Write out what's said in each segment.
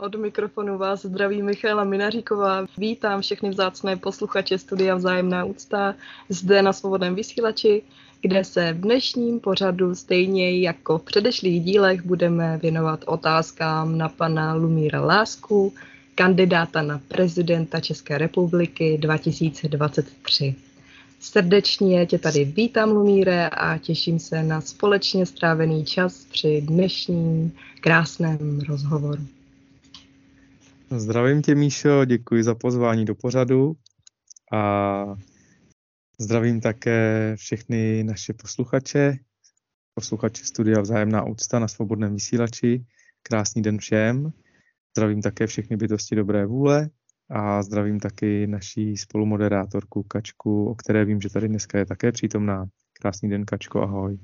Od mikrofonu vás zdraví Michála Minaříková. Vítám všechny vzácné posluchače Studia Vzájemná úcta zde na svobodném vysílači, kde se v dnešním pořadu stejně jako v předešlých dílech budeme věnovat otázkám na pana Lumíra Lásku, kandidáta na prezidenta České republiky 2023. Srdečně tě tady vítám, Lumíre, a těším se na společně strávený čas při dnešním krásném rozhovoru. Zdravím tě, Míšo, děkuji za pozvání do pořadu a zdravím také všechny naše posluchače, posluchače Studia Vzájemná úcta na svobodném vysílači. Krásný den všem. Zdravím také všechny bytosti dobré vůle a zdravím taky naší spolumoderátorku Kačku, o které vím, že tady dneska je také přítomná. Krásný den, Kačko, ahoj.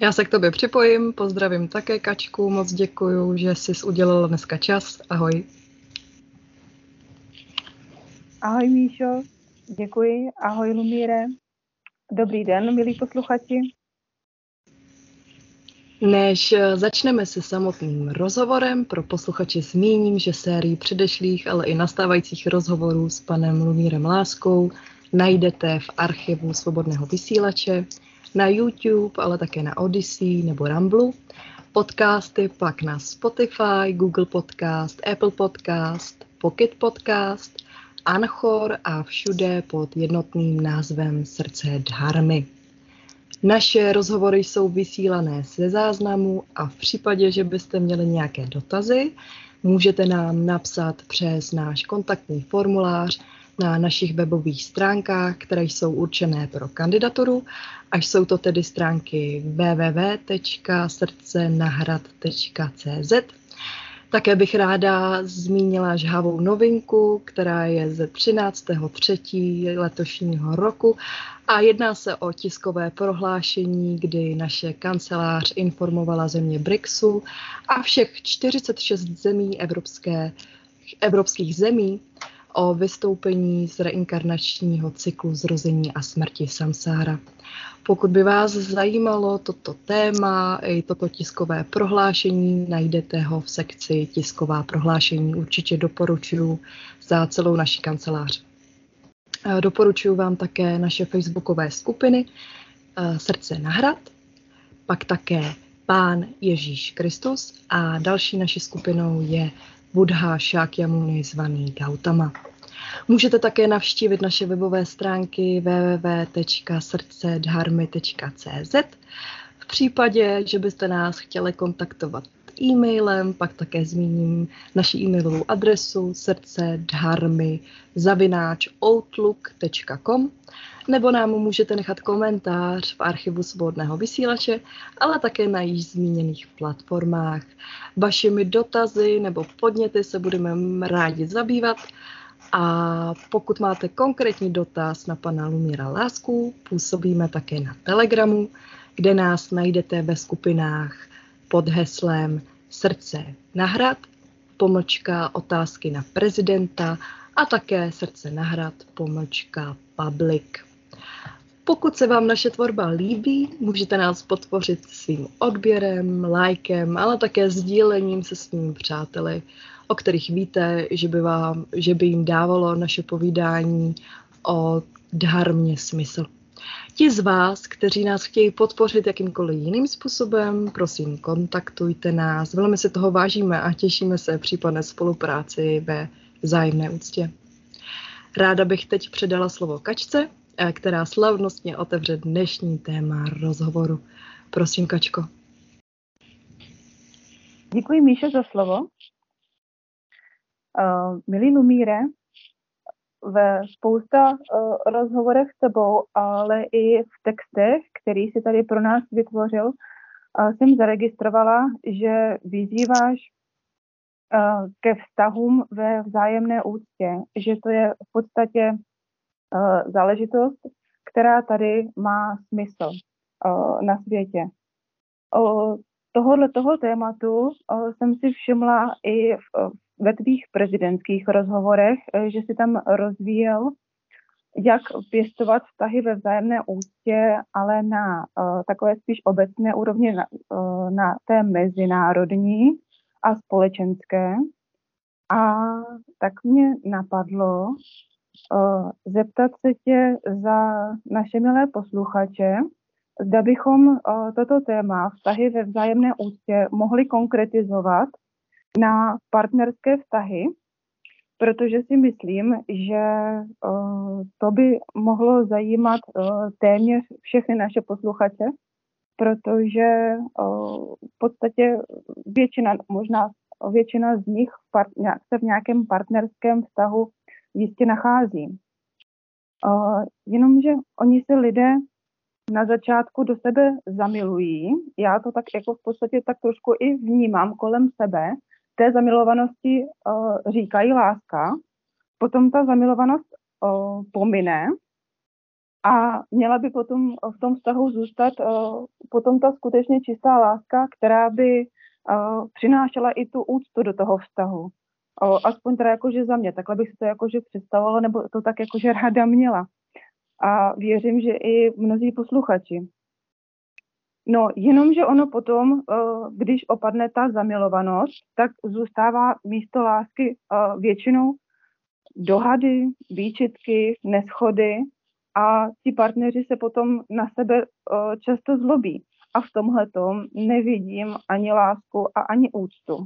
Já se k tobě připojím, pozdravím také Kačku, moc děkuju, že jsi udělala dneska čas. Ahoj. Ahoj Míšo, děkuji. Ahoj Lumíre. Dobrý den, milí posluchači. Než začneme se samotným rozhovorem, pro posluchače zmíním, že sérii předešlých, ale i nastávajících rozhovorů s panem Lumírem Láskou najdete v archivu Svobodného vysílače, na YouTube, ale také na Odyssey nebo Ramblu. Podcasty pak na Spotify, Google Podcast, Apple Podcast, Pocket Podcast, Anchor a všude pod jednotným názvem Srdce Dharmy. Naše rozhovory jsou vysílané ze záznamu a v případě, že byste měli nějaké dotazy, můžete nám napsat přes náš kontaktní formulář na našich webových stránkách, které jsou určené pro kandidaturu, až jsou to tedy stránky www.srdcenahrad.cz. Také bych ráda zmínila žhavou novinku, která je ze 13.3. letošního roku a jedná se o tiskové prohlášení, kdy naše kancelář informovala země BRICSu a všech 46 zemí evropské, evropských zemí o vystoupení z reinkarnačního cyklu zrození a smrti samsára. Pokud by vás zajímalo toto téma i toto tiskové prohlášení, najdete ho v sekci tisková prohlášení. Určitě doporučuji za celou naši kancelář. Doporučuji vám také naše facebookové skupiny eh, Srdce na hrad, pak také Pán Ježíš Kristus a další naší skupinou je Buddha Shakyamuni zvaný Gautama. Můžete také navštívit naše webové stránky www.srdcedharmy.cz. V případě, že byste nás chtěli kontaktovat e-mailem, pak také zmíním naši e-mailovou adresu srdcedharmy zavináč outlook.com nebo nám můžete nechat komentář v archivu svobodného vysílače, ale také na již zmíněných platformách. Vašimi dotazy nebo podněty se budeme rádi zabývat a pokud máte konkrétní dotaz na pana Lumíra Lásku, působíme také na Telegramu, kde nás najdete ve skupinách pod heslem Srdce na hrad, pomlčka otázky na prezidenta a také Srdce na hrad, pomlčka public. Pokud se vám naše tvorba líbí, můžete nás podpořit svým odběrem, lajkem, ale také sdílením se svými přáteli o kterých víte, že by, vám, že by jim dávalo naše povídání o dharmě smysl. Ti z vás, kteří nás chtějí podpořit jakýmkoliv jiným způsobem, prosím, kontaktujte nás. Velmi se toho vážíme a těšíme se případné spolupráci ve vzájemné úctě. Ráda bych teď předala slovo Kačce, eh, která slavnostně otevře dnešní téma rozhovoru. Prosím, Kačko. Děkuji, Míše, za slovo. Uh, milý Lumíre, ve spousta uh, rozhovorech s tebou, ale i v textech, který si tady pro nás vytvořil, uh, jsem zaregistrovala, že vyzýváš uh, ke vztahům ve vzájemné úctě, že to je v podstatě uh, záležitost, která tady má smysl uh, na světě. Uh, tohohle toho tématu uh, jsem si všimla i v, ve tvých prezidentských rozhovorech, eh, že si tam rozvíjel, jak pěstovat vztahy ve vzájemné úctě, ale na uh, takové spíš obecné úrovni, na, uh, na té mezinárodní a společenské. A tak mě napadlo uh, zeptat se tě za naše milé posluchače, zda bychom uh, toto téma vztahy ve vzájemné úctě mohli konkretizovat na partnerské vztahy, protože si myslím, že uh, to by mohlo zajímat uh, téměř všechny naše posluchače, protože uh, v podstatě většina, možná většina z nich se v nějakém partnerském vztahu jistě nachází. Jenomže oni se lidé na začátku do sebe zamilují. Já to tak jako v podstatě tak trošku i vnímám kolem sebe, té zamilovanosti uh, říkají láska, potom ta zamilovanost uh, pomine a měla by potom v tom vztahu zůstat uh, potom ta skutečně čistá láska, která by přinášela i tu úctu do toho vztahu. Aspoň teda jakože za mě, takhle bych si to jakože představovala, nebo to tak jakože ráda měla. A věřím, že i mnozí posluchači. No, jenomže ono potom, eh, když opadne ta zamilovanost, tak zůstává místo lásky eh, většinou dohady, výčitky, neschody a ti partneři se potom na sebe eh, často zlobí. A v tomhle nevidím ani lásku a ani úctu.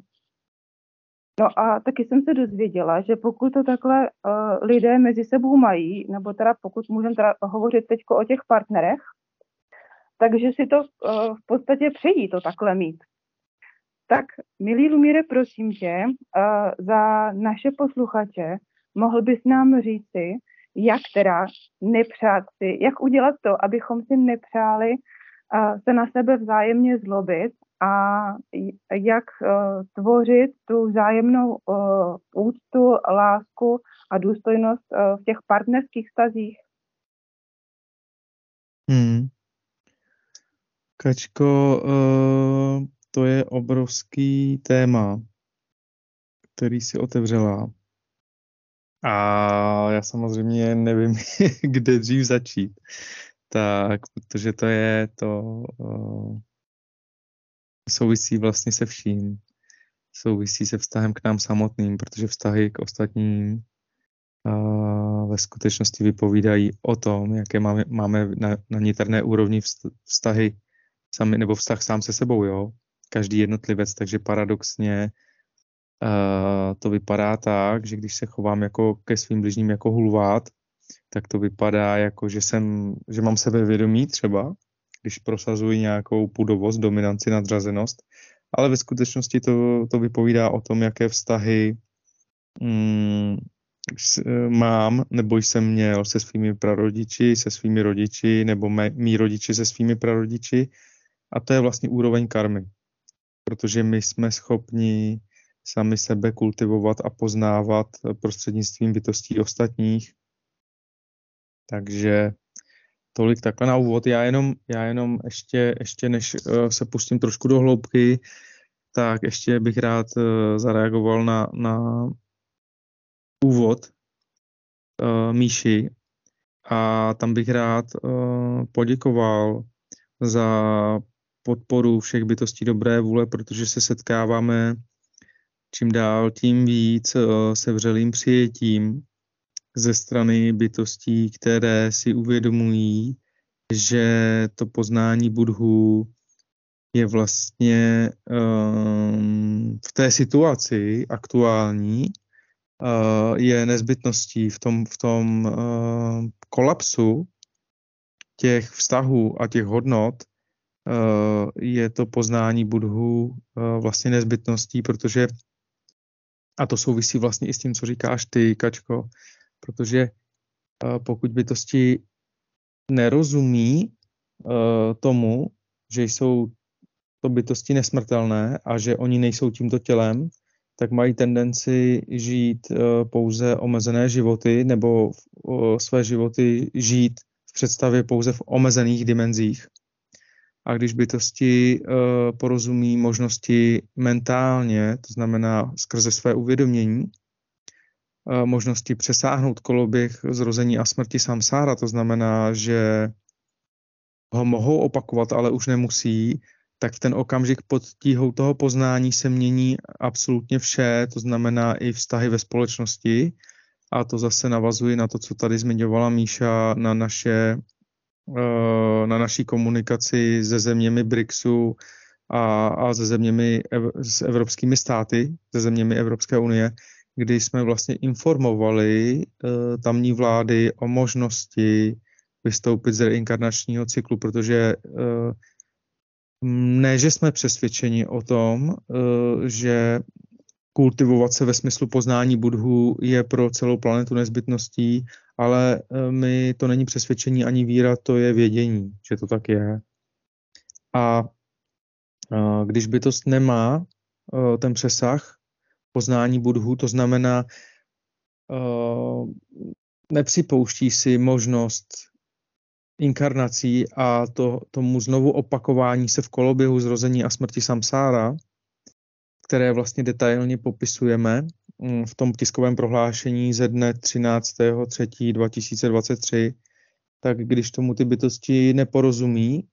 No a taky jsem se dozvěděla, že pokud to takhle lidé mezi sebou mají, nebo teda pokud můžeme teda hovořit teď o těch partnerech, takže si to uh, v podstatě přejí to takhle mít. Tak, milý Lumíre, prosím tě, uh, za naše posluchače, mohl bys nám říci, jak teda nepřát si, jak udělat to, abychom si nepřáli uh, se na sebe vzájemně zlobit a jak tvořit tu vzájemnou úctu, lásku a důstojnost v těch partnerských stazích. Hmm. Kačko, uh, to je obrovský téma, který si otevřela. A já samozřejmě nevím, kde dřív začít. Tak, protože to je to uh, souvisí vlastně se vším. Souvisí se vztahem k nám samotným, protože vztahy k ostatním uh, ve skutečnosti vypovídají o tom, jaké máme, máme na, na niterné úrovni vztahy sami, nebo vztah sám se sebou, jo. Každý jednotlivec, takže paradoxně uh, to vypadá tak, že když se chovám jako ke svým bližním jako hulvát, tak to vypadá jako, že jsem, že mám sebevědomí třeba, když prosazuji nějakou pudovost, dominanci, nadřazenost, ale ve skutečnosti to, to vypovídá o tom, jaké vztahy mm, mám, nebo jsem měl se svými prarodiči, se svými rodiči, nebo mý rodiči se svými prarodiči, a to je vlastně úroveň karmy, protože my jsme schopni sami sebe kultivovat a poznávat prostřednictvím bytostí ostatních. Takže tolik takhle na úvod. Já jenom, já jenom ještě, ještě než uh, se pustím trošku do hloubky, tak ještě bych rád uh, zareagoval na, na úvod uh, Míši a tam bych rád poděkoval za podporu všech bytostí dobré vůle, protože se setkáváme čím dál tím víc eh, se vřelým přijetím ze strany bytostí, které si uvědomují, že to poznání Budhu je vlastně um, v té situaci aktuální, uh, je nezbytností v tom, v tom uh, kolapsu těch vztahů a těch hodnot, je to poznání Budhu eh, vlastně nezbytností, protože a to souvisí vlastně i s tím, co říkáš ty, Kačko, protože eh, pokud bytosti nerozumí tomu, že jsou to bytosti nesmrtelné a že oni nejsou tímto tělem, tak mají tendenci žít pouze omezené životy nebo své životy žít v představě pouze v omezených dimenzích a když bytosti uh, porozumí možnosti mentálně, to znamená skrze své uvědomění, uh, možnosti přesáhnout koloběh zrození a smrti samsára, to znamená, že ho mohou opakovat, ale už nemusí, tak v ten okamžik pod tíhou toho poznání se mění absolutně vše, to znamená i vztahy ve společnosti. A to zase navazuje na to, co tady zmiňovala Míša, na naše eh, na naší komunikaci se zeměmi BRICSu a, a se zeměmi, s evropskými státy, se zeměmi Evropské unie, kdy jsme vlastně informovali uh, tamní vlády o možnosti vystoupit z reinkarnačního cyklu, protože uh, ne, že jsme přesvědčeni o tom, uh, že kultivovat se ve smyslu poznání Budhu je pro celou planetu nezbytností, ale my to není přesvědčení ani víra, to je vědění, že to tak je. A když bytost nemá ten přesah poznání Budhu, to znamená, nepřipouští si možnost inkarnací a to, tomu znovu opakování se v koloběhu zrození a smrti samsára, které vlastně detailně popisujeme mm, v tom tiskovém prohlášení ze dne 13.3.2023, tak když tomu ty bytosti neporozumí,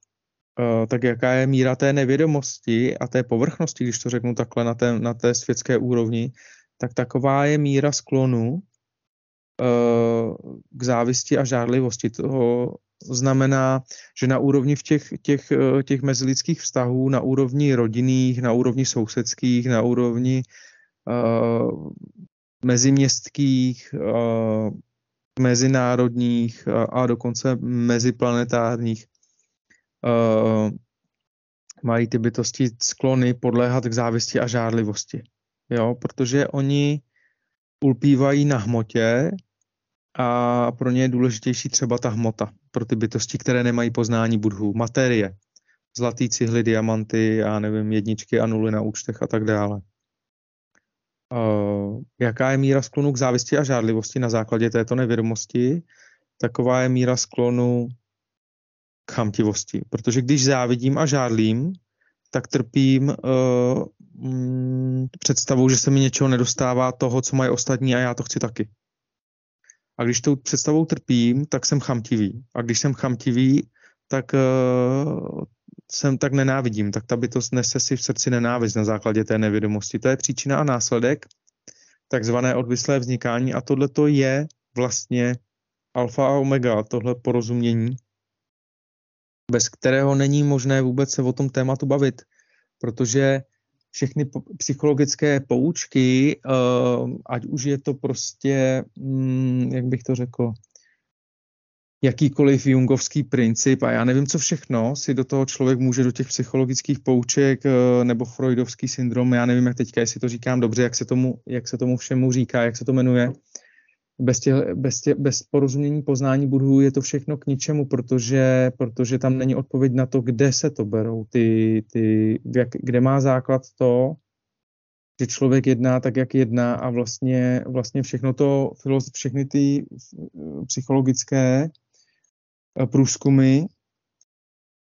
Eh, tak jaká je míra té nevědomosti a té povrchnosti, když to řeknu takhle na té, na té světské úrovni, tak taková je míra sklonu uh, k závisti a žádlivosti. To znamená, že na úrovni v těch, těch, eh, těch mezilidských vztahů, na úrovni rodinných, na úrovni sousedských, na úrovni uh, meziměstských, uh, mezinárodních a, a dokonce meziplanetárních, uh, mají ty bytosti sklony podléhat k závisti a žádlivosti. Jo, protože oni ulpívají na hmotě a pro ně je důležitější třeba ta hmota, pro ty bytosti, které nemají poznání budhu, materie, zlatý cihly, diamanty, já nevím, jedničky a nuly na účtech a tak dále. Uh, jaká je míra sklonu k závisti a žádlivosti na základě této nevědomosti? Taková je míra sklonu chamtivosti. Protože když závidím a žádlím, tak trpím uh, představou, že se mi něčeho nedostává toho, co mají ostatní a já to chci taky. A když tou představou trpím, tak jsem chamtivý. A když jsem chamtivý, tak uh, jsem tak nenávidím. Tak ta bytost nese si v srdci nenávist na základě té nevědomosti. To je příčina a následek, takzvané odvislé vznikání. A tohle to je vlastně alfa a omega, tohle porozumění, bez kterého není možné vůbec se o tom tématu bavit, protože všechny psychologické poučky, eh, ať už je to prostě, mm, jak bych to řekl, jakýkoliv jungovský princip a já nevím, co všechno si do toho člověk může do těch psychologických pouček eh, nebo freudovský syndrom, já nevím, jak teďka, jestli to říkám dobře, jak se tomu, jak se tomu všemu říká, jak se to jmenuje, bez, tě, bez, tě, bez porozumění poznání budů je to všechno k ničemu, protože, protože tam není odpověď na to, kde se to berou, ty, ty, jak, kde má základ to, že člověk jedná tak, jak jedná a vlastně, vlastně všechno to, všechny ty psychologické eh, průzkumy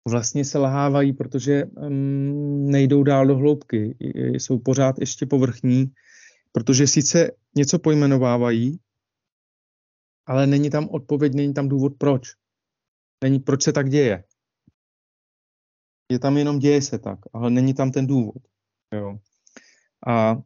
vlastně se lahávají, protože um, nejdou dál do hloubky, jsou pořád ještě povrchní, protože sice něco pojmenovávají, ale není tam odpověď, není tam důvod proč. Není, proč se tak děje. Je tam jenom děje se tak, ale není tam ten důvod. Jo. A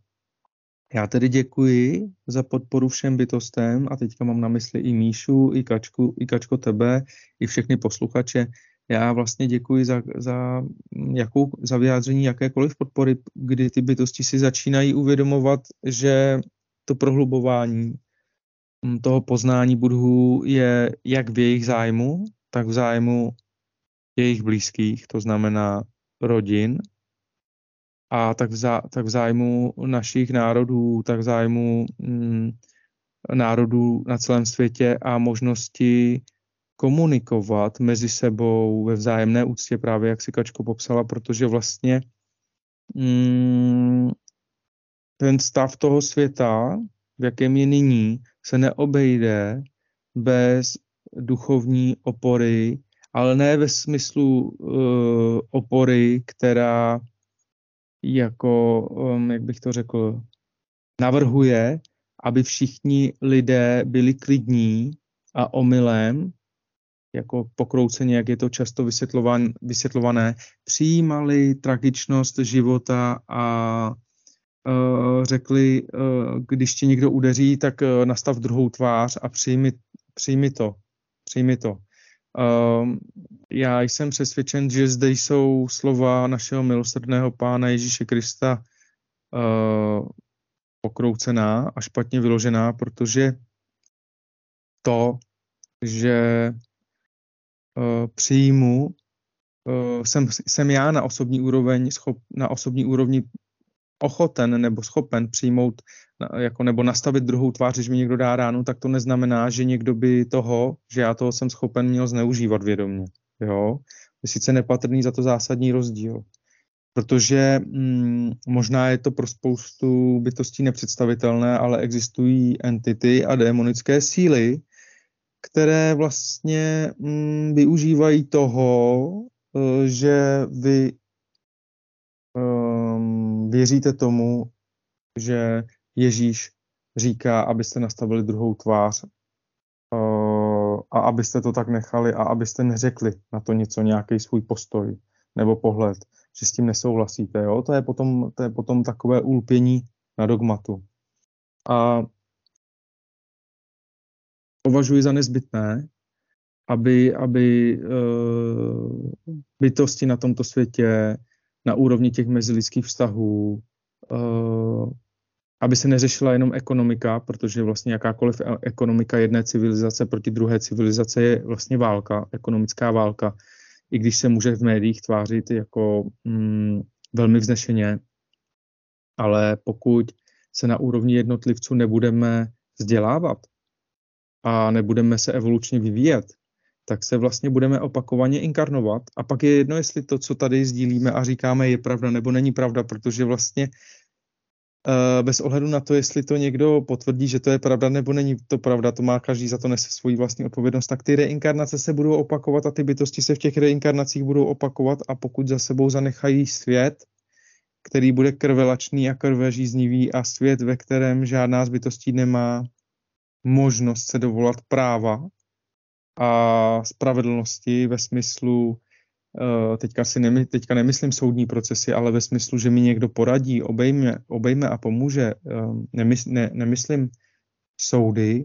já tedy děkuji za podporu všem bytostem a teďka mám na mysli i Míšu, i Kačku, i Kačko tebe, i všechny posluchače. Já vlastně děkuji za, za, jakou, za vyjádření jakékoliv podpory, kdy ty bytosti si začínají uvědomovat, že to prohlubování toho poznání budhů je jak v jejich zájmu, tak v zájmu jejich blízkých, to znamená rodin, a tak v, zá, tak v zájmu našich národů, tak v zájmu mm, národů na celém světě a možnosti komunikovat mezi sebou ve vzájemné úctě, právě jak si Kačko popsala, protože vlastně mm, ten stav toho světa, v jakém je nyní, se neobejde bez duchovní opory, ale ne ve smyslu uh, opory, která jako, um, jak bych to řekl, navrhuje, aby všichni lidé byli klidní a omylem jako pokrouceně, jak je to často vysvětlovan, vysvětlované, přijímali tragičnost života a řekli, uh, když ti někdo udeří, tak uh, nastav druhou tvář a přijmi, přijmi to. Přijmi to. Uh, já jsem přesvědčen, že zde jsou slova našeho milosrdného pána Ježíše Krista pokroucená a špatně vyložená, protože to, že přijmu, jsem, jsem já na osobní úroveň, schop, na osobní úrovni ochoten nebo schopen přijmout jako, nebo nastavit druhou tvář, když mi někdo dá ránu, tak to neznamená, že někdo by toho, že já toho jsem schopen, měl zneužívat vědomě. Jo? Je sice nepatrný za to zásadní rozdíl. Protože mm, možná je to pro spoustu bytostí nepředstavitelné, ale existují entity a démonické síly, které vlastně mm, využívají toho, eh, že vy um, věříte tomu, že Ježíš říká, abyste nastavili druhou tvář uh, a abyste to tak nechali a abyste neřekli na to něco, nějaký svůj postoj nebo pohled, že s tím nesouhlasíte. Jo? To, je potom, to je potom takové ulpění na dogmatu. A považuji za nezbytné, aby, aby uh, bytosti na tomto světě na úrovni těch mezilidských vztahů, uh, aby se neřešila jenom ekonomika, protože vlastně jakákoliv e- ekonomika jedné civilizace proti druhé civilizace je vlastně válka, ekonomická válka, i když se může v médiích tvářit jako mm, velmi vznešeně, ale pokud se na úrovni jednotlivců nebudeme vzdělávat a nebudeme se evolučně vyvíjet, tak se vlastně budeme opakovaně inkarnovat. A pak je jedno, jestli to, co tady sdílíme a říkáme, je pravda nebo není pravda, protože vlastně uh, bez ohledu na to, jestli to někdo potvrdí, že to je pravda nebo není to pravda, to má každý za to nese svoji vlastní odpovědnost, tak ty reinkarnace se budou opakovat a ty bytosti se v těch reinkarnacích budou opakovat. A pokud za sebou zanechají svět, který bude krvelačný a krvežíznivý a svět, ve kterém žádná z bytostí nemá možnost se dovolat práva, a spravedlnosti ve smyslu, eh, teďka, si nemy, teďka nemyslím soudní procesy, ale ve smyslu, že mi někdo poradí, obejme, obejme a pomůže. Eh, nemysl, ne, nemyslím soudy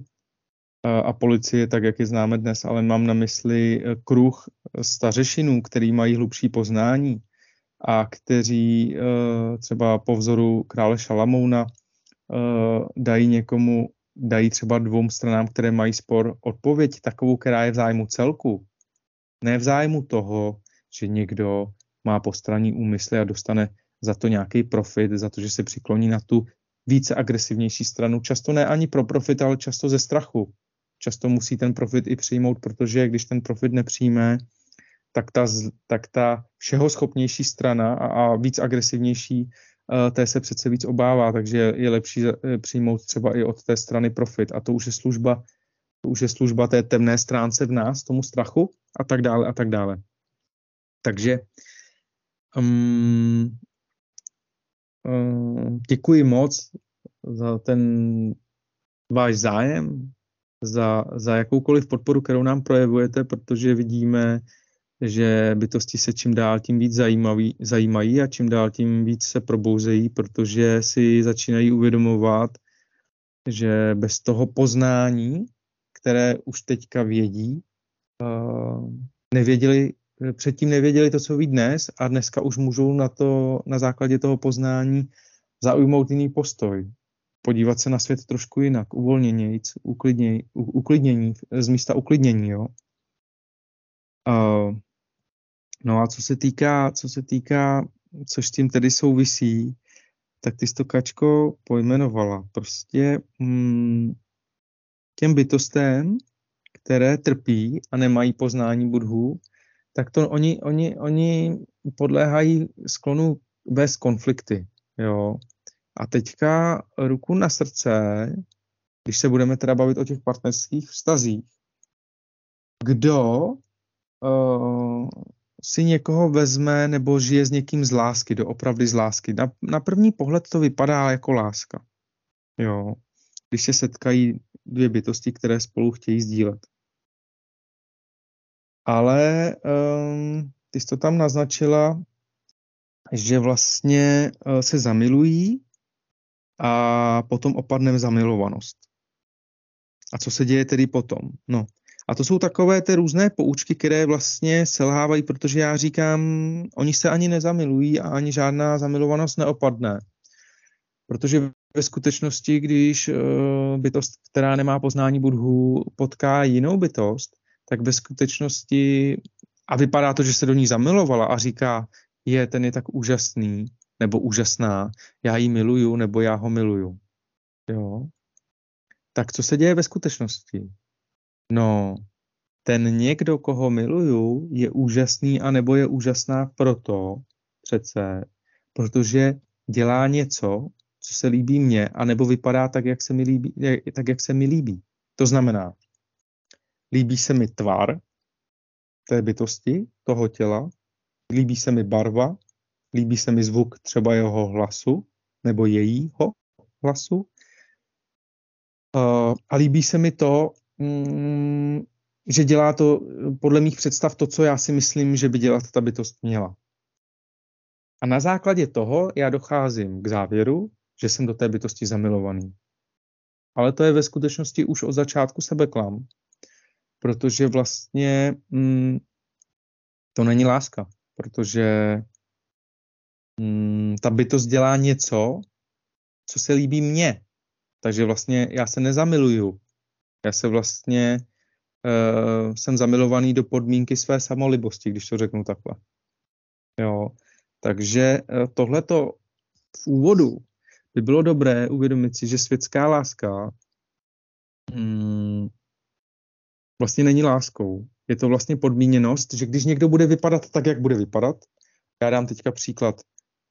eh, a policie, tak jak je známe dnes, ale mám na mysli kruh stařešinů, který mají hlubší poznání a kteří třeba po vzoru krále Šalamouna dají někomu dají třeba dvou stranám, které mají spor, odpověď takovou, která je v zájmu celku. Ne v zájmu toho, že někdo má postranní úmysly a dostane za to nějaký profit, za to, že se přikloní na tu více agresivnější stranu. Často ne ani pro profit, ale často ze strachu. Často musí ten profit i přijmout, protože když ten profit nepřijme, tak ta, tak ta všeho schopnější strana a, a víc agresivnější té se přece víc obává, takže je lepší eh, přijmout třeba i od té strany profit. A to už je služba, to už je služba té temné stránce v nás, tomu strachu a tak dále a tak dále. Takže um, um, děkuji moc za ten váš zájem, za, za jakoukoliv podporu, kterou nám projevujete, protože vidíme, že bytosti se čím dál tím víc zajímaví, zajímají a čím dál tím víc se probouzejí, protože si začínají uvědomovat, že bez toho poznání, které už teďka vědí, nevěděli, předtím nevěděli to, co ví dnes a dneska už můžou na, to, na základě toho poznání zaujmout jiný postoj. Podívat se na svět trošku jinak, uvolnění, uklidnění, uklidnění z místa uklidnění. Jo? Uh, No a co se týká, co se týká, což s tím tedy souvisí, tak ty jsi to Kačko pojmenovala. Prostě mm, těm bytostem, které trpí a nemají poznání budhu, tak to oni, oni, oni podléhají sklonu bez konflikty. Jo. A teďka ruku na srdce, když se budeme teda bavit o těch partnerských vztazích, kdo uh, si někoho vezme nebo žije s někým z lásky, doopravdy z lásky. Na, na první pohled to vypadá jako láska. Jo. Když se setkají dvě bytosti, které spolu chtějí sdílet. Ale um, ty jsi to tam naznačila, že vlastně uh, se zamilují a potom opadne zamilovanost. A co se děje tedy potom? No, a to jsou takové ty různé poučky, které vlastně selhávají, protože já říkám, oni se ani nezamilují a ani žádná zamilovanost neopadne. Protože ve skutečnosti, když uh, bytost, která nemá poznání budhu, potká jinou bytost, tak ve skutečnosti, a vypadá to, že se do ní zamilovala a říká, je, ten je tak úžasný, nebo úžasná, já ji miluju, nebo já ho miluju. Jo? Tak co se děje ve skutečnosti? No, ten někdo, koho miluju, je úžasný, anebo je úžasná proto přece, protože dělá něco, co se líbí mně, anebo vypadá tak, jak se mi líbí. Tak, jak se mi líbí. To znamená, líbí se mi tvar té bytosti, toho těla, líbí se mi barva, líbí se mi zvuk třeba jeho hlasu, nebo jejího hlasu, a líbí se mi to, mm, že dělá to podle mých představ to, co já si myslím, že by dělat ta bytost měla. A na základě toho já docházím k závěru, že jsem do té bytosti zamilovaný. Ale to je ve skutečnosti už od začátku sebeklam, protože vlastně mm, to není láska, protože mm, ta bytost dělá něco, co se líbí mně. Takže vlastně já se nezamiluju. Já se vlastně uh, jsem zamilovaný do podmínky své samolibosti, když to řeknu takhle. Jo. Takže uh, tohleto v úvodu by bylo dobré uvědomit si, že světská láska hmm, vlastně není láskou. Je to vlastně podmíněnost, že když někdo bude vypadat tak, jak bude vypadat, já dám teďka příklad,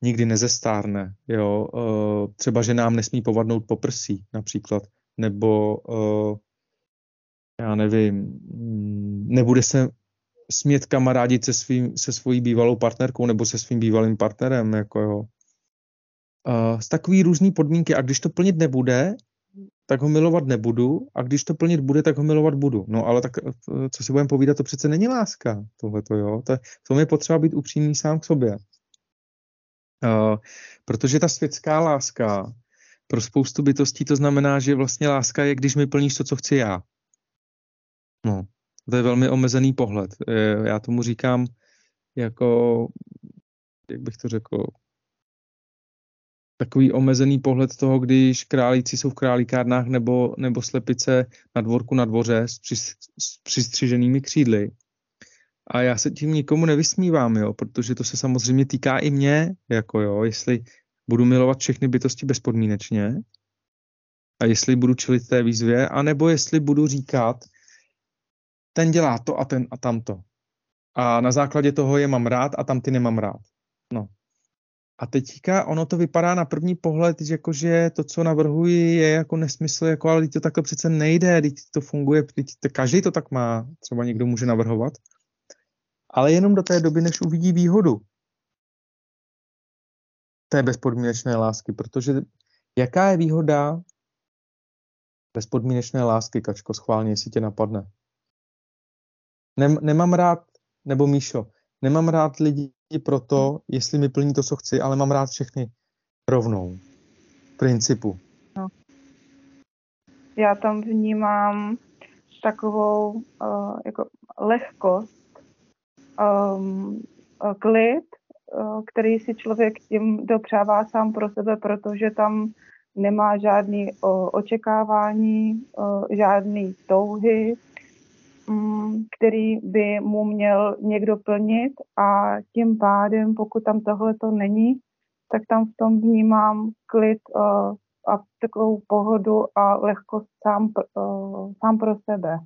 nikdy nezestárne, jo, uh, třeba, že nám nesmí povadnout po prsí například, nebo uh, já nevím, mm, nebude se smět kamarádit se, svým, se svojí bývalou partnerkou nebo se svým bývalým partnerem, jako jo. Z takový různý podmínky a když to plnit nebude, tak ho milovat nebudu a když to plnit bude, tak ho milovat budu. No ale tak, eh, co si budeme povídat, to přece není láska, tohleto, jo. To, to je potřeba být upřímný sám k sobě. Uh, protože ta světská láska pro spoustu bytostí to znamená, že vlastně láska je, když mi plníš to, co chci já. No, to je velmi omezený pohled. Já tomu říkám jako, jak bych to řekl, takový omezený pohled toho, když králíci jsou v králíkárnách nebo, nebo slepice na dvorku na dvoře s, při, s přistřiženými křídly. A já se tím nikomu nevysmívám, jo, protože to se samozřejmě týká i mě, jako jo, jestli budu milovat všechny bytosti bezpodmínečně a jestli budu čelit té výzvě, anebo jestli budu říkat, ten dělá to a ten a tamto. A na základě toho je mám rád a tam ty nemám rád. No. A teďka ono to vypadá na první pohled, že, jako, že to, co navrhuji, je jako nesmysl, jako, ale to takhle přece nejde, teď to funguje, teď to, každý to tak má, třeba někdo může navrhovat, ale jenom do té doby, než uvidí výhodu té bezpodmínečné lásky, protože jaká je výhoda bezpodmínečné lásky, Kačko, schválně, jestli tě napadne? Nem, nemám rád, nebo Míšo, nemám rád lidi proto, jestli mi plní to, co chci, ale mám rád všechny rovnou. Principu. No. Já tam vnímám takovou uh, jako lehkost, um, klid, uh, který si člověk tím dopřává sám pro sebe, protože tam nemá žádný uh, očekávání, uh, žádný touhy, který by mu měl někdo plnit a tím pádem, pokud tam tohle to není, tak tam v tom vnímám klid uh, a takovou pohodu a lehkost sám, uh, sám pro sebe.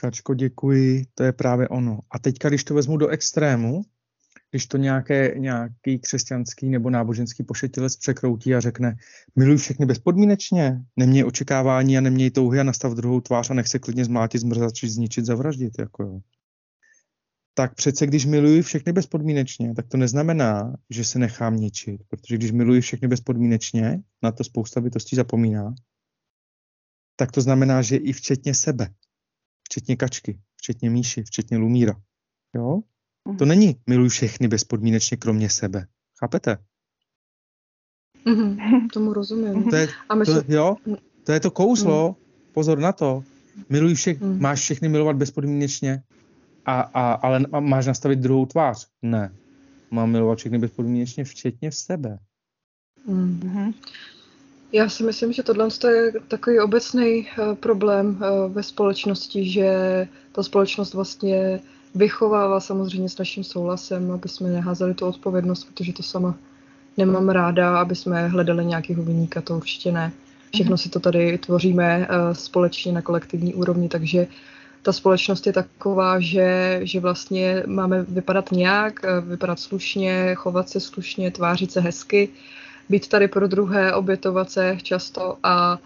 Kačko, děkuji, to je právě ono. A teďka, když to vezmu do extrému, když to nějaké, nějaký křesťanský nebo náboženský pošetilec překroutí a řekne, miluj všechny bezpodmínečně, neměj očekávání a neměj touhy a nastav druhou tvář a nech se klidně zmlátit, zmrzat či zničit, zavraždit. Jako jo. Tak přece, když miluji všechny bezpodmínečně, tak to neznamená, že se nechám ničit, protože když miluji všechny bezpodmínečně, na to spousta bytostí zapomíná, tak to znamená, že i včetně sebe, včetně kačky, včetně Míši, včetně Lumíra. Jo? To není miluji všechny bezpodmínečně, kromě sebe. Chápete? Mm-hmm, tomu rozumím. To je, A myslím, to, jo? to je to kouzlo, pozor na to. Miluji všech, Mm. máš všechny milovat bezpodmínečně, a, a, ale máš nastavit druhou tvář. Ne. Mám milovat všechny bezpodmínečně, včetně v sebe. mm. Mhm. Já si myslím, že tohle je takový obecný uh, problém uh, ve společnosti, že ta společnost vlastně vychovává samozřejmě s naším souhlasem, aby jsme neházeli tu odpovědnost, protože to sama nemám ráda, aby jsme hledali nějakého vyníka, to určitě ne. Všechno si to tady tvoříme uh, společně na kolektivní úrovni, takže ta společnost je taková, že, že vlastně máme vypadat nějak, uh, vypadat slušně, chovat se slušně, tvářit se hezky, být tady pro druhé, obětovat se často a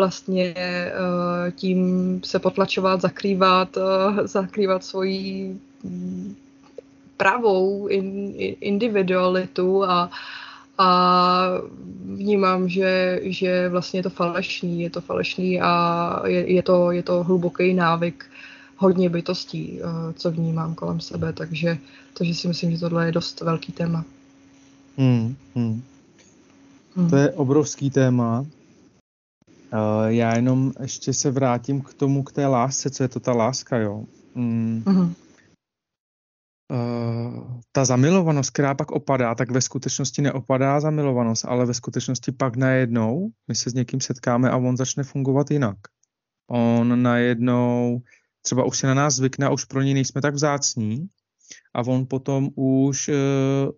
vlastně uh, tím se potlačovat, zakrývat, uh, zakrývat svoji mm, pravou in, in, individualitu a, a vnímám, že, že vlastně je to falešný, je to falešný a je, je, to, je to hluboký návyk hodně bytostí, uh, co vnímám kolem sebe, takže, takže si myslím, že tohle je dost velký téma. Hmm, hmm. Hmm. To je obrovský téma. Uh, já jenom ještě se vrátím k tomu, k té lásce, co je to ta láska, jo. Mm, Mhm. uh, ta zamilovanost, která pak opadá, tak ve skutečnosti neopadá zamilovanost, ale ve skutečnosti pak najednou my se s někým setkáme a on začne fungovat jinak. On najednou třeba už se na nás zvykne a už pro něj nejsme tak vzácní a on potom už, uh,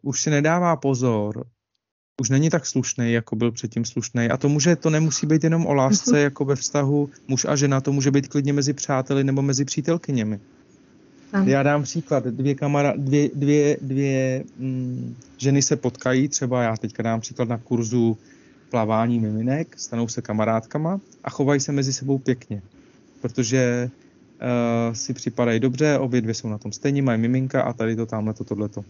už si nedává pozor, už není tak slušný, jako byl předtím slušný. A to může, to nemusí být jenom o lásce, jako ve vztahu muž a žena, to může být klidně mezi přáteli nebo mezi přítelkyněmi. Ano. Já dám příklad. Dvě, kamara, dvě, dvě, dvě mm, ženy se potkají, třeba já teďka dám příklad na kurzu plavání miminek, stanou se kamarádkama a chovají se mezi sebou pěkně, protože uh, si připadají dobře, obě dvě jsou na tom stejně, mají miminka a tady to, tamhle to, tohleto.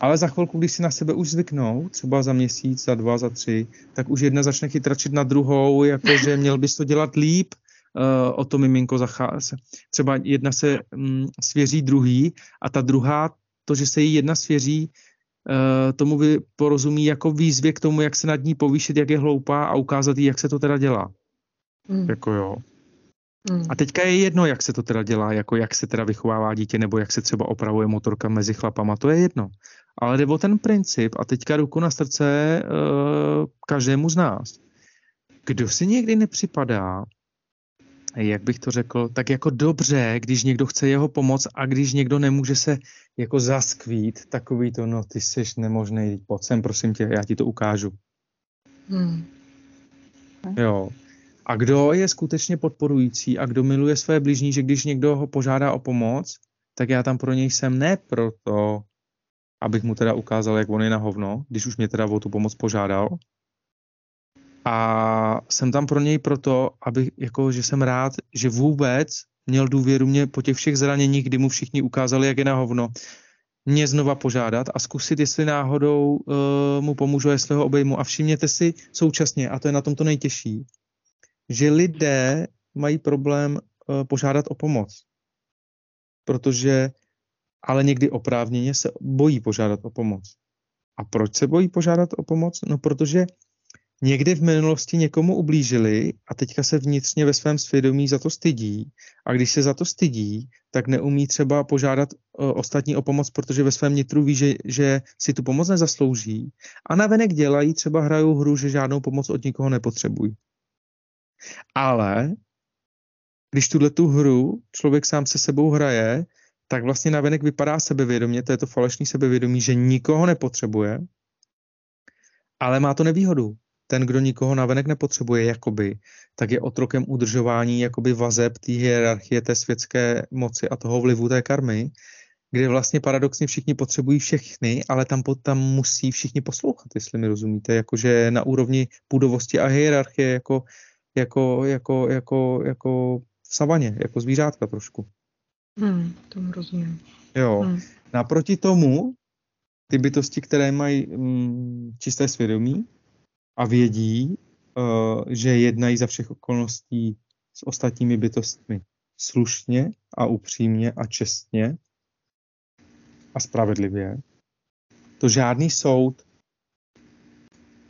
Ale za chvilku, když si na sebe už zvyknou, třeba za měsíc, za dva, za tři, tak už jedna začne chytračit na druhou, jakože měl bys to dělat líp, uh, o to miminko zachází. Třeba jedna se um, svěří druhý a ta druhá, to, že se jí jedna svěří, uh, tomu by porozumí jako výzvě k tomu, jak se nad ní povýšit, jak je hloupá a ukázat jí, jak se to teda dělá. Mm. Jako jo. Mm. A teďka je jedno, jak se to teda dělá, jako jak se teda vychovává dítě, nebo jak se třeba opravuje motorka mezi chlapama, to je jedno. Ale jde o ten princip a teďka ruku na srdce uh, každému z nás. Kdo si někdy nepřipadá, jak bych to řekl, tak jako dobře, když někdo chce jeho pomoc a když někdo nemůže se jako zaskvít, takový to, no ty jsi nemožný, pojď sem, prosím tě, já ti to ukážu. Mm. Jo. A kdo je skutečně podporující a kdo miluje své blížní, že když někdo ho požádá o pomoc, tak já tam pro něj jsem ne proto, abych mu teda ukázal, jak on je na hovno, když už mě teda o tu pomoc požádal. A jsem tam pro něj proto, aby, jako, že jsem rád, že vůbec měl důvěru mě po těch všech zraněních, kdy mu všichni ukázali, jak je na hovno, mě znova požádat a zkusit, jestli náhodou uh, mu pomůžu, jestli ho obejmu. A všimněte si současně, a to je na tom to nejtěžší, že lidé mají problém uh, požádat o pomoc. Protože, ale někdy oprávněně se bojí požádat o pomoc. A proč se bojí požádat o pomoc? No, protože někdy v minulosti někomu ublížili a teďka se vnitřně ve svém svědomí za to stydí. A když se za to stydí, tak neumí třeba požádat uh, ostatní o pomoc, protože ve svém nitru ví, že, že si tu pomoc nezaslouží. A navenek dělají, třeba hrajou hru, že žádnou pomoc od nikoho nepotřebují. Ale když tuhle tu hru člověk sám se sebou hraje, tak vlastně navenek vypadá sebevědomě, to je to falešný sebevědomí, že nikoho nepotřebuje, ale má to nevýhodu. Ten, kdo nikoho navenek nepotřebuje, jakoby, tak je otrokem udržování jakoby vazeb té hierarchie té světské moci a toho vlivu té karmy, kde vlastně paradoxně všichni potřebují všechny, ale tam, tam musí všichni poslouchat, jestli mi rozumíte, jakože na úrovni půdovosti a hierarchie jako, jako, jako, jako, jako v savaně, jako zvířátka trošku. Hmm, tomu rozumím. Jo. Hmm. Naproti tomu, ty bytosti, které mají mm, čisté svědomí a vědí, uh, že jednají za všech okolností s ostatními bytostmi slušně a upřímně a čestně a spravedlivě, to žádný soud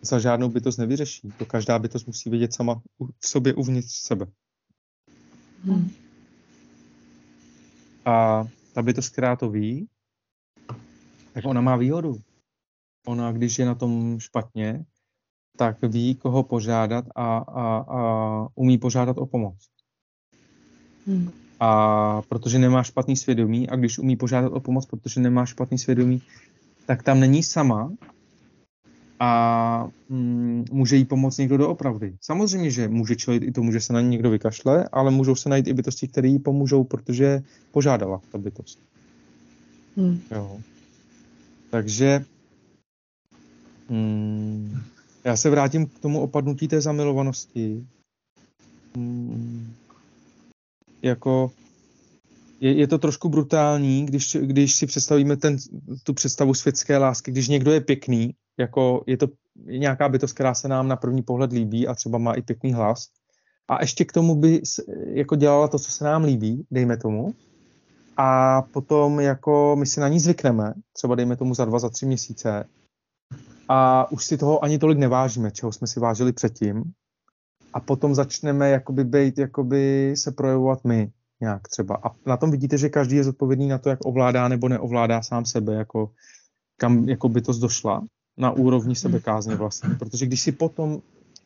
za žádnou bytost nevyřeší. To každá bytost musí vidět sama v sobě uvnitř sebe. Hmm. A ta bytost, která to ví, tak ona má výhodu. Ona, když je na tom špatně, tak ví, koho požádat a, a, a umí požádat o pomoc. Hmm. A protože nemá špatný svědomí a když umí požádat o pomoc, protože nemá špatný svědomí, tak tam není sama a mm, může jí pomoct někdo doopravdy. Samozřejmě, že může čelit i tomu, že se na ní někdo vykašle, ale můžou se najít i bytosti, které jí pomůžou, protože požádala ta bytost. Hmm. Jo. Takže mm, já se vrátím k tomu opadnutí té zamilovanosti. Mm, jako je, je to trošku brutální, když, když si představíme ten, tu představu světské lásky, když někdo je pěkný, jako je to nějaká bytost, která se nám na první pohled líbí a třeba má i pěkný hlas, a ještě k tomu by jako dělala to, co se nám líbí, dejme tomu, a potom jako my si na ní zvykneme, třeba dejme tomu za dva, za tři měsíce, a už si toho ani tolik nevážíme, čeho jsme si vážili předtím, a potom začneme jakoby být, jakoby se projevovat my nějak třeba. A na tom vidíte, že každý je zodpovědný na to, jak ovládá nebo neovládá sám sebe, jako kam jako by to došla na úrovni sebekázně vlastně. Protože když si potom,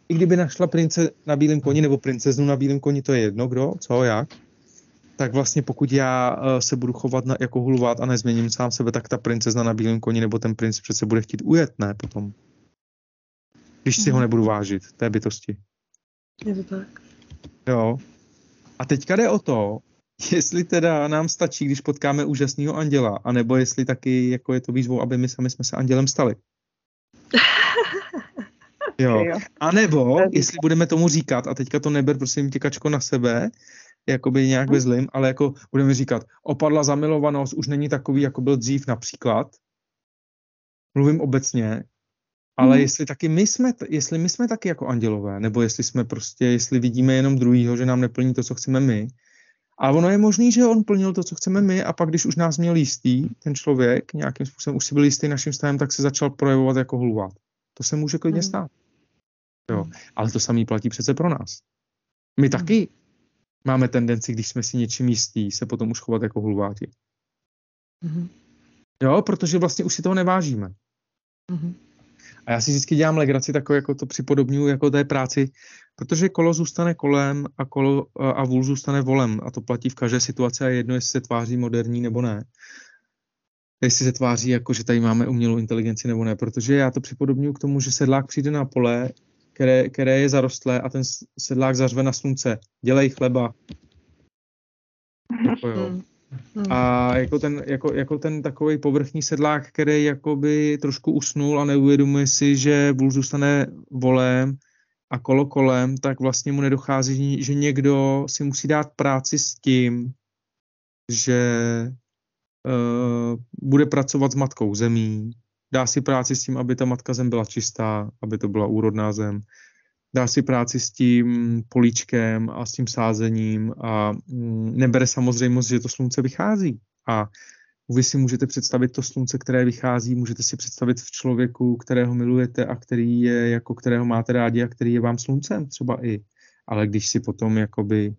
i kdyby našla prince na bílém koni nebo princeznu na bílém koni, to je jedno, kdo, co, jak, tak vlastně pokud já uh, se budu chovat na, jako hulvát a nezměním sám sebe, tak ta princezna na bílém koni nebo ten princ přece bude chtít ujet, ne, potom. Když si ho mhm. nebudu vážit, té bytosti. Je to tak. Jo. A teďka jde o to, jestli teda nám stačí, když potkáme úžasného anděla, anebo jestli taky jako je to výzvou, aby my sami jsme se andělem stali. Jo. A nebo, jestli budeme tomu říkat, a teďka to neber, prosím tě, kačko, na sebe, jakoby nějak ve zlým, ale jako budeme říkat, opadla zamilovanost, už není takový, jako byl dřív například. Mluvím obecně, ale hmm. jestli taky my jsme, jestli my jsme taky jako andělové, nebo jestli jsme prostě, jestli vidíme jenom druhýho, že nám neplní to, co chceme my. A ono je možný, že on plnil to, co chceme my, a pak, když už nás měl jistý, ten člověk, nějakým způsobem už si byl jistý naším stavem, tak se začal projevovat jako hulvat. To se může klidně hmm. stát. Jo. Hmm. Ale to samý platí přece pro nás. My hmm. taky máme tendenci, když jsme si něčím jistí, se potom už chovat jako hulváti. Hmm. Jo, protože vlastně už si toho nevážíme. Hmm. A já si vždycky dělám legraci takové, jako to připodobňuji jako té práci, protože kolo zůstane kolem a, kolo, a vůl zůstane volem. A to platí v každé situaci a jedno, jestli se tváří moderní nebo ne. Jestli se tváří jako, že tady máme umělou inteligenci nebo ne. Protože já to připodobňuji k tomu, že sedlák přijde na pole, které, které je zarostlé a ten sedlák zařve na slunce. Dělej chleba. Jako jo. Hmm. Hmm. A jako ten, jako, jako ten takový povrchní sedlák, který jakoby trošku usnul a neuvědomuje si, že vůl zůstane volem a kolo kolem, tak vlastně mu nedochází, že někdo si musí dát práci s tím, že uh, bude pracovat s matkou zemí, dá si práci s tím, aby ta matka zem byla čistá, aby to byla úrodná zem, dá si práci s tím políčkem a s tím sázením a mm, nebere samozřejmost, že to slunce vychází. A vy si můžete představit to slunce, které vychází, můžete si představit v člověku, kterého milujete a který je, jako kterého máte rádi a který je vám sluncem třeba i. Ale když si potom jakoby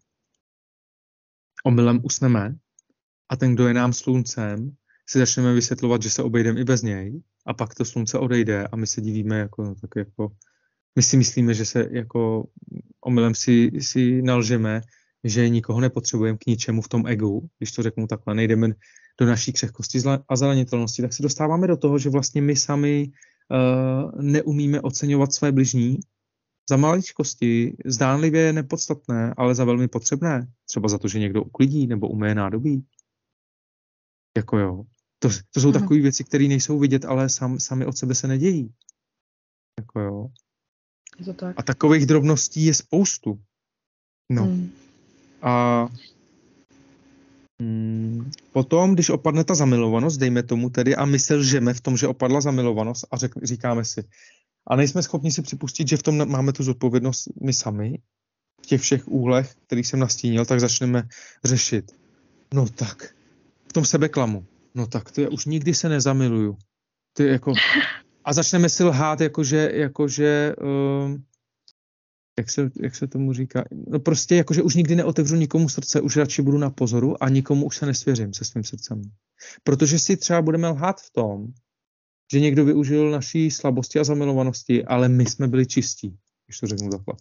omylem usneme a ten, kdo je nám sluncem, si začneme vysvětlovat, že se obejdeme i bez něj a pak to slunce odejde a my se divíme jako, no, tak jako my si myslíme, že se jako omylem si, si nalžeme, že nikoho nepotřebujeme k ničemu v tom egu, když to řeknu takhle, nejdeme do naší křehkosti a zranitelnosti, tak se dostáváme do toho, že vlastně my sami uh, neumíme oceňovat své bližní za maličkosti, zdánlivě nepodstatné, ale za velmi potřebné. Třeba za to, že někdo uklidí nebo uměje nádobí. Jako jo. To, to jsou takové věci, které nejsou vidět, ale sam, sami od sebe se nedějí. Jako jo. Je to tak. A takových drobností je spoustu. No. Hmm. A mm, potom, když opadne ta zamilovanost, dejme tomu tedy, a my se lžeme v tom, že opadla zamilovanost a řek, říkáme si, a nejsme schopni si připustit, že v tom máme tu zodpovědnost my sami, v těch všech úhlech, který jsem nastínil, tak začneme řešit. No tak, v tom sebeklamu. No tak, to je, už nikdy se nezamiluju. Je jako, a začneme si lhát, jakože, jakože um, jak se, jak se tomu říká, no prostě jakože už nikdy neotevřu nikomu srdce, už radši budu na pozoru a nikomu už se nesvěřím se svým srdcem. Protože si třeba budeme lhát v tom, že někdo využil naší slabosti a zamilovanosti, ale my jsme byli čistí, když to řeknu takhle.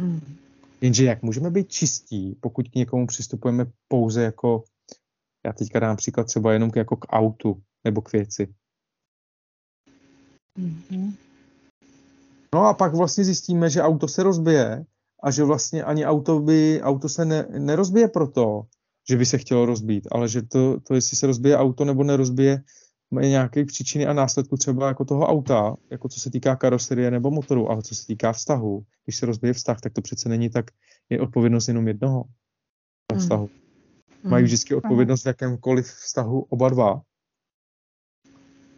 Hmm. Jenže jak můžeme být čistí, pokud k někomu přistupujeme pouze jako, já teďka dám příklad třeba jenom jako k autu nebo k věci. Mm-hmm. No a pak vlastně zjistíme, že auto se rozbije a že vlastně ani auto, by, auto se ne, nerozbije proto, že by se chtělo rozbít, ale že to, to, jestli se rozbije auto nebo nerozbije, má nějaké příčiny a následku třeba jako toho auta, jako co se týká karoserie nebo motoru, ale co se týká vztahu. Když se rozbije vztah, tak to přece není tak, je odpovědnost jenom jednoho vztahu. Hmm. Mají vždycky odpovědnost v jakémkoliv vztahu oba dva.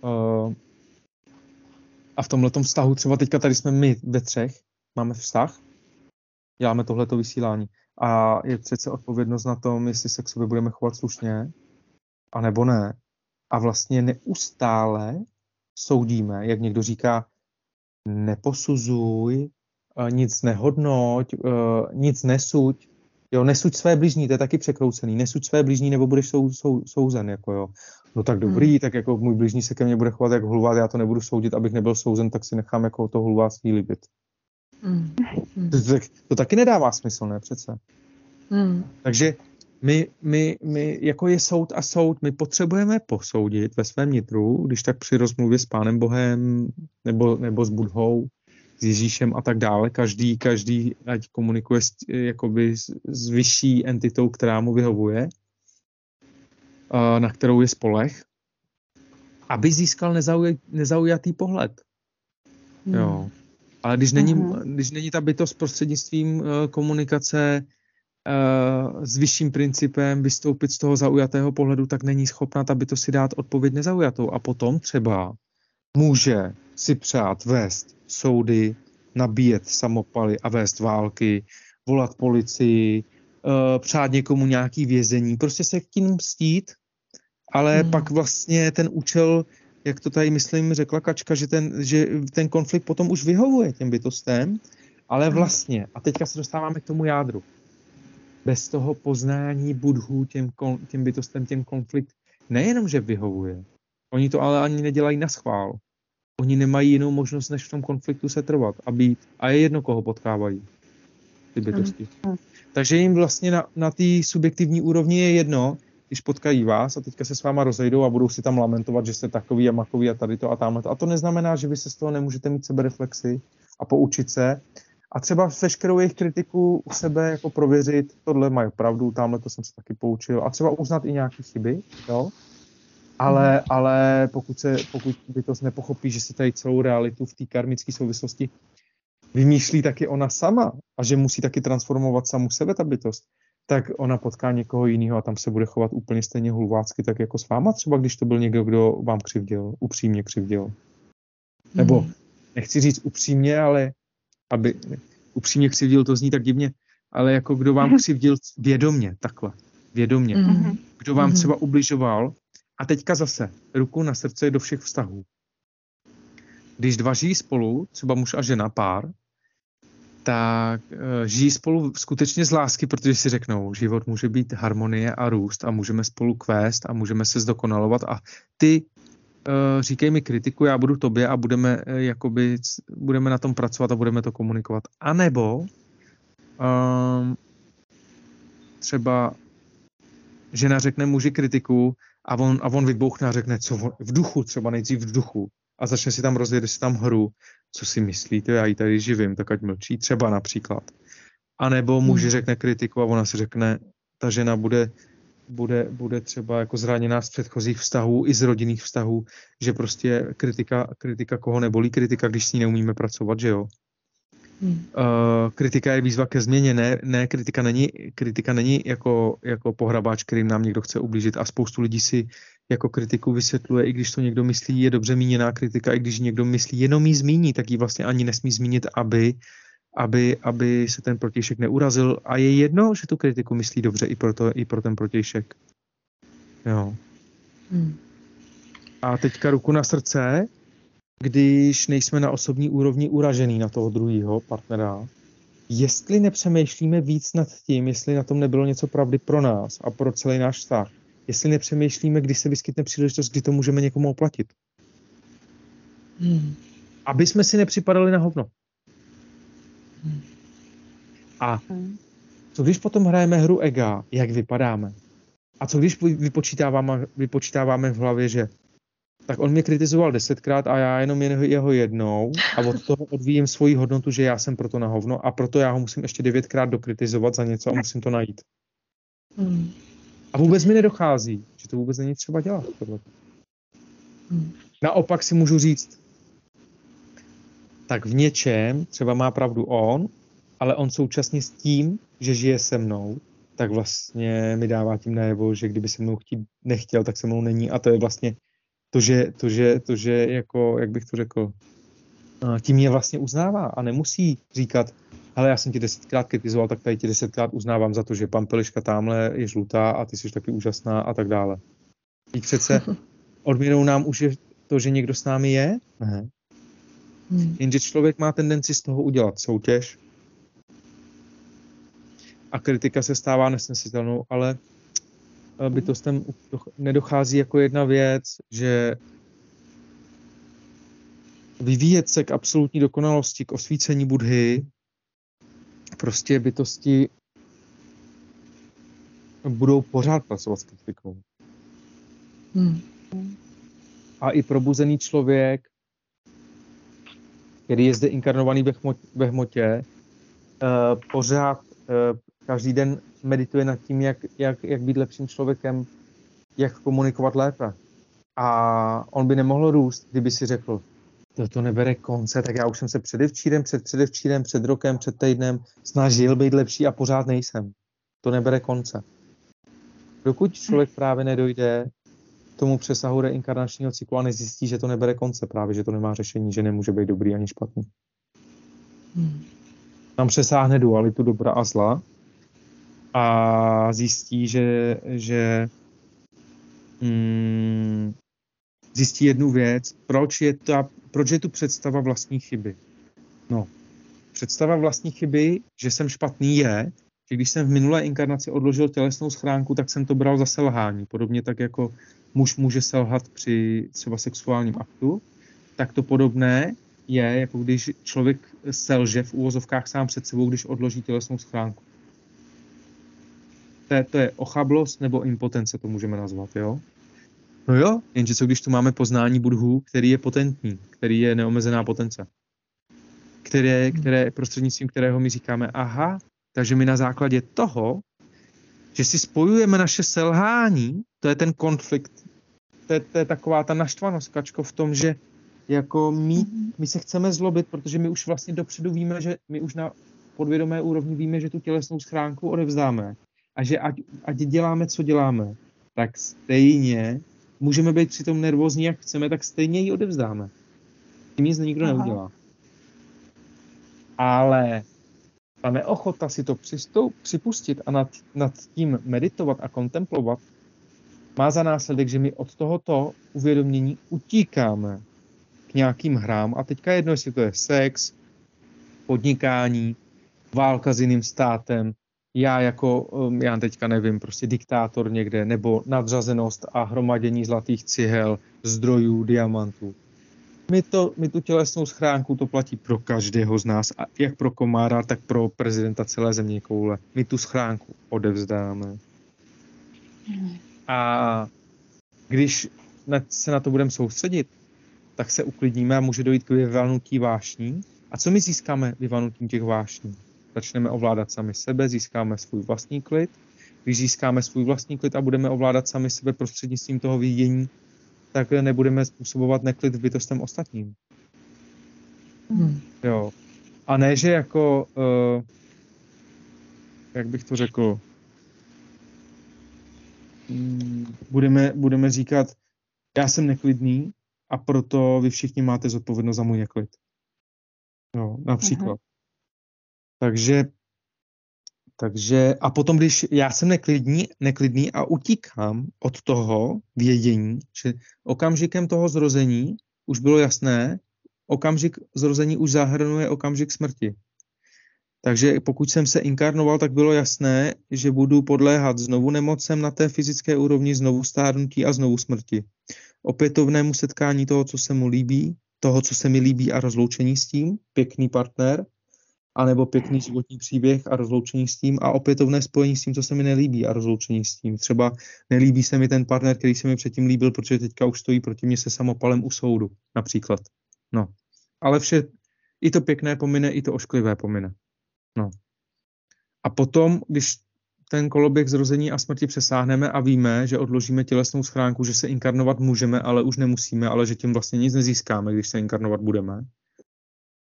Uh, a v tomhle vztahu třeba teďka tady jsme my ve třech, máme vztah, děláme tohleto vysílání a je přece odpovědnost na tom, jestli se k sobě budeme chovat slušně, anebo ne. A vlastně neustále soudíme, jak někdo říká, neposuzuj, eh, nic nehodnoť, eh, nic nesuď, jo, nesuď své blížní, to je taky překroucený, nesuď své blížní, nebo budeš sou, sou, souzen, jako jo. No tak dobrý, hmm. tak jako můj blížní se ke mně bude chovat jako hulvát, já to nebudu soudit, abych nebyl souzen, tak si nechám jako to hulváctví líbit. Hmm. To, to, to taky nedává smysl, ne přece. Hmm. Takže my, my, my, jako je soud a soud, my potřebujeme posoudit ve svém nitru, když tak při rozmluvě s Pánem Bohem nebo, nebo s Budhou, s Ježíšem a tak dále. Každý, každý ať komunikuje s, jakoby s, s vyšší entitou, která mu vyhovuje, na kterou je spolech, aby získal nezauj, nezaujatý pohled. Hmm. Jo. Ale když není, když není ta bytost prostřednictvím uh, komunikace uh, s vyšším principem vystoupit z toho zaujatého pohledu, tak není schopná ta bytost si dát odpověď nezaujatou. A potom třeba může si přát vést soudy, nabíjet samopaly a vést války, volat policii, uh, přát někomu nějaký vězení, prostě se k tím mstít, ale hmm. pak vlastně ten účel, jak to tady myslím řekla Kačka, že ten, že ten konflikt potom už vyhovuje těm bytostem, ale hmm. vlastně, a teďka se dostáváme k tomu jádru, bez toho poznání budhů těm, těm bytostem, těm konflikt nejenom, že vyhovuje, oni to ale ani nedělají na schvál. Oni nemají jinou možnost, než v tom konfliktu se trvat a být. A je jedno, koho potkávají ty bytosti. Takže jim vlastně na, na té subjektivní úrovni je jedno, když potkají vás a teďka se s váma rozejdou a budou si tam lamentovat, že jste takový a makový a tady to a tamhle. A to neznamená, že vy se z toho nemůžete mít sebereflexy a poučit se. A třeba veškerou jejich kritiku u sebe jako prověřit, tohle mají pravdu, tamhle to jsem se taky poučil. A třeba uznat i nějaké chyby, jo. Ale, ale pokud, se, pokud by to nepochopí, že si tady celou realitu v té karmické souvislosti vymýšlí taky ona sama a že musí taky transformovat samu sebe ta bytost, tak ona potká někoho jiného a tam se bude chovat úplně stejně hulvácky, tak jako s váma třeba, když to byl někdo, kdo vám křivděl, upřímně křivděl. Nebo hmm. nechci říct upřímně, ale aby upřímně křivděl, to zní tak divně, ale jako kdo vám křivděl vědomně, takhle, vědomně. Mm-hmm. Kdo vám mm-hmm. třeba ubližoval a teďka zase ruku na srdce do všech vztahů. Když dva žijí spolu, třeba muž a žena, pár, tak uh, žijí spolu skutečně z lásky, protože si řeknou, život může být harmonie a růst a můžeme spolu kvést a můžeme se zdokonalovat a ty uh, říkej mi kritiku, já budu tobě a budeme, uh, jakoby, budeme na tom pracovat a budeme to komunikovat. A nebo um, třeba žena řekne muži kritiku a on, a on vybouchne a řekne, co on, v duchu, třeba nejdřív v duchu a začne si tam rozjet si tam hru co si myslíte, já ji tady živím, tak ať mlčí, třeba například. A nebo muž hmm. řekne kritiku a ona si řekne, ta žena bude, bude, bude třeba jako zraněná z předchozích vztahů i z rodinných vztahů, že prostě kritika, kritika koho nebolí kritika, když s ní neumíme pracovat, že jo. Hmm. Uh, kritika je výzva ke změně, ne, ne kritika není, kritika není jako, jako pohrabáč, kterým nám někdo chce ublížit a spoustu lidí si jako kritiku vysvětluje, i když to někdo myslí, je dobře míněná kritika, i když někdo myslí, jenom jí zmíní, tak ji vlastně ani nesmí zmínit, aby aby, aby se ten protějšek neurazil a je jedno, že tu kritiku myslí dobře i pro, to, i pro ten protějšek. Jo. Hmm. A teďka ruku na srdce, když nejsme na osobní úrovni uražený na toho druhého partnera, jestli nepřemýšlíme víc nad tím, jestli na tom nebylo něco pravdy pro nás a pro celý náš vztah, jestli nepřemýšlíme, kdy se vyskytne příležitost, kdy to můžeme někomu oplatit. Hmm. Aby jsme si nepřipadali na hovno. Hmm. A co když potom hrajeme hru ega, jak vypadáme? A co když vypočítáváme, vypočítáváme v hlavě, že tak on mě kritizoval desetkrát a já jenom jen jeho jednou a od toho odvíjím svoji hodnotu, že já jsem proto na hovno a proto já ho musím ještě devětkrát dokritizovat za něco a musím to najít. Hmm. A vůbec mi nedochází, že to vůbec není třeba dělat. Tohle. Hmm. Naopak si můžu říct, tak v něčem třeba má pravdu on, ale on současně s tím, že žije se mnou, tak vlastně mi dává tím najevo, že kdyby se mnou chtít nechtěl, tak se mnou není a to je vlastně to, že, to, že, to, že jako, jak bych to řekl, tím je vlastně uznává a nemusí říkat, ale já jsem ti desetkrát kritizoval, tak tady ti desetkrát uznávám za to, že pan Peliška tamhle je žlutá a ty jsi taky úžasná a tak dále. I přece odměnou nám už je to, že někdo s námi je? Ne. Hmm. Jenže člověk má tendenci z toho udělat soutěž a kritika se stává nesnesitelnou, ale bytostem nedochází jako jedna věc, že vyvíjet se k absolutní dokonalosti, k osvícení Budhy, prostě bytosti budou pořád pracovat s kritikou. Hmm. A i probuzený člověk, který je zde inkarnovaný ve, hmotě, ve hmotě uh, pořád uh, každý den medituje nad tím, jak, jak, jak být lepším člověkem, jak komunikovat lépe. A on by nemohl růst, kdyby si řekl, to, to nebere konce, tak já už jsem se předevčírem, před předevčírem, před rokem, před týdnem snažil být lepší a pořád nejsem. To nebere konce. Dokud člověk právě nedojde k tomu přesahu reinkarnačního cyklu a nezjistí, že to nebere konce, právě že to nemá řešení, že nemůže být dobrý ani špatný. Hmm. Tam přesáhne dualitu dobra a zla a zjistí, že, že hmm, zjistí jednu věc, proč je, ta, proč je tu představa vlastní chyby. No, představa vlastní chyby, že jsem špatný je, že když jsem v minulé inkarnaci odložil tělesnou schránku, tak jsem to bral za selhání. Podobně tak jako muž může selhat při třeba sexuálním aktu, tak to podobné je, jako když člověk selže v úvozovkách sám před sebou, když odloží tělesnou schránku. To je, to je ochablost nebo impotence, to můžeme nazvat, jo? No jo, jenže co když tu máme poznání budhu, který je potentní, který je neomezená potence, které, které prostřednictvím kterého my říkáme, aha, takže my na základě toho, že si spojujeme naše selhání, to je ten konflikt, to je, to je taková ta naštvanost, Kačko, v tom, že jako my, my se chceme zlobit, protože my už vlastně dopředu víme, že my už na podvědomé úrovni víme, že tu tělesnou schránku odevzdáme a že ať, ať děláme, co děláme, tak stejně můžeme být přitom nervózní, jak chceme, tak stejně ji odevzdáme. Tím nic nikdo Aha. neudělá. Ale ta neochota si to přistoup, připustit a nad, nad tím meditovat a kontemplovat má za následek, že my od tohoto uvědomění utíkáme k nějakým hrám. A teďka jedno, jestli to je sex, podnikání, válka s jiným státem, já jako, um, já teďka nevím, prostě diktátor někde, nebo nadřazenost a hromadění zlatých cihel, zdrojů, diamantů. My, to, my tu tělesnou schránku, to platí pro každého z nás, a jak pro komára, tak pro prezidenta celé země koule. My tu schránku odevzdáme. A když se na to budeme soustředit, tak se uklidníme a může dojít k vyvalnutí vášní. A co my získáme vyvalnutím těch vášní? Začneme ovládat sami sebe, získáme svůj vlastní klid. Když získáme svůj vlastní klid a budeme ovládat sami sebe prostřednictvím toho vidění, tak nebudeme způsobovat neklid v bytostem ostatním. Hmm. Jo. A ne, že jako, uh, jak bych to řekl, um, budeme, budeme říkat, já jsem neklidný a proto vy všichni máte zodpovědnost za můj neklid. Jo, například. Takže, takže a potom, když já jsem neklidný, neklidný a utíkám od toho vědění, že okamžikem toho zrození už bylo jasné, okamžik zrození už zahrnuje okamžik smrti. Takže pokud jsem se inkarnoval, tak bylo jasné, že budu podléhat znovu nemocem na té fyzické úrovni, znovu stárnutí a znovu smrti. Opětovnému setkání toho, co se mu líbí, toho, co se mi líbí a rozloučení s tím, pěkný partner, anebo pěkný životní příběh a rozloučení s tím a opětovné spojení s tím, co se mi nelíbí a rozloučení s tím. Třeba nelíbí se mi ten partner, který se mi předtím líbil, protože teďka už stojí proti mě se samopalem u soudu, například. No. Ale vše, i to pěkné pomine, i to ošklivé pomine. No. A potom, když ten koloběh zrození a smrti přesáhneme a víme, že odložíme tělesnou schránku, že se inkarnovat můžeme, ale už nemusíme, ale že tím vlastně nic nezískáme, když se inkarnovat budeme,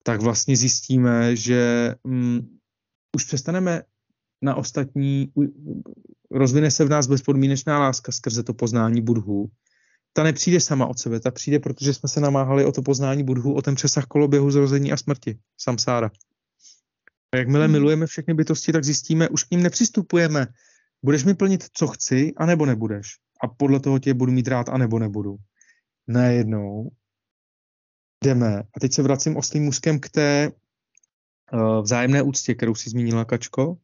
tak vlastně zjistíme, že um, už přestaneme na ostatní, rozvine se v nás bezpodmínečná láska skrze to poznání budhu. Ta nepřijde sama od sebe, ta přijde, protože jsme se namáhali o to poznání budhu, o ten přesah koloběhu zrození a smrti, samsára. A jakmile hmm. milujeme všechny bytosti, tak zjistíme, už k ním nepřistupujeme. Budeš mi plnit, co chci, anebo nebudeš. A podle toho tě budu mít rád, anebo nebudu. Najednou jdeme. A teď se vracím oslým mužskem k té uh, vzájemné úctě, kterou si zmínila, Kačko.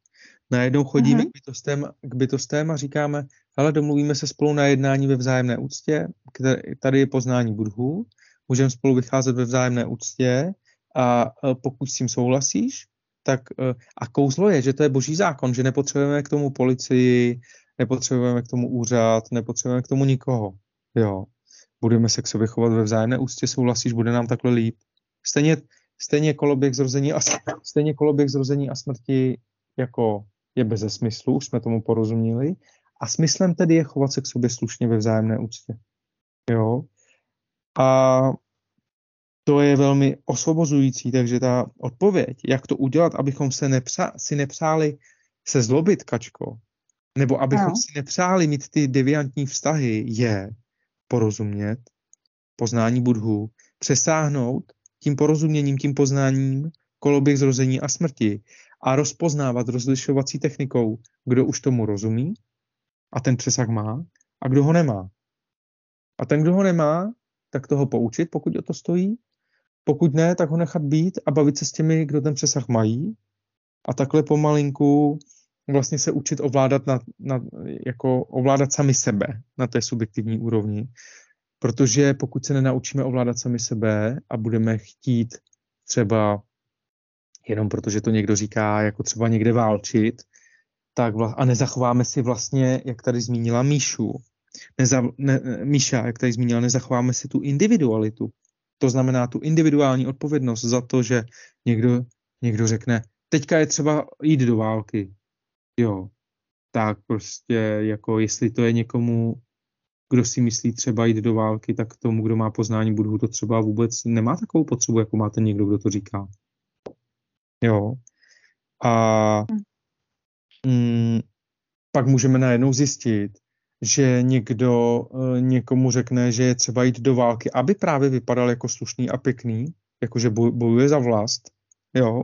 Najednou chodíme mm-hmm. k, bytostem, k bytostem a říkáme, hele, domluvíme se spolu na jednání ve vzájemné úctě, které, tady je poznání budhu, můžeme spolu vycházet ve vzájemné úctě a uh, pokud s tím souhlasíš, tak uh, a kouzlo je, že to je boží zákon, že nepotřebujeme k tomu policii, nepotřebujeme k tomu úřad, nepotřebujeme k tomu nikoho. Jo budeme se k sobě chovat ve vzájemné ústě, souhlasíš, bude nám takhle líp. Stejně, stejně koloběh zrození a, stejně koloběh zrození a smrti jako je bez smyslu, už jsme tomu porozuměli. A smyslem tedy je chovat se k sobě slušně ve vzájemné úctě. Jo? A to je velmi osvobozující, takže ta odpověď, jak to udělat, abychom se nepřá, si nepřáli se zlobit, kačko, nebo abychom no. si nepřáli mít ty deviantní vztahy, je porozumět poznání budhu, přesáhnout tím porozuměním, tím poznáním koloběh zrození a smrti a rozpoznávat rozlišovací technikou, kdo už tomu rozumí a ten přesah má a kdo ho nemá. A ten, kdo ho nemá, tak toho poučit, pokud o to stojí. Pokud ne, tak ho nechat být a bavit se s těmi, kdo ten přesah mají. A takhle pomalinku vlastně se učit ovládat, na, na, jako ovládat sami sebe na té subjektivní úrovni. Protože pokud se nenaučíme ovládat sami sebe a budeme chtít třeba jenom protože to někdo říká, jako třeba někde válčit, tak vla, a nezachováme si vlastně, jak tady zmínila Míšu, neza, ne, Míša, jak tady zmínila, nezachováme si tu individualitu. To znamená tu individuální odpovědnost za to, že někdo, někdo řekne, teďka je třeba jít do války, jo, tak prostě jako jestli to je někomu, kdo si myslí třeba jít do války, tak tomu, kdo má poznání budhu, to třeba vůbec nemá takovou potřebu, jako má ten někdo, kdo to říká. Jo. A mm, pak můžeme najednou zjistit, že někdo e, někomu řekne, že je třeba jít do války, aby právě vypadal jako slušný a pěkný, jakože bojuje za vlast, jo,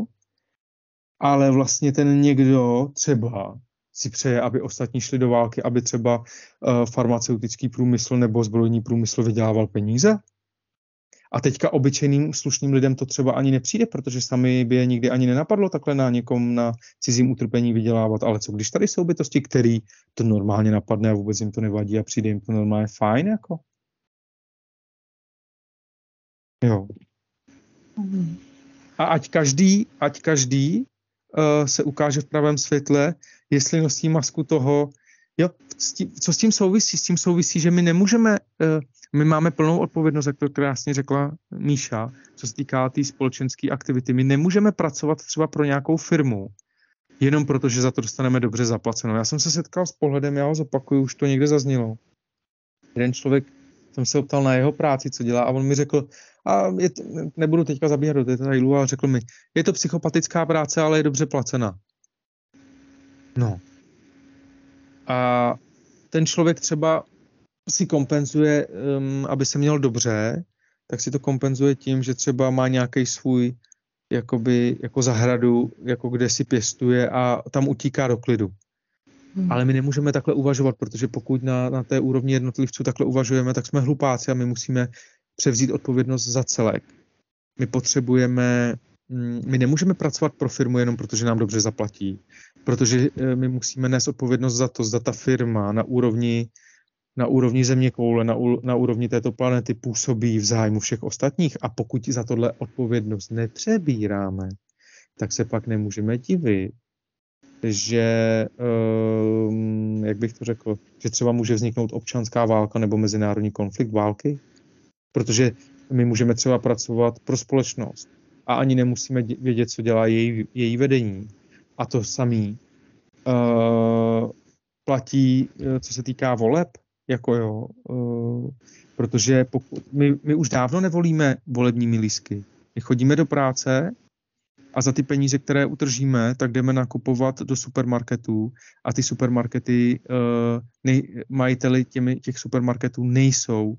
ale vlastně ten někdo třeba si přeje, aby ostatní šli do války, aby třeba uh, farmaceutický průmysl nebo zbrojní průmysl vydělával peníze. A teďka obyčejným slušným lidem to třeba ani nepřijde, protože sami by je nikdy ani nenapadlo takhle na někom na cizím utrpení vydělávat. Ale co když tady jsou bytosti, který to normálně napadne a vůbec jim to nevadí a přijde jim to normálně fajn jako? Jo. Mhm. A ať každý, ať každý se ukáže v pravém světle, jestli nosí masku toho, jo, s tím, co s tím souvisí? S tím souvisí, že my nemůžeme, uh, my máme plnou odpovědnost, jak to krásně řekla Míša, co se týká té tý společenské aktivity. My nemůžeme pracovat třeba pro nějakou firmu, jenom proto, že za to dostaneme dobře zaplaceno. Já jsem se setkal s pohledem, já ho zopakuju, už to někde zaznělo. Jeden člověk, jsem se optal na jeho práci, co dělá, a on mi řekl, a je to, nebudu teďka zabíhat do detailů, ale řekl mi, je to psychopatická práce, ale je dobře placena. No. A ten člověk třeba si kompenzuje, um, aby se měl dobře, tak si to kompenzuje tím, že třeba má nějaký svůj jakoby, jako zahradu, jako kde si pěstuje a tam utíká do klidu. Hmm. Ale my nemůžeme takhle uvažovat, protože pokud na, na té úrovni jednotlivců takhle uvažujeme, tak jsme hlupáci a my musíme převzít odpovědnost za celek. My potřebujeme, mm, my nemůžeme pracovat pro firmu jenom protože nám dobře zaplatí, protože eh, my musíme nést odpovědnost za to, zda ta firma na úrovni na úrovni země koule, na, na úrovni této planety působí v zájmu všech ostatních a pokud za tohle odpovědnost nepřebíráme, tak se pak nemůžeme divit, že, um, jak bych to řekl, že třeba může vzniknout občanská válka nebo mezinárodní konflikt války, protože my můžeme třeba pracovat pro společnost a ani nemusíme vědět, co dělá její, její vedení. A to samý uh, platí, eh, co se týká voleb, jako jo, uh, protože pokud, my, my už dávno nevolíme volebními lísky. My chodíme do práce a za ty peníze, které utržíme, tak jdeme nakupovat do supermarketů a ty supermarkety, uh, nej, majiteli těmi, těch supermarketů nejsou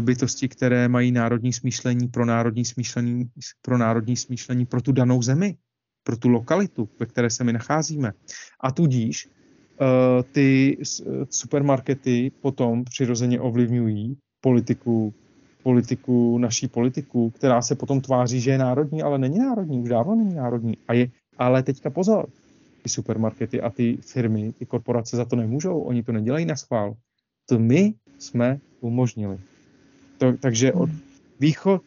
bytosti, které mají národní smýšlení pro národní smýšlení, pro národní smýšlení pro tu danou zemi, pro tu lokalitu, ve které se my nacházíme. A tudíž uh, ty supermarkety potom přirozeně ovlivňují politiku, politiku, naší politiku, která se potom tváří, že je národní, ale není národní, už dávno není národní. A je, ale teďka pozor, ty supermarkety a ty firmy, ty korporace za to nemůžou, oni to nedělají na schvál. To my jsme umožnili. To, takže od východ,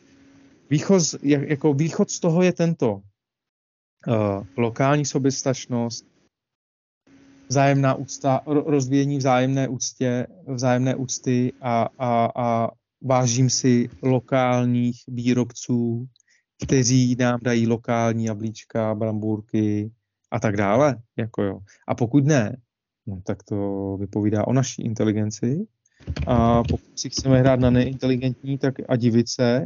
východ, jako východ z toho je tento. Uh, lokální soběstačnost, vzájemná úcta, rozvíjení vzájemné úctě, vzájemné úcty a, a, a vážím si lokálních výrobců, kteří nám dají lokální jablíčka, brambůrky a tak dále. Jako jo. A pokud ne, no, tak to vypovídá o naší inteligenci a pokud si chceme hrát na neinteligentní, tak a divit se,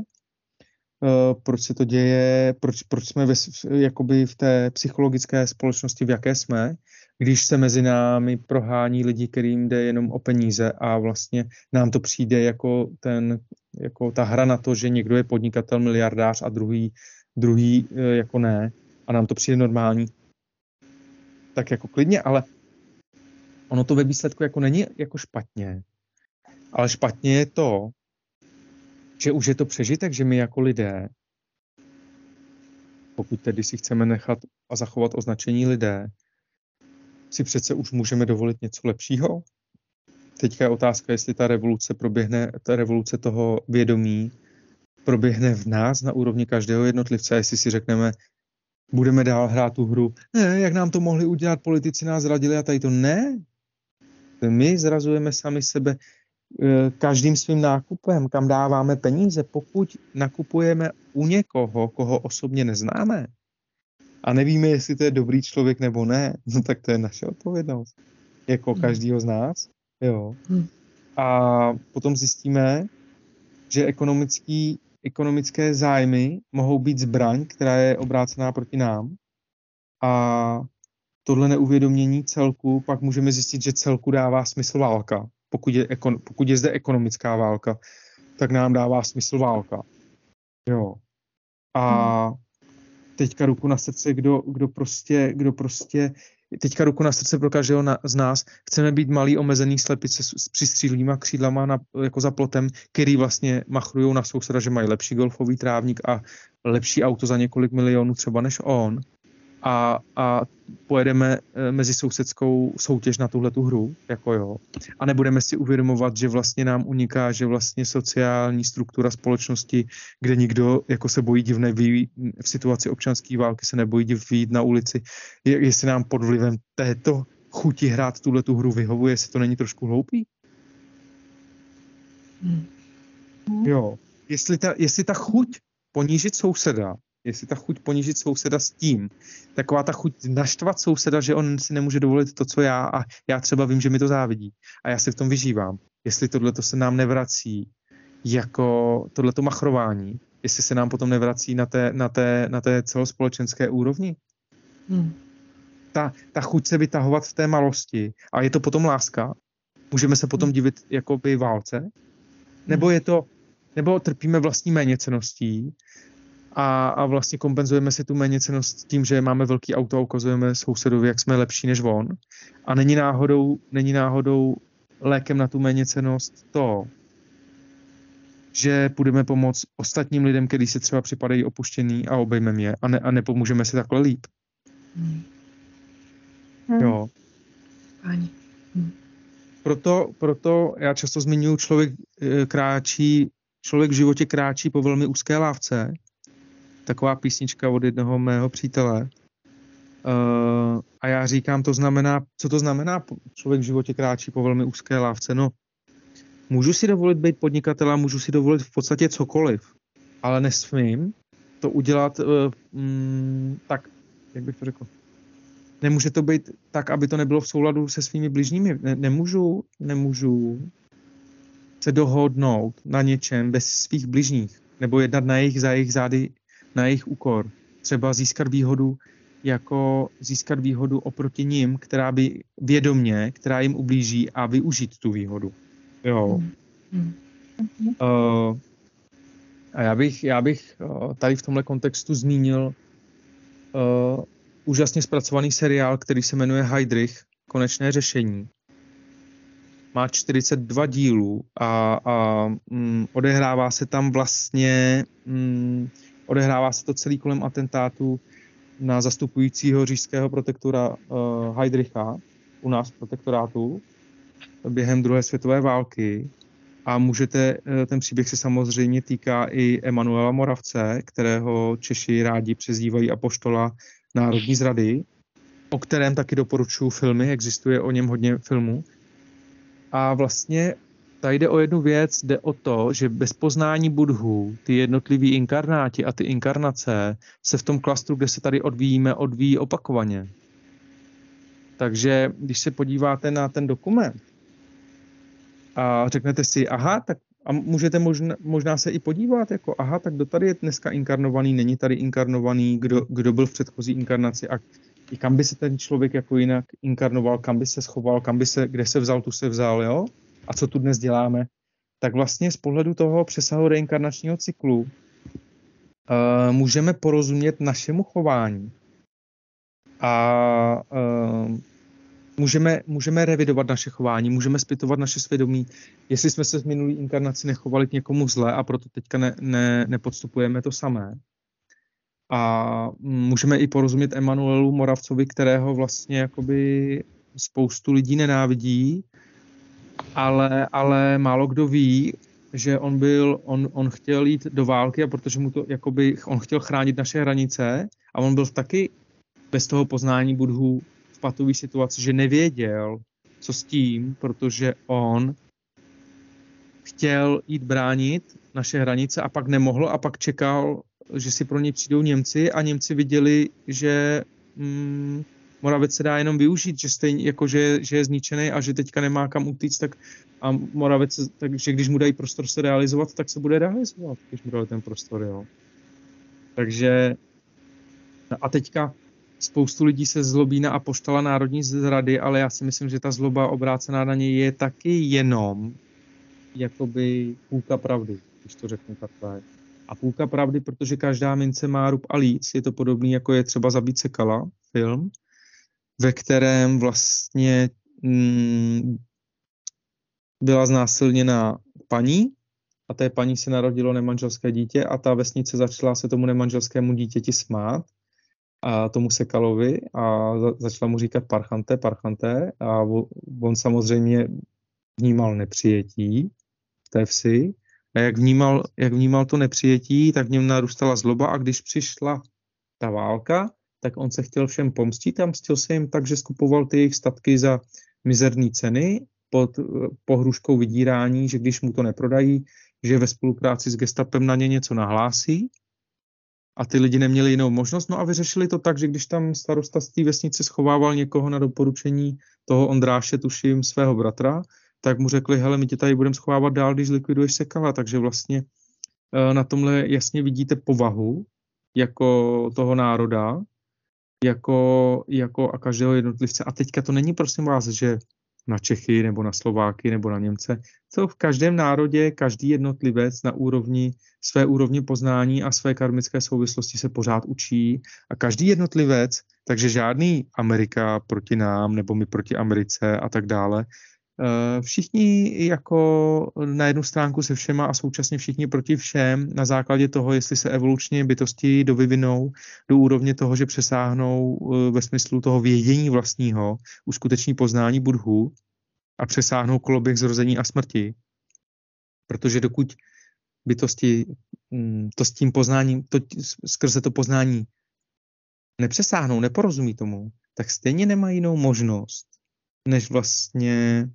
uh, proč se to děje, proč, proč jsme ve, jakoby v té psychologické společnosti, v jaké jsme, když se mezi námi prohání lidi, kterým jde jenom o peníze a vlastně nám to přijde jako, ten, jako ta hra na to, že někdo je podnikatel, miliardář a druhý, druhý uh, jako ne a nám to přijde normální, tak jako klidně, ale ono to ve výsledku jako není jako špatně, ale špatně je to, že už je to přežitek, že my jako lidé, pokud tedy si chceme nechat a zachovat označení lidé, si přece už můžeme dovolit něco lepšího. Teďka je otázka, jestli ta revoluce proběhne, ta revoluce toho vědomí proběhne v nás na úrovni každého jednotlivce, jestli si řekneme, budeme dál hrát tu hru, ne, jak nám to mohli udělat, politici nás zradili a tady to ne. My zrazujeme sami sebe E, každým svým nákupem, kam dáváme peníze, pokud nakupujeme u někoho, koho osobně neznáme a nevíme, jestli to je dobrý člověk nebo ne, no tak to je naše odpovědnost. Jako hmm. každýho z nás. Jo. Hmm. A potom zjistíme, že ekonomický, ekonomické zájmy mohou být zbraň, která je obrácená proti nám. A tohle neuvědomění celku pak můžeme zjistit, že celku dává smysl válka pokud je, pokud je zde ekonomická válka, tak nám dává smysl válka. Jo. A hmm. Teďka ruku na srdce, kdo, kdo prostě, kdo prostě teďka ruku na srdce pro každého na, z nás, chceme být malý omezený slepice s, s přistřílnýma křídlama na, jako za plotem, který vlastně machrují na souseda, že mají lepší golfový trávník a lepší auto za několik milionů třeba než on a, a pojedeme eh, mezi sousedskou soutěž na tuhle tu hru, jako jo, a nebudeme si uvědomovat, že vlastně nám uniká, že vlastně sociální struktura společnosti, kde nikdo jako se bojí divné vý, v situaci občanské války se nebojí div výjít na ulici, je, jestli nám pod vlivem této chuti hrát tuhle tu hru vyhovuje, jestli to není trošku hloupý? Hmm. Jo, jestli ta, jestli ta chuť ponížit souseda jestli ta chuť ponížit souseda s tím, taková ta chuť naštvat souseda, že on si nemůže dovolit to, co já a já třeba vím, že mi to závidí. A já si v tom vyžívám. Jestli tohle to se nám nevrací jako tohleto machrování, jestli se nám potom nevrací na té, na té, na té celospolečenské úrovni. Hmm. Ta, ta chuť se vytahovat v té malosti a je to potom láska, můžeme se potom divit jako by válce, nebo je to, nebo trpíme vlastní méněceností a, a vlastně kompenzujeme si tu méněcenost tím, že máme velký auto a ukazujeme sousedovi, jak jsme lepší než on. A není náhodou, není náhodou lékem na tu méněcenost to, že půjdeme pomoct ostatním lidem, kteří se třeba připadají opuštěný a obejmeme je a, ne, a nepomůžeme si takhle líp. Hmm. Jo. Ani. Hmm. Proto, proto já často zmiňuji, člověk eh, kráčí, člověk v životě kráčí po velmi úzké lávce. Taková písnička od jednoho mého přítele. Uh, a já říkám, to znamená, co to znamená, člověk v životě kráčí po velmi úzké lávce. No, můžu si dovolit být podnikatel můžu si dovolit v podstatě cokoliv, ale nesmím to udělat uh, mm, tak, jak bych to řekl, Nemůže to být tak, aby to nebylo v souladu se svými bližními. Ne, nemůžu, nemůžu se dohodnout na něčem bez svých bližních, nebo jednat na jejich, za jejich zády, na jejich úkor. Třeba získat výhodu jako získat výhodu oproti ním, která by vědomně, která jim ublíží a využít tu výhodu. Jo. Mm. Uh, a já bych, já bych uh, tady v tomhle kontextu zmínil uh, úžasně zpracovaný seriál, který se jmenuje Heidrich, konečné řešení. Má 42 dílů a, a mm, odehrává se tam vlastně, mm, odehrává se to celý kolem atentátu na zastupujícího říšského protektora uh, Heidricha u nás v protektorátu během druhé světové války. A můžete, eh, ten příběh se samozřejmě týká i Emanuela Moravce, kterého Češi rádi přezdívají apoštola Národní zrady, o kterém taky doporučuji filmy, existuje o něm hodně filmů. A vlastně tady jde o jednu věc, jde o to, že bez poznání budhů, ty jednotliví inkarnáti a ty inkarnace se v tom klastru, kde se tady odvíjíme, odvíjí opakovaně. Takže když se podíváte na ten dokument a řeknete si, aha, tak a můžete možná, možná se i podívat, jako aha, tak kdo tady je dneska inkarnovaný, není tady inkarnovaný, kdo, kdo byl v předchozí inkarnaci a i kam by se ten člověk jako jinak inkarnoval, kam by se schoval, kam by se, kde se vzal, tu se vzal, jo? A co tu dnes děláme? Tak vlastně z pohledu toho přesahu reinkarnačního cyklu uh, můžeme porozumět našemu chování a uh, můžeme, můžeme revidovat naše chování, můžeme zpytovat naše svědomí, jestli jsme se v minulý inkarnaci nechovali k někomu zle a proto teďka ne, ne, nepodstupujeme to samé. A můžeme i porozumět Emanuelu Moravcovi, kterého vlastně jakoby spoustu lidí nenávidí, ale, ale málo kdo ví, že on byl, on, on chtěl jít do války a protože mu to, jakoby, on chtěl chránit naše hranice a on byl taky bez toho poznání budhů patové situaci, že nevěděl, co s tím, protože on chtěl jít bránit naše hranice a pak nemohl a pak čekal, že si pro ně přijdou Němci a Němci viděli, že mm, Moravec se dá jenom využít, že, stejně, jako že, že je zničený a že teďka nemá kam utíct, tak a Moravec, takže když mu dají prostor se realizovat, tak se bude realizovat, když mu dali ten prostor, jo. Takže a teďka spoustu lidí se zlobí na apoštola národní zrady, ale já si myslím, že ta zloba obrácená na něj je taky jenom jakoby půlka pravdy, když to řeknu takhle. A půlka pravdy, protože každá mince má rub a líc, je to podobný, jako je třeba Zabít Sekala, film, ve kterém vlastně mm, byla znásilněna paní a té paní se narodilo nemanželské dítě a ta vesnice začala se tomu nemanželskému dítěti smát a tomu Sekalovi a začala mu říkat parchante, parchante a on samozřejmě vnímal nepřijetí v té vsi a jak vnímal, jak vnímal to nepřijetí, tak v něm narůstala zloba a když přišla ta válka, tak on se chtěl všem pomstit a mstil se jim tak, že skupoval ty jejich statky za mizerné ceny pod pohruškou vydírání, že když mu to neprodají, že ve spolupráci s gestapem na ně něco nahlásí a ty lidi neměli jinou možnost. No a vyřešili to tak, že když tam starosta z té vesnice schovával někoho na doporučení toho Ondráše, tuším, svého bratra, tak mu řekli, hele, my tě tady budeme schovávat dál, když likviduješ sekala. Takže vlastně eh, na tomhle jasně vidíte povahu jako toho národa, jako, jako a každého jednotlivce. A teďka to není, prosím vás, že na Čechy nebo na Slováky nebo na Němce. Co v každém národě, každý jednotlivec na úrovni své úrovni poznání a své karmické souvislosti se pořád učí a každý jednotlivec, takže žádný Amerika proti nám nebo my proti Americe a tak dále, všichni jako na jednu stránku se všema a současně všichni proti všem na základě toho, jestli se evolučně bytosti dovyvinou do úrovně toho, že přesáhnou eh, ve smyslu toho vědění vlastního, uskuteční poznání budhu a přesáhnou koloběh zrození a smrti. Protože dokud bytosti mm, to s tím poznáním, to, skrze to poznání nepřesáhnou, neporozumí tomu, tak stejně nemají jinou možnost, než vlastně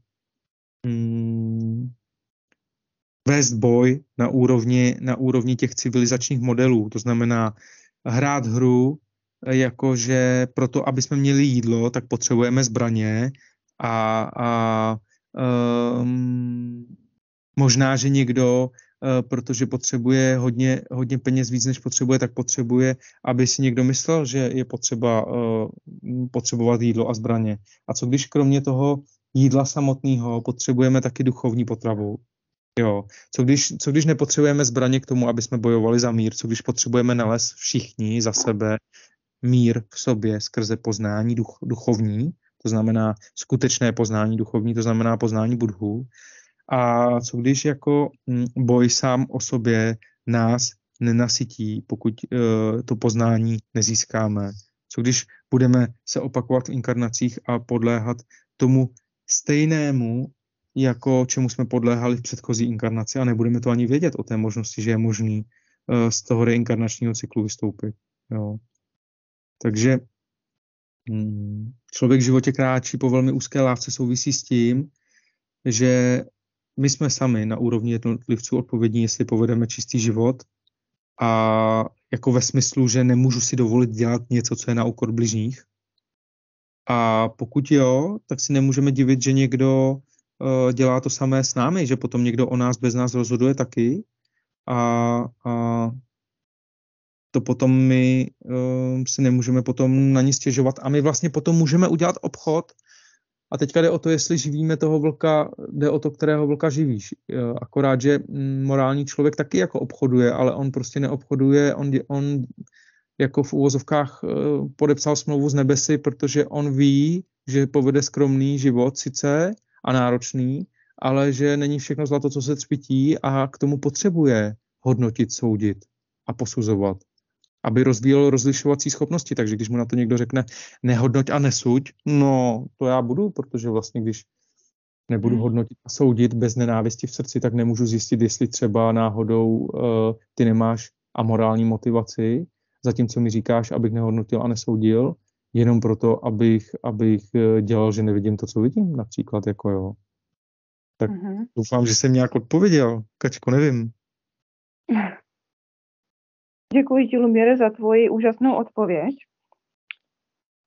mm, vést boj na úrovni, na úrovni těch civilizačních modelů. To znamená hrát hru, jakože proto, aby jsme měli jídlo, tak potřebujeme zbraně a, a um, možná, že někdo, uh, protože potřebuje hodně, hodně peněz víc, než potřebuje, tak potřebuje, aby si někdo myslel, že je potřeba uh, potřebovat jídlo a zbraně. A co když kromě toho jídla samotného potřebujeme taky duchovní potravu. Jo. Co, když, co když nepotřebujeme zbraně k tomu, aby jsme bojovali za mír? Co když potřebujeme nalézt všichni za sebe mír v sobě skrze poznání duch, duchovní, to znamená skutečné poznání duchovní, to znamená poznání budhu. A co když jako hm, boj sám o sobě nás nenasytí, pokud uh, to poznání nezískáme? Co když budeme se opakovat v inkarnacích a podléhat tomu stejnému, jako čemu jsme podléhali v předchozí inkarnaci a nebudeme to ani vědět o té možnosti, že je možný uh, z toho reinkarnačního cyklu vystoupit. Jo. Takže hmm, člověk v životě kráčí po velmi úzké lávce souvisí s tím, že my jsme sami na úrovni jednotlivců odpovědní, jestli povedeme čistý život a jako ve smyslu, že nemůžu si dovolit dělat něco, co je na úkor bližních, a pokud jo, tak si nemůžeme divit, že někdo uh, dělá to samé s námi, že potom někdo o nás bez nás rozhoduje taky. A, a to potom my uh, si nemůžeme potom na ní stěžovat. A my vlastně potom můžeme udělat obchod. A teďka jde o to, jestli živíme toho vlka, jde o to, kterého vlka živíš. Uh, akorát, že mm, morální člověk taky jako obchoduje, ale on prostě neobchoduje, on, on jako v úvozovkách eh, podepsal smlouvu z nebesy, protože on ví, že povede skromný život sice a náročný, ale že není všechno zlato, co se třpití a k tomu potřebuje hodnotit, soudit a posuzovat, aby rozvíjel rozlišovací schopnosti. Takže když mu na to někdo řekne nehodnoť a nesuď, no to já budu, protože vlastně když nebudu hmm. hodnotit a soudit bez nenávisti v srdci, tak nemůžu zjistit, jestli třeba náhodou uh, ty nemáš amorální motivaci zatímco mi říkáš, abych nehodnotil a nesoudil, jenom proto, abych, abych eh, dělal, že nevidím to, co vidím, například, jako jo. Tak mm-hmm. doufám, že jsem nějak odpověděl. Kačko, nevím. Děkuji ti, Lumiere, za tvoji úžasnou odpověď.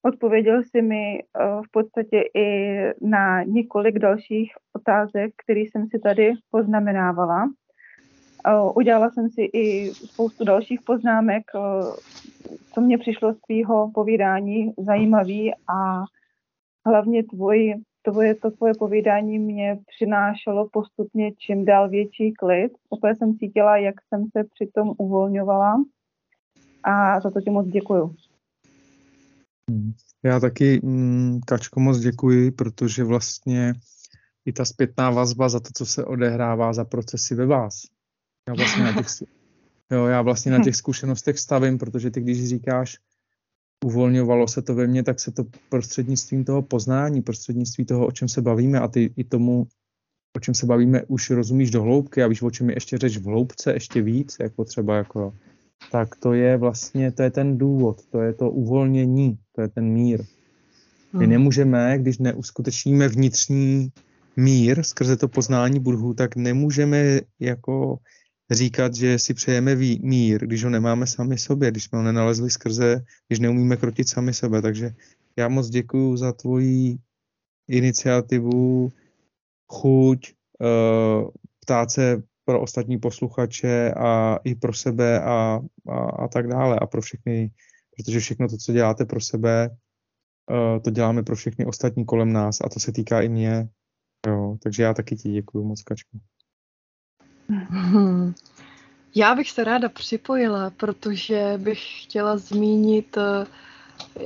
Odpověděl jsi mi uh, v podstatě i na několik dalších otázek, které jsem si tady poznamenávala. Udělala jsem si i spoustu dalších poznámek, co mě přišlo z tvýho povídání zajímavý a hlavně tvoj, tvoje, to tvoje povídání mě přinášelo postupně čím dál větší klid. Úplně jsem cítila, jak jsem se přitom uvolňovala a za to ti moc děkuju. Já taky, mm, Kačko, moc děkuji, protože vlastně i ta zpětná vazba za to, co se odehrává za procesy ve vás, já vlastně na těch, jo, já vlastně na těch zkušenostech stavím, protože ty, když říkáš, uvolňovalo se to ve mně, tak se to prostřednictvím toho poznání, prostřednictvím toho, o čem se bavíme a ty i tomu, o čem se bavíme, už rozumíš do hloubky a víš, o čem je ještě řeč v hloubce, ještě víc, jako třeba jako, tak to je vlastně, to je ten důvod, to je to uvolnění, to je ten mír. My hmm. nemůžeme, když neuskutečníme vnitřní mír skrze to poznání Budhu, tak nemůžeme jako říkat, že si přejeme mír, když ho nemáme sami sobě, když jsme ho nenalezli skrze, když neumíme krotit sami sebe. Takže já moc děkuji za tvoji iniciativu, chuť, uh, ptát se pro ostatní posluchače a i pro sebe a, a, a tak dále a pro všechny, protože všechno to, co děláte pro sebe, uh, to děláme pro všechny ostatní kolem nás a to se týká i mě. Jo, takže já taky ti děkuji moc, Kačko. Já bych se ráda připojila, protože bych chtěla zmínit uh,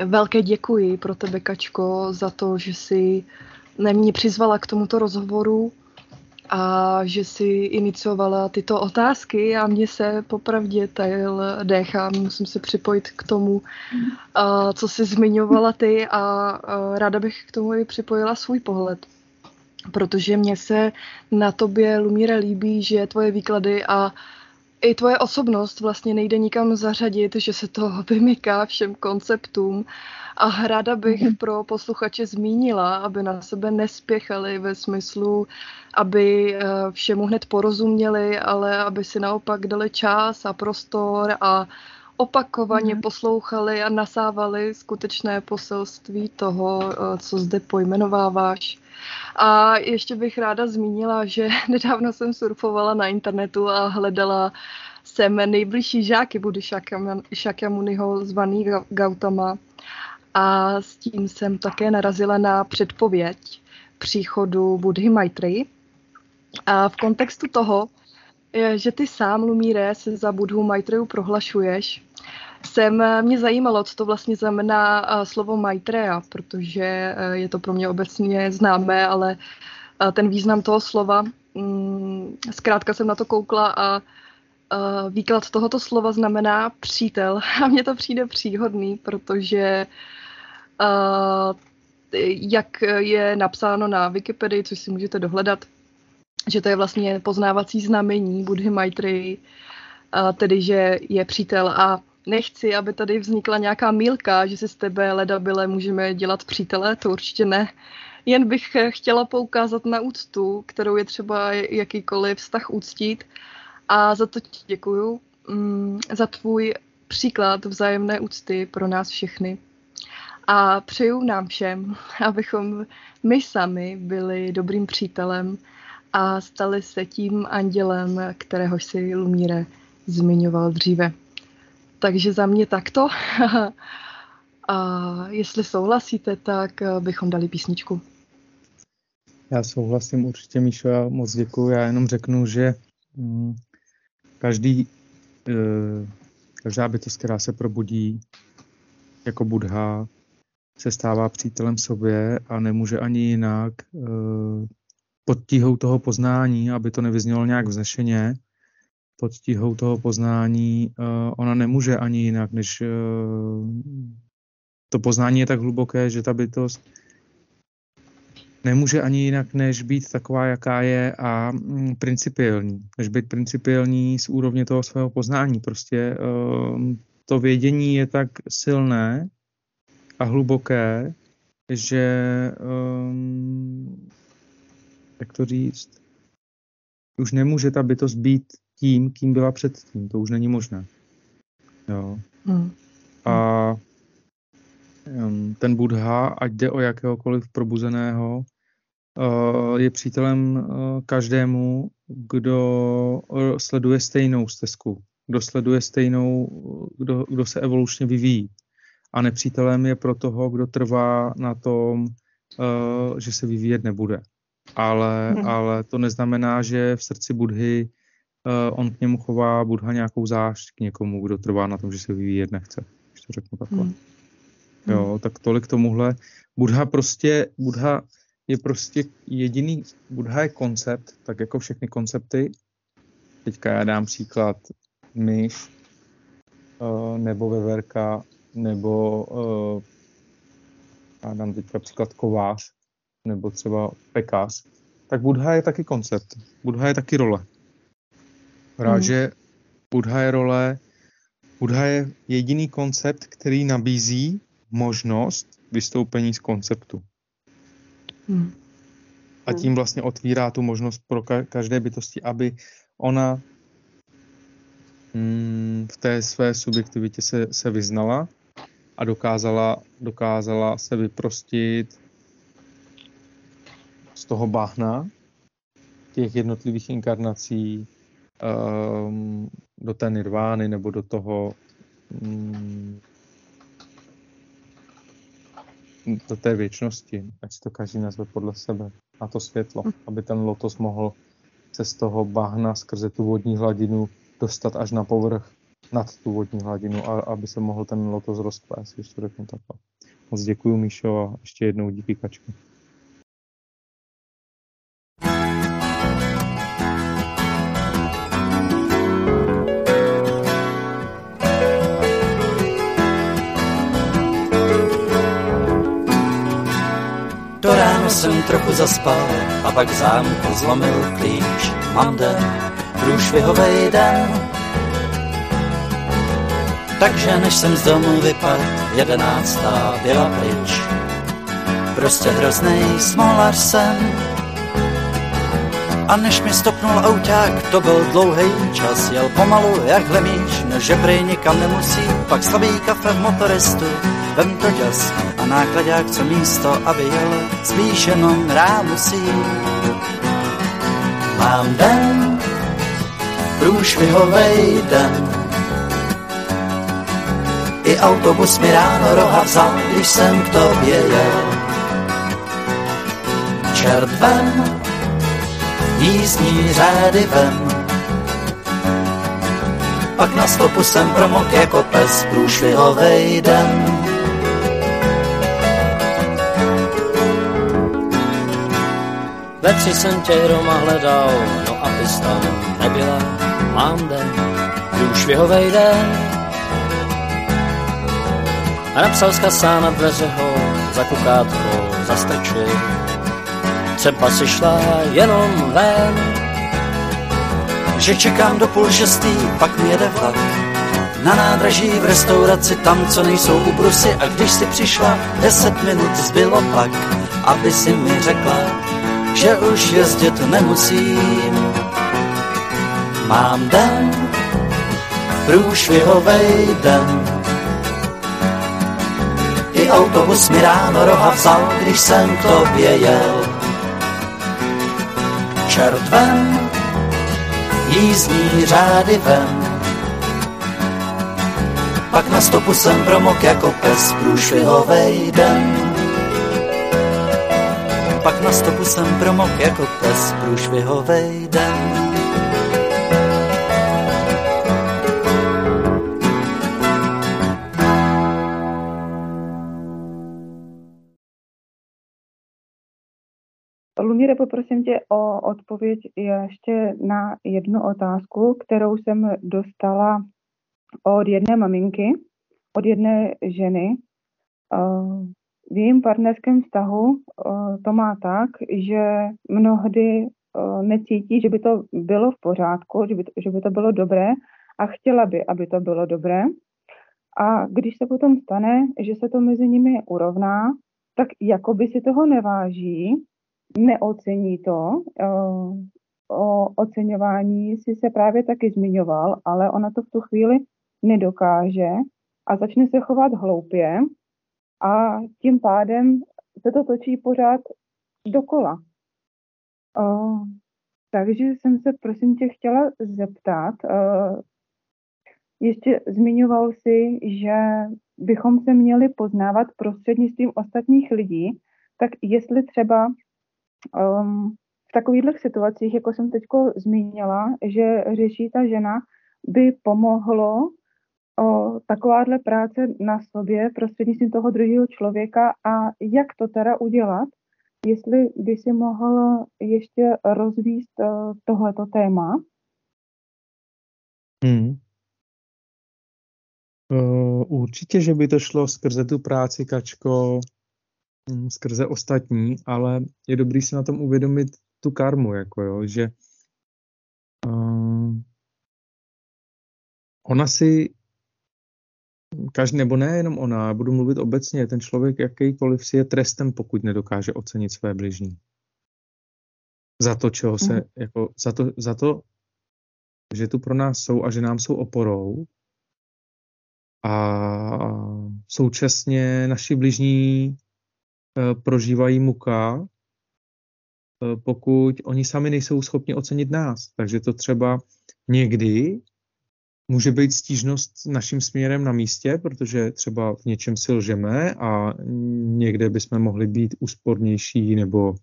velké děkuji pro tebe, Kačko, za to, že jsi mě přizvala k tomuto rozhovoru a že si iniciovala tyto otázky a mě se popravdě tajil dech a musím se připojit k tomu, uh, co jsi zmiňovala ty a uh, ráda bych k tomu i připojila svůj pohled. Protože mně se na tobě, Lumíre, líbí, že tvoje výklady a i tvoje osobnost vlastně nejde nikam zařadit, že se to vymyká všem konceptům a ráda bych mhm. pro posluchače zmínila, aby na sebe nespěchali ve smyslu, aby eh, všemu hned porozuměli, ale aby si naopak dali čas a prostor a opakovaně mm. poslouchali a nasávali skutečné poselství toho, eh, co zde pojmenováváš. A ještě bych ráda zmínila, že nedávno jsem surfovala na internetu a hledala jsem nejbližší žáky Budy Shakyamuniho zvaný Gautama a s tím jsem také narazila na předpověď příchodu Budhy Maitreyi. A v kontextu toho, že ty sám, Lumíre, se za Budhu Maitreyu prohlašuješ, jsem mě zajímalo, co to vlastně znamená slovo Maitreya, protože je to pro mě obecně známé, ale ten význam toho slova, mm, zkrátka jsem na to koukla a výklad tohoto slova znamená přítel. A mně to přijde příhodný, protože jak je napsáno na Wikipedii, což si můžete dohledat, že to je vlastně poznávací znamení Budhy Maitreyi, tedy že je přítel a nechci, aby tady vznikla nějaká mílka, že si z tebe ledabile můžeme dělat přítele, to určitě ne. Jen bych chtěla poukázat na úctu, kterou je třeba jakýkoliv vztah úctít a za to ti děkuju, mm, za tvůj příklad vzájemné úcty pro nás všechny. A přeju nám všem, abychom my sami byli dobrým přítelem a stali se tím andělem, kterého si Lumíre zmiňoval dříve. Takže za mě takto. a jestli souhlasíte, tak bychom dali písničku. Já souhlasím určitě, Míšo, já moc děkuji. Já jenom řeknu, že mm, každý, eh, každá bytost, která se probudí jako Budha, se stává přítelem sobě a nemůže ani jinak uh, pod tíhou toho poznání, aby to nevyznělo nějak vznešeně, pod tíhou toho poznání uh, ona nemůže ani jinak, než uh, to poznání je tak hluboké, že ta bytost nemůže ani jinak, než být taková, jaká je a mm, principiální. Než být principiální z úrovně toho svého poznání. Prostě uh, to vědění je tak silné, a hluboké, že jak to říct, už nemůže ta bytost být tím, kým byla předtím. To už není možné. Jo. Hmm. A ten Buddha, ať jde o jakéhokoliv probuzeného, uh, je přítelem uh, každému, kdo uh, sleduje stejnou stezku, kdo sleduje stejnou, kdo, kdo se evolučně vyvíjí a nepřítelem je pro toho, kdo trvá na tom, že se vyvíjet nebude. Ale, hmm. ale to neznamená, že v srdci Budhy uh, on k němu chová Budha nějakou zášť k někomu, kdo trvá na tom, že se vyvíjet nechce. Když to řeknu takhle. Hmm. Jo, tak tolik tomuhle. Budha prostě, Budha je prostě jediný, Budha je koncept, tak jako všechny koncepty. Teďka já dám příklad myš, uh, nebo veverka, nebo uh, já dám teďka příklad kovář, nebo třeba pekář, tak Budha je taky koncept. Budha je taky role. Rád, mm. Budha je role, Budha je jediný koncept, který nabízí možnost vystoupení z konceptu. Mm. A tím vlastně otvírá tu možnost pro každé bytosti, aby ona mm, v té své subjektivitě se, se vyznala a dokázala, dokázala se vyprostit z toho bahna těch jednotlivých inkarnací um, do té nirvány nebo do toho um, do té věčnosti, ať si to každý nazve podle sebe, na to světlo, aby ten lotos mohl se z toho bahna skrze tu vodní hladinu dostat až na povrch nad tu vodní hladinu, a aby se mohl ten lotos rozplést, když to řeknu takhle. Moc děkuji, Míšo, a ještě jednou díky, Kačku. Zaspal a pak zámku zlomil klíč. Mám den, průšvihovej den, takže než jsem z domu vypad, jedenáctá byla pryč. Prostě hroznej smolař jsem. A než mi stopnul auták, to byl dlouhý čas, jel pomalu jak hlemíš, no že prej nikam nemusí, pak slabý kafe v motoristu, vem to děs a nákladák co místo, aby jel, spíš jenom musí. Mám den, průšvihovej den, i autobus mi ráno roha vzal, když jsem k tobě jel. Čert jízdní řády ven. Pak na stopu jsem promok jako pes průšvihovej den. Ve tři jsem tě doma hledal, no a ty tam nebyla. Mám den, průšvihovej den, a napsal z na dveře ho za kukátkou zastrčil. Třeba si šla jenom ven, že čekám do půl šestý, pak mi jede vlak. Na nádraží v restauraci, tam, co nejsou ubrusy a když si přišla, deset minut zbylo pak, aby si mi řekla, že už jezdit nemusím. Mám den, průšvihovej den, autobus mi ráno roha vzal, když jsem k tobě jel. Čert ven, jízdní řády ven, pak na stopu jsem promok jako pes průšvihovej den. Pak na stopu jsem promok jako pes průšvihovej den. Lumíre, poprosím tě o odpověď ještě na jednu otázku, kterou jsem dostala od jedné maminky, od jedné ženy. Eh, v jejím partnerském vztahu eh, to má tak, že mnohdy eh, necítí, že by to bylo v pořádku, že by to, že by to bylo dobré a chtěla by, aby to bylo dobré. A když se potom stane, že se to mezi nimi urovná, tak jako by si toho neváží neocení to. Eh, o oceňování si se právě taky zmiňoval, ale ona to v tu chvíli nedokáže a začne se chovat hloupě a tím pádem se to točí pořád dokola. Uh, takže jsem se prosím tě chtěla zeptat, uh, ještě zmiňoval si, že bychom se měli poznávat prostřednictvím ostatních lidí, tak jestli třeba um, v takových situacích, jako jsem teď zmínila, že řeší ta žena, by pomohlo o, takováhle práce na sobě prostřednictvím toho druhého člověka a jak to teda udělat, jestli by si mohl ještě rozvíst tohleto téma. Hmm. Uh, určitě, že by to šlo skrze tu práci, Kačko, skrze ostatní, ale je dobrý si na tom uvědomit tu karmu, jako jo, že uh, ona si každý, nebo ne jenom ona, budu mluvit obecně, ten člověk jakýkoliv si je trestem, pokud nedokáže ocenit své bližní. Za to, čeho se, mm. jako, za to, za to, že tu pro nás jsou a že nám jsou oporou a současně naši bližní prožívají muka, eh, pokud oni sami nejsou schopni ocenit nás. Takže to třeba někdy Může být stížnost naším směrem na místě, protože třeba v něčem si lžeme a někde bychom mohli být úspornější nebo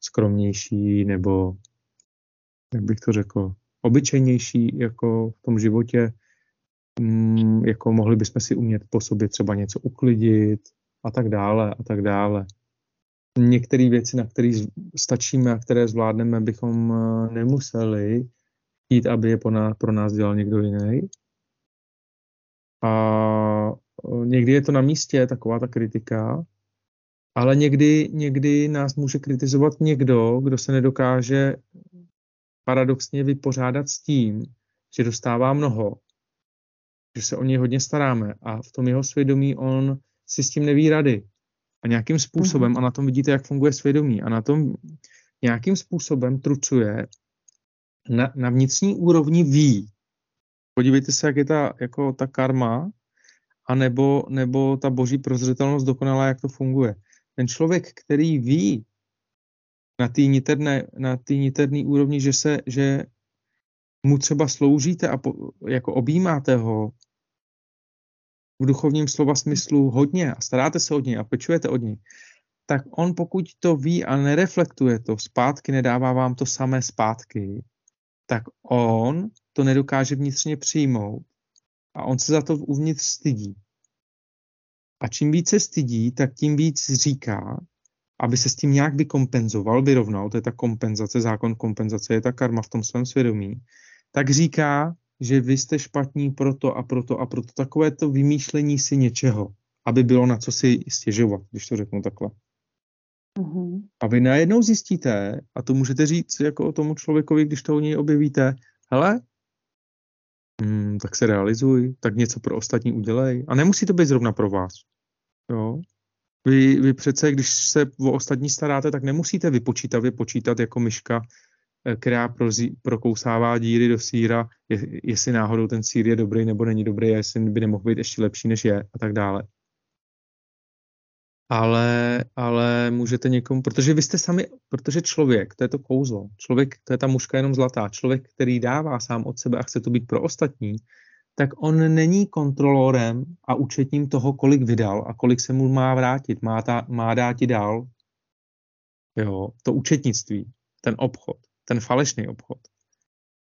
skromnější nebo, jak bych to řekl, obyčejnější jako v tom životě. Mm, jako mohli bychom si umět po sobě třeba něco uklidit a tak dále a tak dále. Některé věci, na které stačíme a které zvládneme, bychom eh, nemuseli chtít, aby je pro nás dělal někdo jiný. A eh, někdy je to na místě, taková ta kritika, ale někdy, někdy nás může kritizovat někdo, kdo se nedokáže paradoxně vypořádat s tím, že dostává mnoho, že se o něj hodně staráme a v tom jeho svědomí on si s tím neví rady. A nějakým způsobem, mm-hmm. a na tom vidíte, jak funguje svědomí, a na tom nějakým způsobem trucuje, na, na vnitřní úrovni ví. Podívejte se, jak je ta, jako ta karma, a nebo, nebo ta boží prozřetelnost dokonalá, jak to funguje. Ten člověk, který ví na té niterné, na niterné úrovni, že, se, že mu třeba sloužíte a po, jako objímáte ho v duchovním slova smyslu hodně a staráte se od něj a pečujete od něj, tak on pokud to ví a nereflektuje to zpátky, nedává vám to samé zpátky, tak on to nedokáže vnitřně přijmout a on se za to uvnitř stydí. A čím více stydí, tak tím víc říká, aby se s tím nějak vykompenzoval, vyrovnal, to je ta kompenzace, zákon kompenzace, je ta karma v tom svém svědomí, tak říká, že vy jste špatní proto a proto a proto. Takové to vymýšlení si něčeho, aby bylo na co si stěžovat, když to řeknu takhle. Mm-hmm. A vy najednou zjistíte, a to můžete říct jako o tomu člověkovi, když to u něj objevíte, hele, hmm, tak se realizuj, tak něco pro ostatní udělej. A nemusí to být zrovna pro vás. Jo? Vy, vy přece, když se o ostatní staráte, tak nemusíte vypočítavě počítat jako myška, která prozí, prokousává díry do síra, je, jestli náhodou ten sír je dobrý nebo není dobrý, jestli by nemohl být ještě lepší, než je a tak dále. Ale, ale můžete někomu, protože vy jste sami, protože člověk, to je to kouzlo, člověk, to je ta mužka jenom zlatá, člověk, který dává sám od sebe a chce to být pro ostatní, tak on není kontrolorem a účetním toho, kolik vydal a kolik se mu má vrátit, má, ta, má dát dál. Jo, to účetnictví, ten obchod, ten falešný obchod.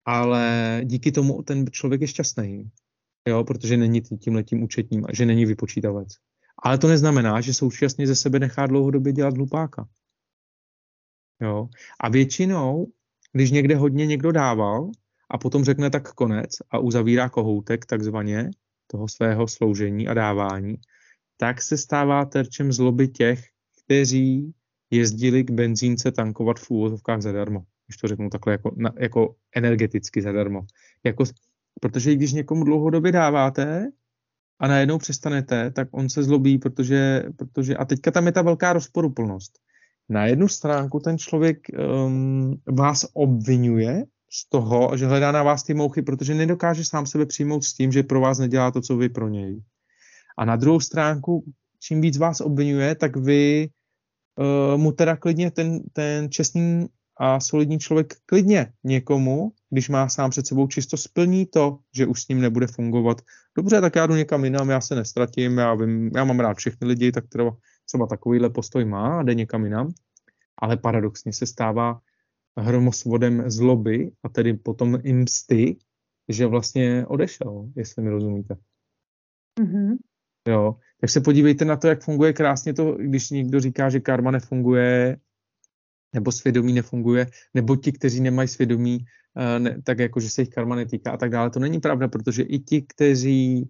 Ale díky tomu ten člověk je šťastný, jo, protože není tím letím účetním a že není vypočítavec. Ale to neznamená, že současně ze sebe nechá dlouhodobě dělat hlupáka. Jo. A většinou, když někde hodně někdo dával, a potom řekne tak konec a uzavírá kohoutek takzvaně toho svého sloužení a dávání, tak se stává terčem zloby těch, kteří jezdili k benzínce tankovat v úvozovkách zadarmo. Když to řeknu takhle jako, na, jako energeticky zadarmo. Jako, protože když někomu dlouhodobě dáváte a najednou přestanete, tak on se zlobí, protože, protože a teďka tam je ta velká rozporuplnost. Na jednu stránku ten člověk um, vás obvinuje z toho, že hledá na vás ty mouchy, protože nedokáže sám sebe přijmout s tím, že pro vás nedělá to, co vy pro něj. A na druhou stránku, čím víc vás obvinuje, tak vy uh, mu teda klidně ten, ten čestný a solidní člověk klidně někomu, když má sám před sebou čisto, splní to, že už s ním nebude fungovat. Dobře, tak já jdu někam jinam, já se nestratím, já, vím, já mám rád všechny lidi, tak třeba, třeba takovýhle postoj má a jde někam jinam. Ale paradoxně se stává hromosvodem zloby a tedy potom i msty, že vlastně odešel, jestli mi rozumíte. Mm-hmm. Jo, tak se podívejte na to, jak funguje krásně to, když někdo říká, že karma nefunguje, nebo svědomí nefunguje, nebo ti, kteří nemají svědomí, uh, ne, tak jako, že se jich karma netýká a tak dále. To není pravda, protože i ti, kteří,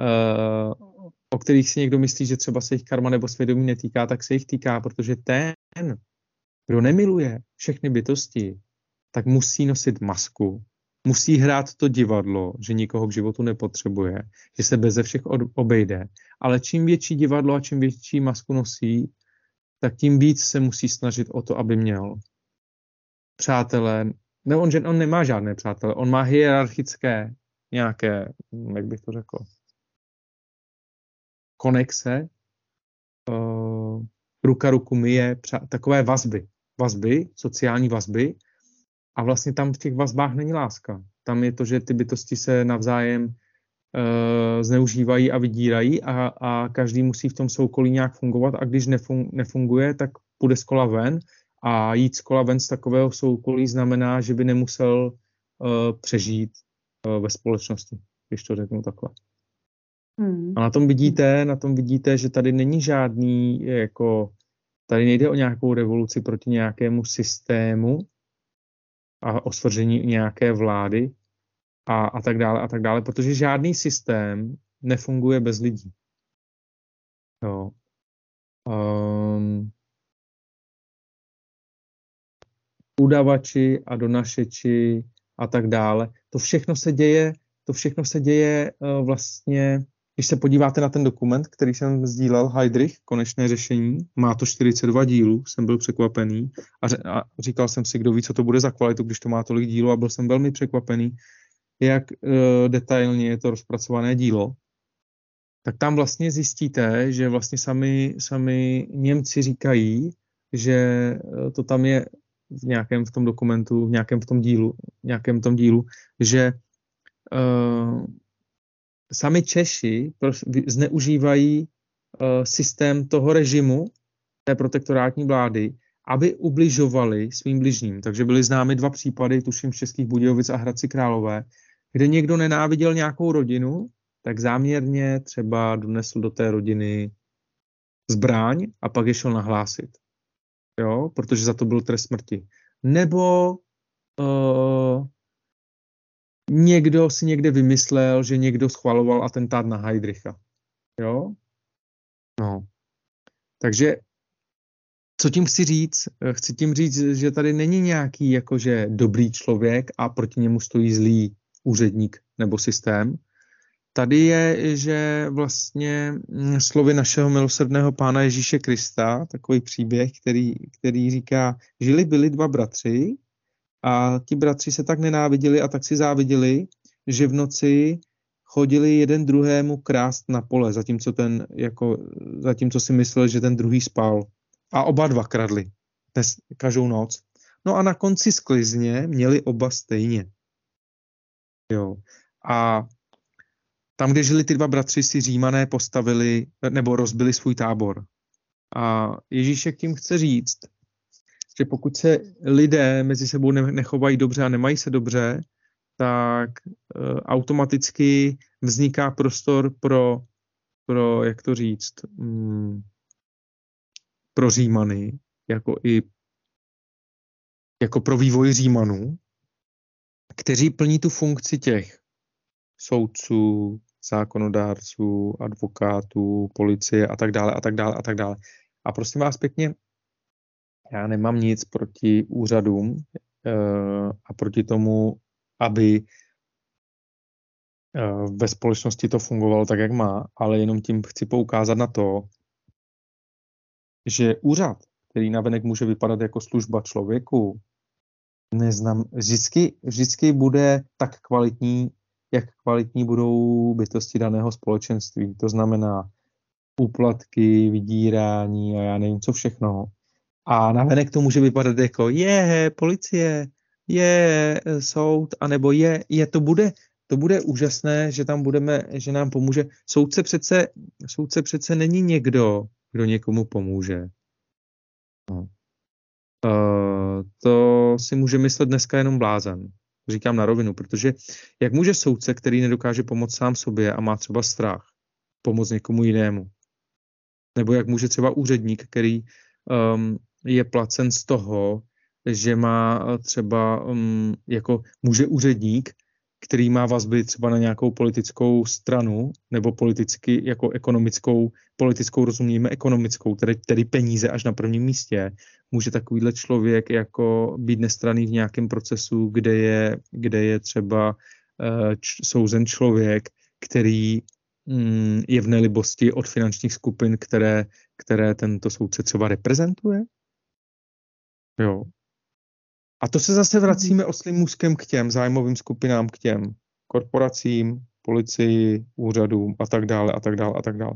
uh, o kterých si někdo myslí, že třeba se jich karma nebo svědomí netýká, tak se jich týká, protože ten, kdo nemiluje všechny bytosti, tak musí nosit masku, musí hrát to divadlo, že nikoho k životu nepotřebuje, že se beze všech obejde. Ale čím větší divadlo a čím větší masku nosí, tak tím víc se musí snažit o to, aby měl přátelé. Ne, on, že on nemá žádné přátelé, on má hierarchické nějaké, jak bych to řekl, konexe, uh, ruka ruku myje, přá, takové vazby vazby, sociální vazby a vlastně tam v těch vazbách není láska. tam je to, že ty bytosti se navzájem zneužívají a vydírají a, a každý musí v tom soukolí nějak fungovat a když nefung, nefunguje, tak půjde z kola ven a jít z kola ven z takového soukolí znamená, že by nemusel uh, přežít uh, ve společnosti, když to řeknu takhle. Hmm. A na tom vidíte, na tom vidíte, že tady není žádný, jako, tady nejde o nějakou revoluci proti nějakému systému a o svržení nějaké vlády a, a tak dále a tak dále, protože žádný systém nefunguje bez lidí. Jo. Um, udavači a donašeči a tak dále. To všechno se děje, to všechno se děje uh, vlastně když se podíváte na ten dokument, který jsem sdílel, Heidrich, konečné řešení, má to 42 dílů, jsem byl překvapený a, a říkal jsem si, kdo ví, co to bude za kvalitu, když to má tolik dílů a byl jsem velmi překvapený, jak uh, detailně je to rozpracované dílo. Tak tam vlastně zjistíte, že vlastně sami, sami Němci říkají, že eh, to tam je v nějakém v tom dokumentu, v nějakém v tom dílu, v nějakém tom dílu, že uh, sami Češi zneužívají uh, systém toho režimu, té protektorátní vlády, aby ubližovali svým bližním. Takže byly známy dva případy, tuším v Českých Budějovic a Hradci Králové, kde někdo nenáviděl nějakou rodinu, tak záměrně třeba donesl do té rodiny zbraň a pak je šel nahlásit. Jo, protože za to byl trest smrti. Nebo uh, někdo si někde vymyslel, že někdo schvaloval atentát na Heidricha. Jo? No. Takže co tím chci říct? Chci tím říct, že tady není nějaký jakože dobrý člověk a proti němu stojí zlý úředník nebo systém. Tady je, že vlastně slovy našeho milosrdného pána Ježíše Krista, takový příběh, který, který říká, žili byli dva bratři, a ti bratři se tak nenáviděli a tak si záviděli, že v noci chodili jeden druhému krást na pole, zatímco, ten, jako, zatímco si myslel, že ten druhý spal. A oba dva kradli dnes, každou noc. No a na konci sklizně měli oba stejně. Jo. A tam, kde žili ty dva bratři, si římané postavili nebo rozbili svůj tábor. A Ježíšek tím chce říct, že pokud se lidé mezi sebou nechovají dobře a nemají se dobře, tak uh, automaticky vzniká prostor pro, pro jak to říct, um, pro Římany, jako i jako pro vývoj Římanů, kteří plní tu funkci těch soudců, zákonodárců, advokátů, policie a tak dále a tak dále a tak dále. A prosím vás pěkně, já nemám nic proti úřadům uh, a proti tomu, aby uh, ve společnosti to fungovalo tak, jak má, ale jenom tím chci poukázat na to, že úřad, který navenek může vypadat jako služba člověku, neznam, vždycky, vždycky bude tak kvalitní, jak kvalitní budou bytosti daného společenství. To znamená úplatky, vydírání a já nevím co všechno. A navenek to může vypadat jako je policie, je soud, anebo je, je to bude, to bude úžasné, že tam budeme, že nám pomůže. Soudce přece, soudce přece není někdo, kdo někomu pomůže. No. Uh, to si může myslet dneska jenom blázen. Říkám na rovinu, protože jak může soudce, který nedokáže pomoct sám sobě a má třeba strach, pomoct někomu jinému? Nebo jak může třeba úředník, který um, je placen z toho, že má eh, třeba um, jako může úředník, který má vazby třeba na nějakou politickou stranu nebo politicky jako ekonomickou, politickou rozumíme ekonomickou, tedy, tedy peníze až na prvním místě, může takovýhle člověk jako být nestraný v nějakém procesu, kde je, kde je třeba uh, č, souzen člověk, který um, je v nelibosti od finančních skupin, které, které tento soudce třeba reprezentuje? Jo. A to se zase vracíme oslým můzkem k těm zájmovým skupinám, k těm korporacím, policii, úřadům a tak dále a tak dále a tak dále.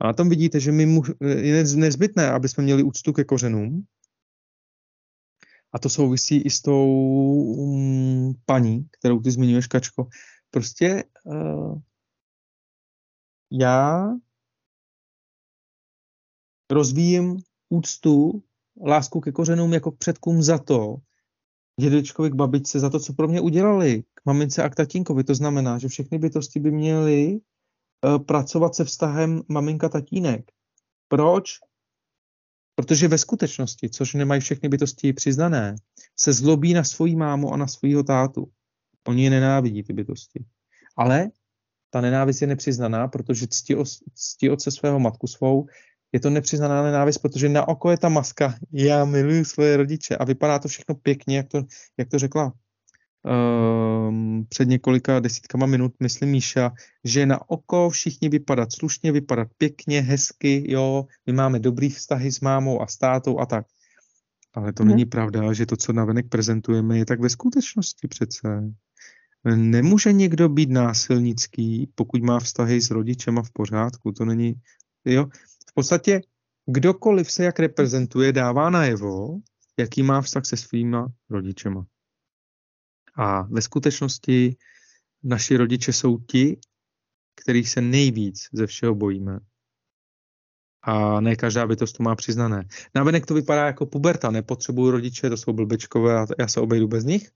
A na tom vidíte, že my mu, je nezbytné, aby jsme měli úctu ke kořenům, A to souvisí i s tou um, paní, kterou ty zmiňuješ, Kačko. Prostě uh, já rozvíjím úctu, lásku ke kořenům jako k předkům za to, dědečkovi k babičce, za to, co pro mě udělali, k mamince a k tatínkovi. To znamená, že všechny bytosti by měly uh, pracovat se vztahem maminka-tatínek. Proč? Protože ve skutečnosti, což nemají všechny bytosti přiznané, se zlobí na svoji mámu a na svého tátu. Oni je nenávidí, ty bytosti. Ale ta nenávist je nepřiznaná, protože ctí, ctí otce svého matku svou je to nepřiznaná nenávist, protože na oko je ta maska, já miluji svoje rodiče a vypadá to všechno pěkně, jak to, jak to řekla um, před několika desítkama minut, myslím Míša, že na oko všichni vypadat slušně, vypadat pěkně, hezky, jo, my máme dobrý vztahy s mámou a s tátou a tak. Ale to hmm. není pravda, že to, co navenek prezentujeme, je tak ve skutečnosti přece. Nemůže někdo být násilnický, pokud má vztahy s rodičema v pořádku. To není, jo. Podstatě kdokoliv se jak reprezentuje, dává najevo, jaký má vztah se svýma rodičema. A ve skutečnosti naši rodiče jsou ti, kterých se nejvíc ze všeho bojíme. A ne každá bytost to má přiznané. Navenek to vypadá jako puberta, nepotřebuju rodiče, to jsou blbečkové a já se obejdu bez nich,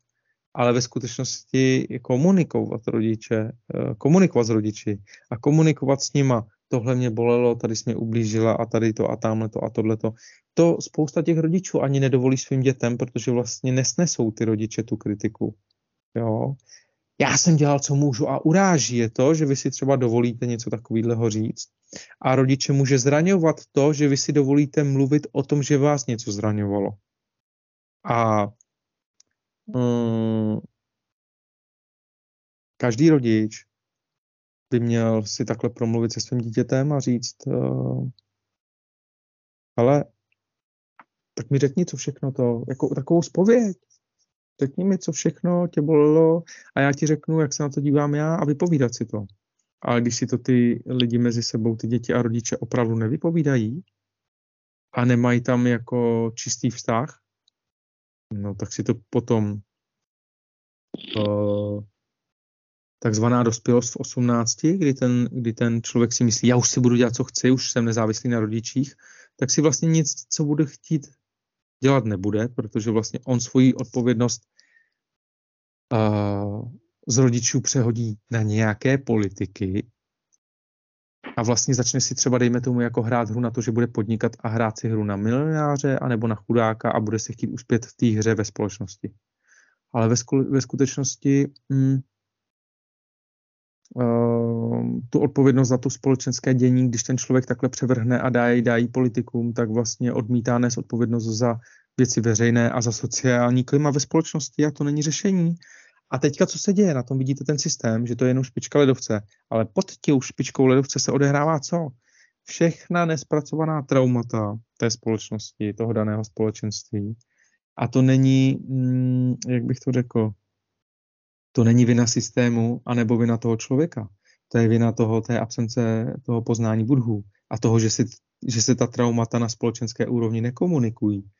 ale ve skutečnosti komunikovat rodiče, eh, komunikovat s rodiči a komunikovat s nima, tohle mě bolelo, tady jsi mě ublížila a tady to a tamhle to a tohle to. To spousta těch rodičů ani nedovolí svým dětem, protože vlastně nesnesou ty rodiče tu kritiku. Jo. Já jsem dělal, co můžu a uráží je to, že vy si třeba dovolíte něco takového říct a rodiče může zraňovat to, že vy si dovolíte mluvit o tom, že vás něco zraňovalo. A každý rodič by měl si takhle promluvit se svým dítětem a říct, ale tak mi řekni, co všechno to, jako takovou spověď. Řekni mi, co všechno tě bolelo a já ti řeknu, jak se na to dívám já a vypovídat si to. Ale když si to ty lidi mezi sebou, ty děti a rodiče opravdu nevypovídají a nemají tam jako čistý vztah, no tak si to potom uh, takzvaná dospělost v 18, kdy ten, kdy ten člověk si myslí, já už si budu dělat, co chci, už jsem nezávislý na rodičích, tak si vlastně nic, co bude chtít dělat nebude, protože vlastně on svoji odpovědnost uh, z rodičů přehodí na nějaké politiky a vlastně začne si třeba, dejme tomu, jako hrát hru na to, že bude podnikat a hrát si hru na milionáře anebo na chudáka a bude se chtít uspět v té hře ve společnosti. Ale ve, sku- ve skutečnosti mm, uh, tu odpovědnost za to společenské dění, když ten člověk takhle převrhne a dá, dá jí politikům, tak vlastně odmítá nést odpovědnost za věci veřejné a za sociální klima ve společnosti a to není řešení. A teďka, co se děje? Na tom vidíte ten systém, že to je jenom špička ledovce. Ale pod tím špičkou ledovce se odehrává co? Všechna nespracovaná traumata té společnosti, toho daného společenství. A to není, mm, jak bych to řekl, to není vina systému anebo vina toho člověka. To je vina toho, té absence toho poznání budhů a toho, že, si, že se ta traumata na společenské úrovni nekomunikují.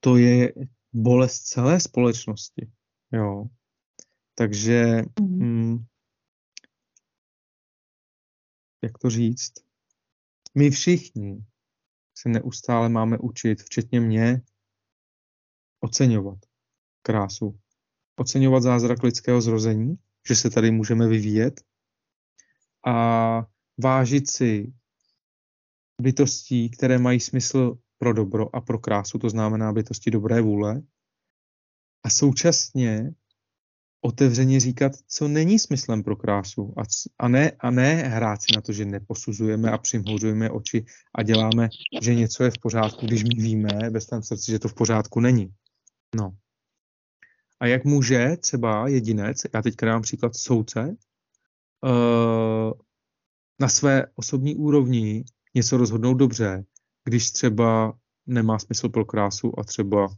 To je bolest celé společnosti. Jo. Takže, mm. mm, jak to říct, my všichni se neustále máme učit, včetně mě, oceňovat krásu, oceňovat zázrak lidského zrození, že se tady můžeme vyvíjet. A vážit si bytostí, které mají smysl pro dobro a pro krásu, to znamená bytosti dobré vůle, a současně otevřeně říkat, co není smyslem pro krásu a, a, ne, a ne hrát si na to, že neposuzujeme a přimhouřujeme oči a děláme, že něco je v pořádku, když my víme ve svém srdci, že to v pořádku není. No. A jak může třeba jedinec, já teď dám příklad soudce, uh, na své osobní úrovni něco rozhodnout dobře, když třeba nemá smysl pro krásu a třeba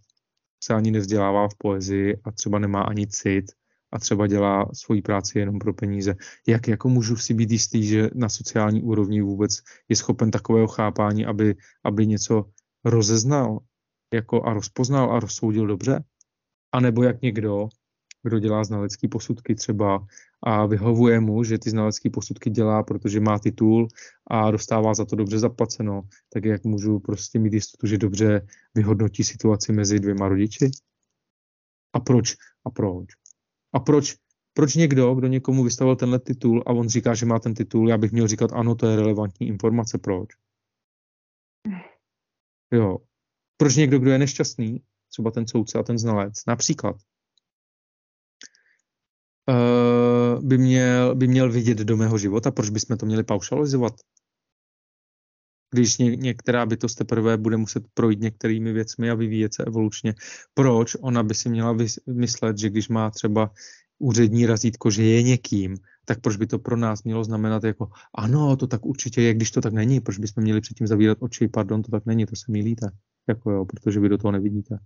se ani nevzdělává v poezii a třeba nemá ani cit a třeba dělá svoji práci jenom pro peníze. Jak jako můžu si být jistý, že na sociální úrovni vůbec je schopen takového chápání, aby, aby něco rozeznal jako a rozpoznal a rozsoudil dobře? A nebo jak někdo, kdo dělá znalecké posudky třeba a vyhovuje mu, že ty znalecké posudky dělá, protože má titul a dostává za to dobře zaplaceno, tak jak můžu prostě mít jistotu, že dobře vyhodnotí situaci mezi dvěma rodiči? A proč? A proč? A proč? Proč někdo, kdo někomu vystavil tenhle titul a on říká, že má ten titul, já bych měl říkat, ano, to je relevantní informace, proč? Jo. Proč někdo, kdo je nešťastný, třeba ten soudce a ten znalec, například, uh, by, měl, by měl vidět do mého života, proč bychom to měli paušalizovat? Když ně, některá bytost teprve bude muset projít některými věcmi a vyvíjet se evolučně. Proč ona by si měla myslet, že když má třeba úřední razítko, že je někým, tak proč by to pro nás mělo znamenat jako ano, to tak určitě je, když to tak není, proč bychom měli předtím zavírat oči, pardon, to tak není, to se milíte, jako jo, protože vy do toho nevidíte.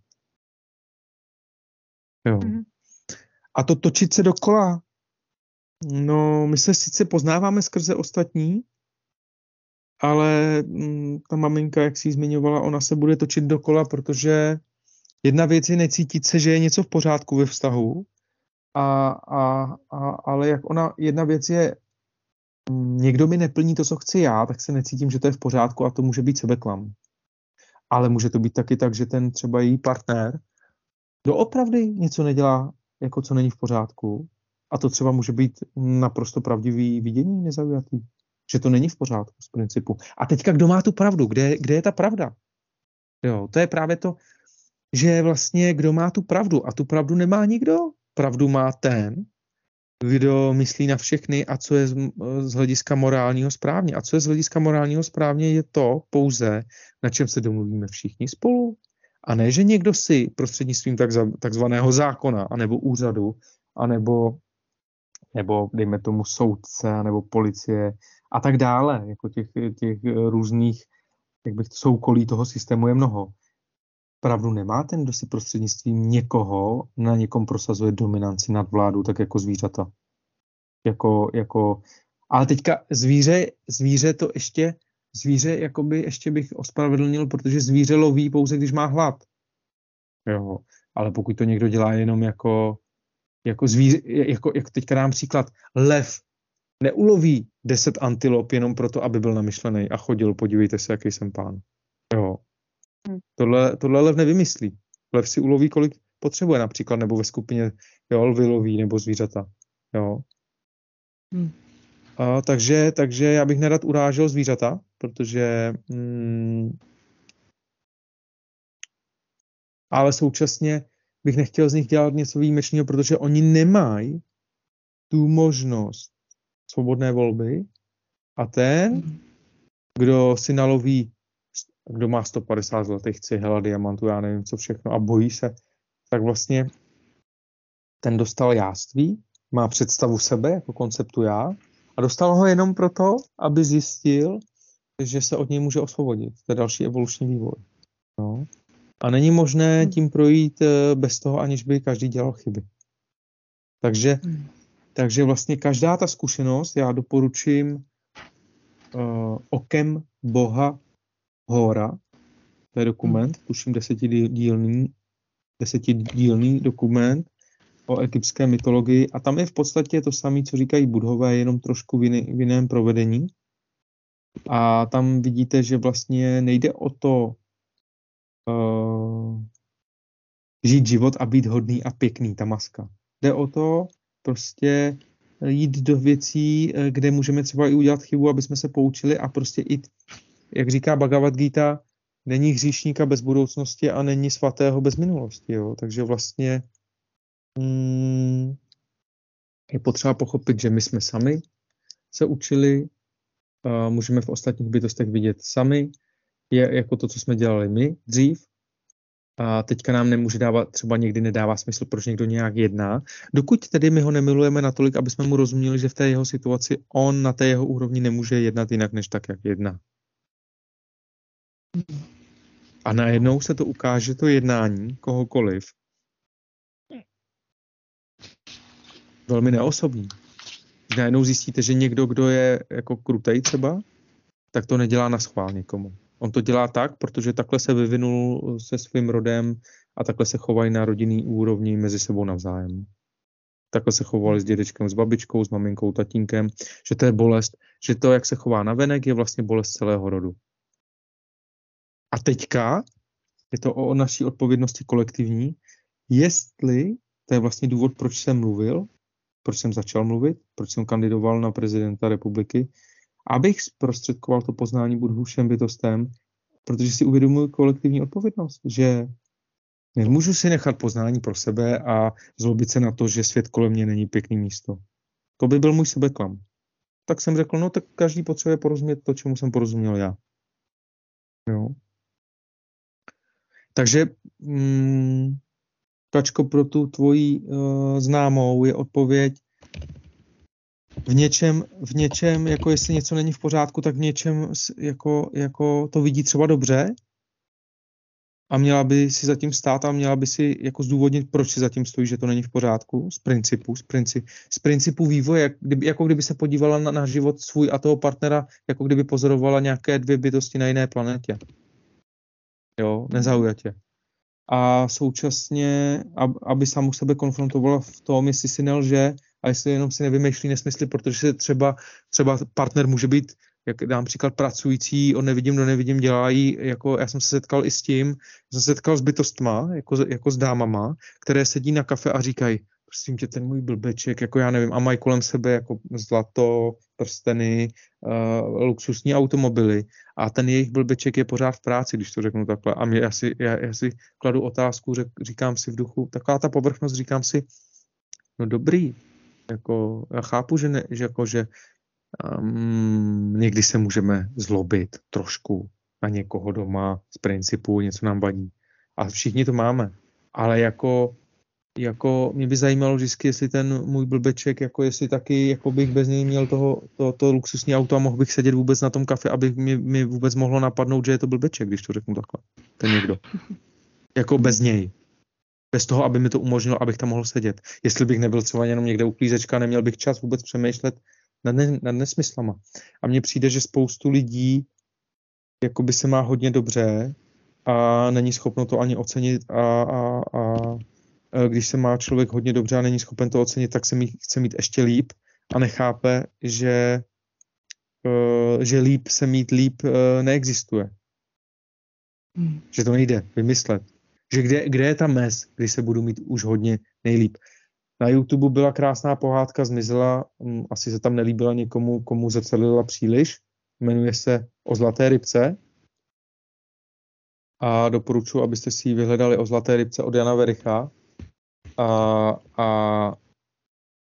Jo. Mm-hmm. A to točit se dokola. No, my se sice poznáváme skrze ostatní, ale mm, ta maminka, jak si zmiňovala, ona se bude točit dokola, protože jedna věc je necítit se, že je něco v pořádku ve vztahu, a, a, a, ale jak ona, jedna věc je, mm, někdo mi neplní to, co chci já, tak se necítím, že to je v pořádku a to může být sebeklam. Ale může to být taky tak, že ten třeba její partner doopravdy něco nedělá jako co není v pořádku. A to třeba může být naprosto pravdivý vidění nezaujatý. Že to není v pořádku z principu. A teďka, kdo má tu pravdu? Kde, kde je ta pravda? Jo, to je právě to, že vlastně kdo má tu pravdu. A tu pravdu nemá nikdo. Pravdu má ten, kdo myslí na všechny a co je z, z hlediska morálního správně. A co je z hlediska morálního správně je to pouze, na čem se domluvíme všichni spolu. A ne, že někdo si prostřednictvím takzvaného zákona, anebo úřadu, anebo nebo dejme tomu soudce, nebo policie a tak dále, jako těch, těch různých, jak bych soukolí toho systému je mnoho. Pravdu nemá ten, kdo si prostřednictvím někoho na někom prosazuje dominanci nad vládu, tak jako zvířata. Jako, jako, ale teďka zvíře, zvíře to ještě zvíře jakoby ještě bych ospravedlnil, protože zvíře loví pouze, když má hlad. Jo, ale pokud to někdo dělá jenom jako, jako zvíře, jako, jako teďka dám příklad, lev neuloví 10 antilop jenom proto, aby byl namyšlený a chodil, podívejte se, jaký jsem pán. Jo. Hmm. Tohle, tohle lev nevymyslí. Lev si uloví, kolik potřebuje například, nebo ve skupině jo, lvy loví, nebo zvířata. Jo. Hmm. A, takže, takže já bych nerad urážel zvířata, protože mm, ale současně bych nechtěl z nich dělat něco výjimečného, protože oni nemají tu možnost svobodné volby a ten, kdo si naloví, kdo má 150 zlatých cihel, diamantů, já nevím co všechno a bojí se, tak vlastně ten dostal jáství, má představu sebe jako konceptu já a dostal ho jenom proto, aby zjistil, že se od něj může osvobodit. To je další evoluční vývoj. No. A není možné tím projít eh, bez toho, aniž by každý dělal chyby. Takže, hmm. Takže vlastně každá ta zkušenost, já doporučím uh, okem Boha Hora, to je dokument, hmm. tuším desetidílný, desetidílný dokument o egyptské mytologii a tam je v podstatě to samé, co říkají budhové, jenom trošku v, jiný, v jiném provedení. A tam vidíte, že vlastně nejde o to uh, žít život a být hodný a pěkný, ta maska. Jde o to prostě jít do věcí, eh, kde můžeme třeba i udělat chybu, aby jsme se poučili a prostě i, jak říká Bhagavad Gita, není hříšníka bez budoucnosti a není svatého bez minulosti. Jo? Takže vlastně mm, je potřeba pochopit, že my jsme sami se učili, můžeme v ostatních bytostech vidět sami, je jako to, co jsme dělali my dřív, a teďka nám nemůže dávat, třeba někdy nedává smysl, proč někdo nějak jedná, dokud tedy my ho nemilujeme natolik, aby jsme mu rozuměli, že v té jeho situaci on na té jeho úrovni nemůže jednat jinak, než tak, jak jedná. A najednou se to ukáže, to jednání kohokoliv, velmi neosobní. Najednou zjistíte, že někdo, kdo je jako krutej třeba, tak to nedělá na schvál někomu. On to dělá tak, protože takhle se vyvinul se svým rodem a takhle se chovají na rodinný úrovni mezi sebou navzájem. Takhle se chovali s dědečkem, s babičkou, s maminkou, tatínkem, že to je bolest, že to, jak se chová na venek, je vlastně bolest celého rodu. A teďka je to o naší odpovědnosti kolektivní, jestli, to je vlastně důvod, proč jsem mluvil, proč jsem začal mluvit, proč jsem kandidoval na prezidenta republiky, abych zprostředkoval to poznání budu všem bytostem, protože si uvědomuji kolektivní odpovědnost, že nemůžu si nechat poznání pro sebe a zlobit se na to, že svět kolem mě není pěkný místo. To by byl můj sebeklam. Tak jsem řekl, no tak každý potřebuje porozumět to, čemu jsem porozuměl já. Jo. Takže mm, Kačko, pro tu tvoji uh, známou je odpověď v něčem, v něčem, jako jestli něco není v pořádku, tak v něčem jako, jako to vidí třeba dobře. A měla by si zatím stát a měla by si jako zdůvodnit, proč si zatím stojí, že to není v pořádku, z principu, z, princi, z principu vývoje, jak kdyby, jako kdyby se podívala na, na život svůj a toho partnera, jako kdyby pozorovala nějaké dvě bytosti na jiné planetě. Jo, nezaujatě. A současně, aby samu sebe konfrontovala v tom, jestli si nelže a jestli jenom si nevymýšlí nesmysly, protože se třeba, třeba partner může být, jak dám příklad, pracující, on nevidím, do nevidím, dělají, jako já jsem se setkal i s tím, jsem se setkal s bytostma, jako, jako s dámama, které sedí na kafe a říkají, prosím tě, ten můj blbeček, jako já nevím, a mají kolem sebe jako zlato, prsteny, uh, luxusní automobily a ten jejich blbeček je pořád v práci, když to řeknu takhle. A mě, já, si, já, já si kladu otázku, řek, říkám si v duchu, taková ta povrchnost, říkám si, no dobrý, jako já chápu, že, ne, že, jako, že um, někdy se můžeme zlobit trošku na někoho doma z principu, něco nám vadí. A všichni to máme. Ale jako jako mě by zajímalo vždycky, jestli ten můj blbeček, jako jestli taky jako bych bez něj měl toho, to, to luxusní auto a mohl bych sedět vůbec na tom kafe, aby mi, mi vůbec mohlo napadnout, že je to blbeček, když to řeknu takhle. Ten někdo. Jako bez něj. Bez toho, aby mi to umožnilo, abych tam mohl sedět. Jestli bych nebyl třeba jenom někde u klízečka, neměl bych čas vůbec přemýšlet nad, ne, nad nesmyslama. A mně přijde, že spoustu lidí jako by se má hodně dobře a není schopno to ani ocenit a, a, a když se má člověk hodně dobře a není schopen to ocenit, tak se mi chce mít ještě líp a nechápe, že, eh, že líp se mít líp eh, neexistuje. Hmm. Že to nejde vymyslet. Že kde, kde je ta mez, kdy se budu mít už hodně nejlíp. Na YouTube byla krásná pohádka, zmizela, hm, asi se tam nelíbila někomu, komu zrcadlila příliš. Jmenuje se O zlaté rybce. A doporučuji, abyste si ji vyhledali o zlaté rybce od Jana Vericha a, a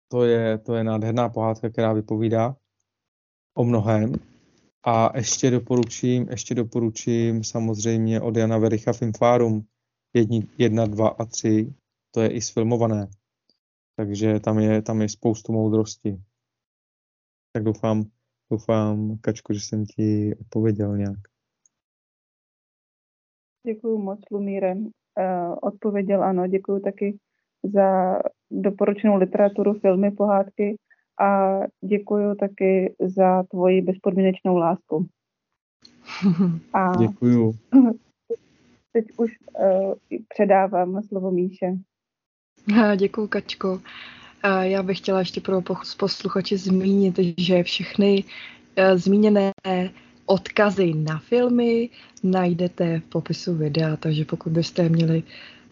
to, je, to je nádherná pohádka, která vypovídá o mnohem. A ještě doporučím, ještě doporučím samozřejmě od Jana Vericha Filmfárum 1, 2 a 3. To je i sfilmované. Takže tam je, tam je spoustu moudrosti. Tak doufám, doufám, Kačko, že jsem ti odpověděl nějak. Děkuji moc, Lumíre. Uh, odpověděl ano, děkuji taky za doporučenou literaturu, filmy, pohádky a děkuji taky za tvoji bezpodmínečnou lásku. A děkuju. Teď už uh, předávám slovo Míše. Děkuji, Kačko. Já bych chtěla ještě pro posluchače zmínit, že všechny uh, zmíněné odkazy na filmy najdete v popisu videa, takže pokud byste měli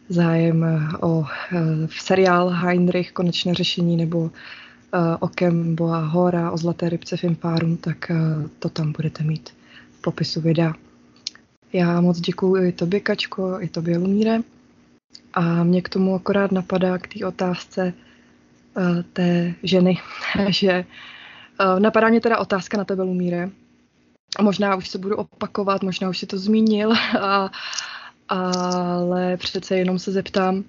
zájem eh, o eh, seriál Heinrich konečné řešení nebo eh, Okem Boa Hora o Zlaté rybce v Impárum, tak to tam budete mít v popisu videa. Já moc děkuji i tobě, Kačko, i tobě, Lumíre. A mě k tomu akorát napadá k té otázce té ženy, že napadá mě teda otázka na tebe, Lumíre. Možná už se budu opakovat, možná už si to zmínil a ale přece jenom se zeptám.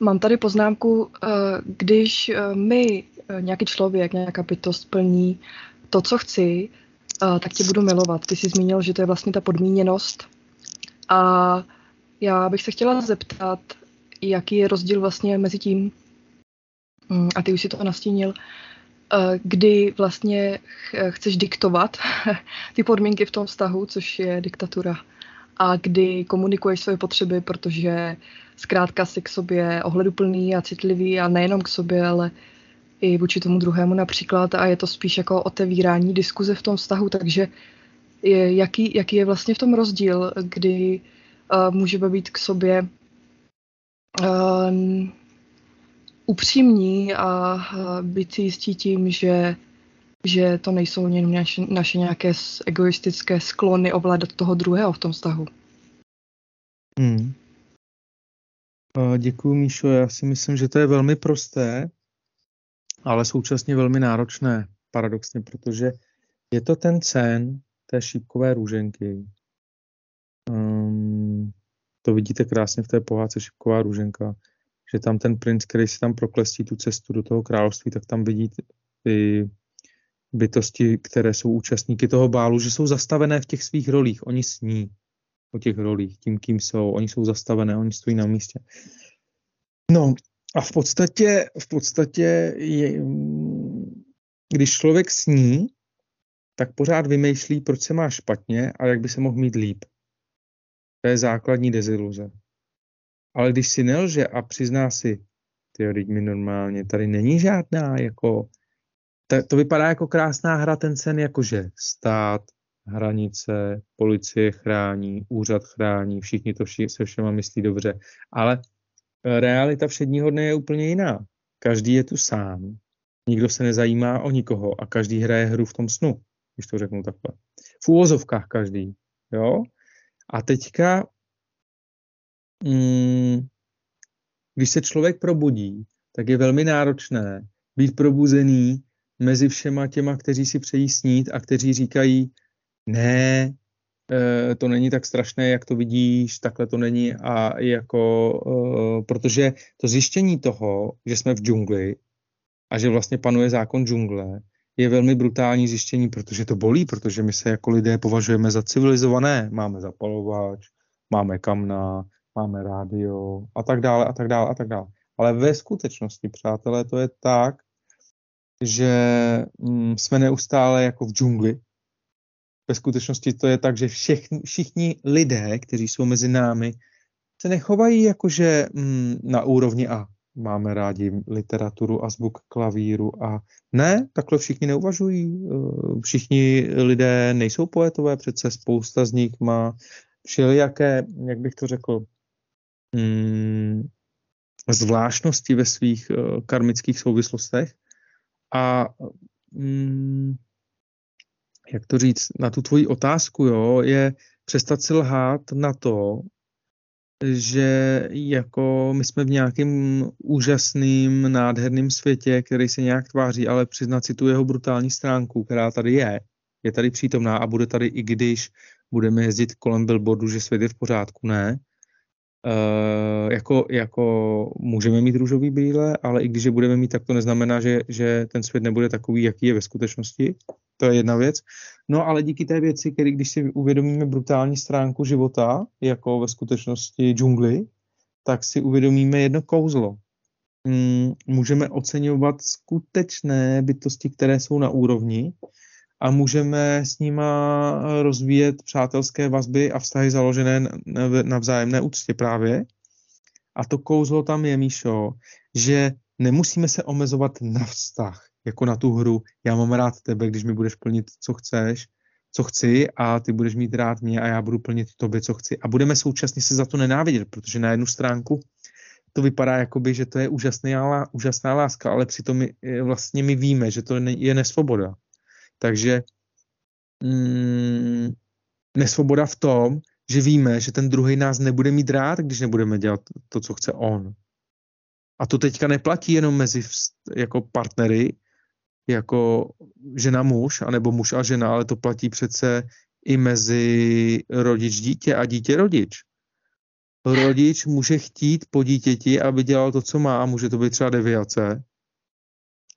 Mám tady poznámku, eh, když eh, my, eh, nějaký člověk, nějaká bytost plní to, co chci, tak tě budu milovat. Ty jsi zmínil, že to je vlastně ta podmíněnost. A já bych se chtěla zeptat, jaký je rozdíl vlastně mezi tím, hm, a ty už si to nastínil, kdy vlastně chceš diktovat ty podmínky v tom vztahu, což je diktatura, a kdy komunikuješ své potřeby, protože zkrátka si k sobě ohleduplný a citlivý a nejenom k sobě, ale i vůči tomu druhému například a je to spíš jako otevírání diskuze v tom vztahu, takže je, jaký, jaký je vlastně v tom rozdíl, kdy uh, můžeme být k sobě uh, upřímní a uh, být si jistí tím, že, že to nejsou jen naše, naše nějaké egoistické sklony ovládat toho druhého v tom vztahu. Hmm. Děkuji, Míšo. Já si myslím, že to je velmi prosté, ale současně velmi náročné, paradoxně, protože je to ten cen té šípkové růženky. Um, to vidíte krásně v té pohádce Šípková růženka, že tam ten princ, který si tam proklestí tu cestu do toho království, tak tam vidí ty bytosti, které jsou účastníky toho bálu, že jsou zastavené v těch svých rolích. Oni sní o těch rolích, tím, kým jsou. Oni jsou zastavené, oni stojí na místě. No a v podstatě, v podstatě je, když člověk sní, tak pořád vymýšlí, proč se má špatně a jak by se mohl mít líp. To je základní deziluze. Ale když si nelže a přizná si, ty mi normálně, tady není žádná, jako, to, to vypadá jako krásná hra, ten sen, jakože stát, hranice, policie chrání, úřad chrání, všichni to vši, se všema myslí dobře. Ale realita všedního dne je úplně jiná. Každý je tu sám, nikdo se nezajímá o nikoho a každý hraje hru v tom snu, když to řeknu takhle. V úvozovkách každý, jo? A teďka, mm, když se člověk probudí, tak je velmi náročné být probuzený mezi všema těma, kteří si přejí snít a kteří říkají, ne, eh, to není tak strašné, jak to vidíš, takhle to není a jako, eh, protože to zjištění toho, že jsme v džungli a že vlastně panuje zákon džungle, je velmi brutální zjištění, protože to bolí, protože my se jako lidé považujeme za civilizované. Máme zapalovač, máme kamna, máme rádio a tak dále a tak dále a tak dále. Ale ve skutečnosti, přátelé, to je tak, že mm, jsme neustále jako v džungli, ve skutečnosti to je tak, že všichni, všichni lidé, kteří jsou mezi námi, se nechovají jakože mm, na úrovni A. Máme rádi literaturu, azbuk, klavíru a ne, takhle všichni neuvažují. Eh, všichni lidé nejsou poetové, přece spousta z nich má všelijaké, jak bych to řekl, mm, zvláštnosti ve svých uh, karmických souvislostech a mm, jak to říct, na tu tvoji otázku, jo, je přestat si lhát na to, že jako my jsme v nějakém úžasným, nádherném světě, který se nějak tváří, ale přiznat si tu jeho brutální stránku, která tady je, je tady přítomná a bude tady i když budeme jezdit kolem billboardu, že svět je v pořádku, ne. Uh, jako, jako můžeme mít růžový brýle, ale i když je budeme mít, tak to neznamená, že, že ten svět nebude takový, jaký je ve skutečnosti. To je jedna věc. No ale díky té věci, který když si uvědomíme brutální stránku života, jako ve skutečnosti džungly, tak si uvědomíme jedno kouzlo. Mm, můžeme oceňovat skutečné bytosti, které jsou na úrovni můžeme s nima rozvíjet přátelské vazby a vztahy založené na vzájemné úctě právě. A to kouzlo tam je, Míšo, že nemusíme se omezovat na vztah jako na tu hru, já mám rád tebe, když mi budeš plnit, co chceš, co chci a ty budeš mít rád mě a já budu plnit tobě, co chci. A budeme současně se za to nenávidět, protože na jednu stránku to vypadá jakoby, že to je úžasná, úžasná láska, ale přitom my, vlastně my víme, že to je nesvoboda. Takže mm, nesvoboda v tom, že víme, že ten druhý nás nebude mít rád, když nebudeme dělat to, co chce on. A to teďka neplatí jenom mezi jako partnery, jako žena muž, anebo muž a žena, ale to platí přece i mezi rodič dítě a dítě rodič. Rodič může chtít po dítěti, aby dělal to, co má, může to být třeba deviace,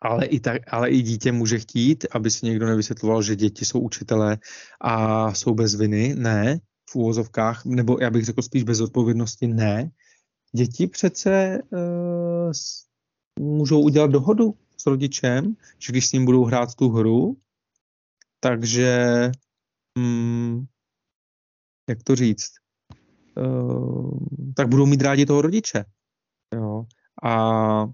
ale i, tak, ale i dítě může chtít, aby si někdo nevysvětloval, že děti jsou učitelé a jsou bez viny. Ne, v úvozovkách, nebo já bych řekl spíš bez odpovědnosti, ne. Děti přece uh, můžou udělat dohodu s rodičem, že když s ním budou hrát tu hru, takže, hmm, jak to říct, uh, tak budou mít rádi toho rodiče. Jo. A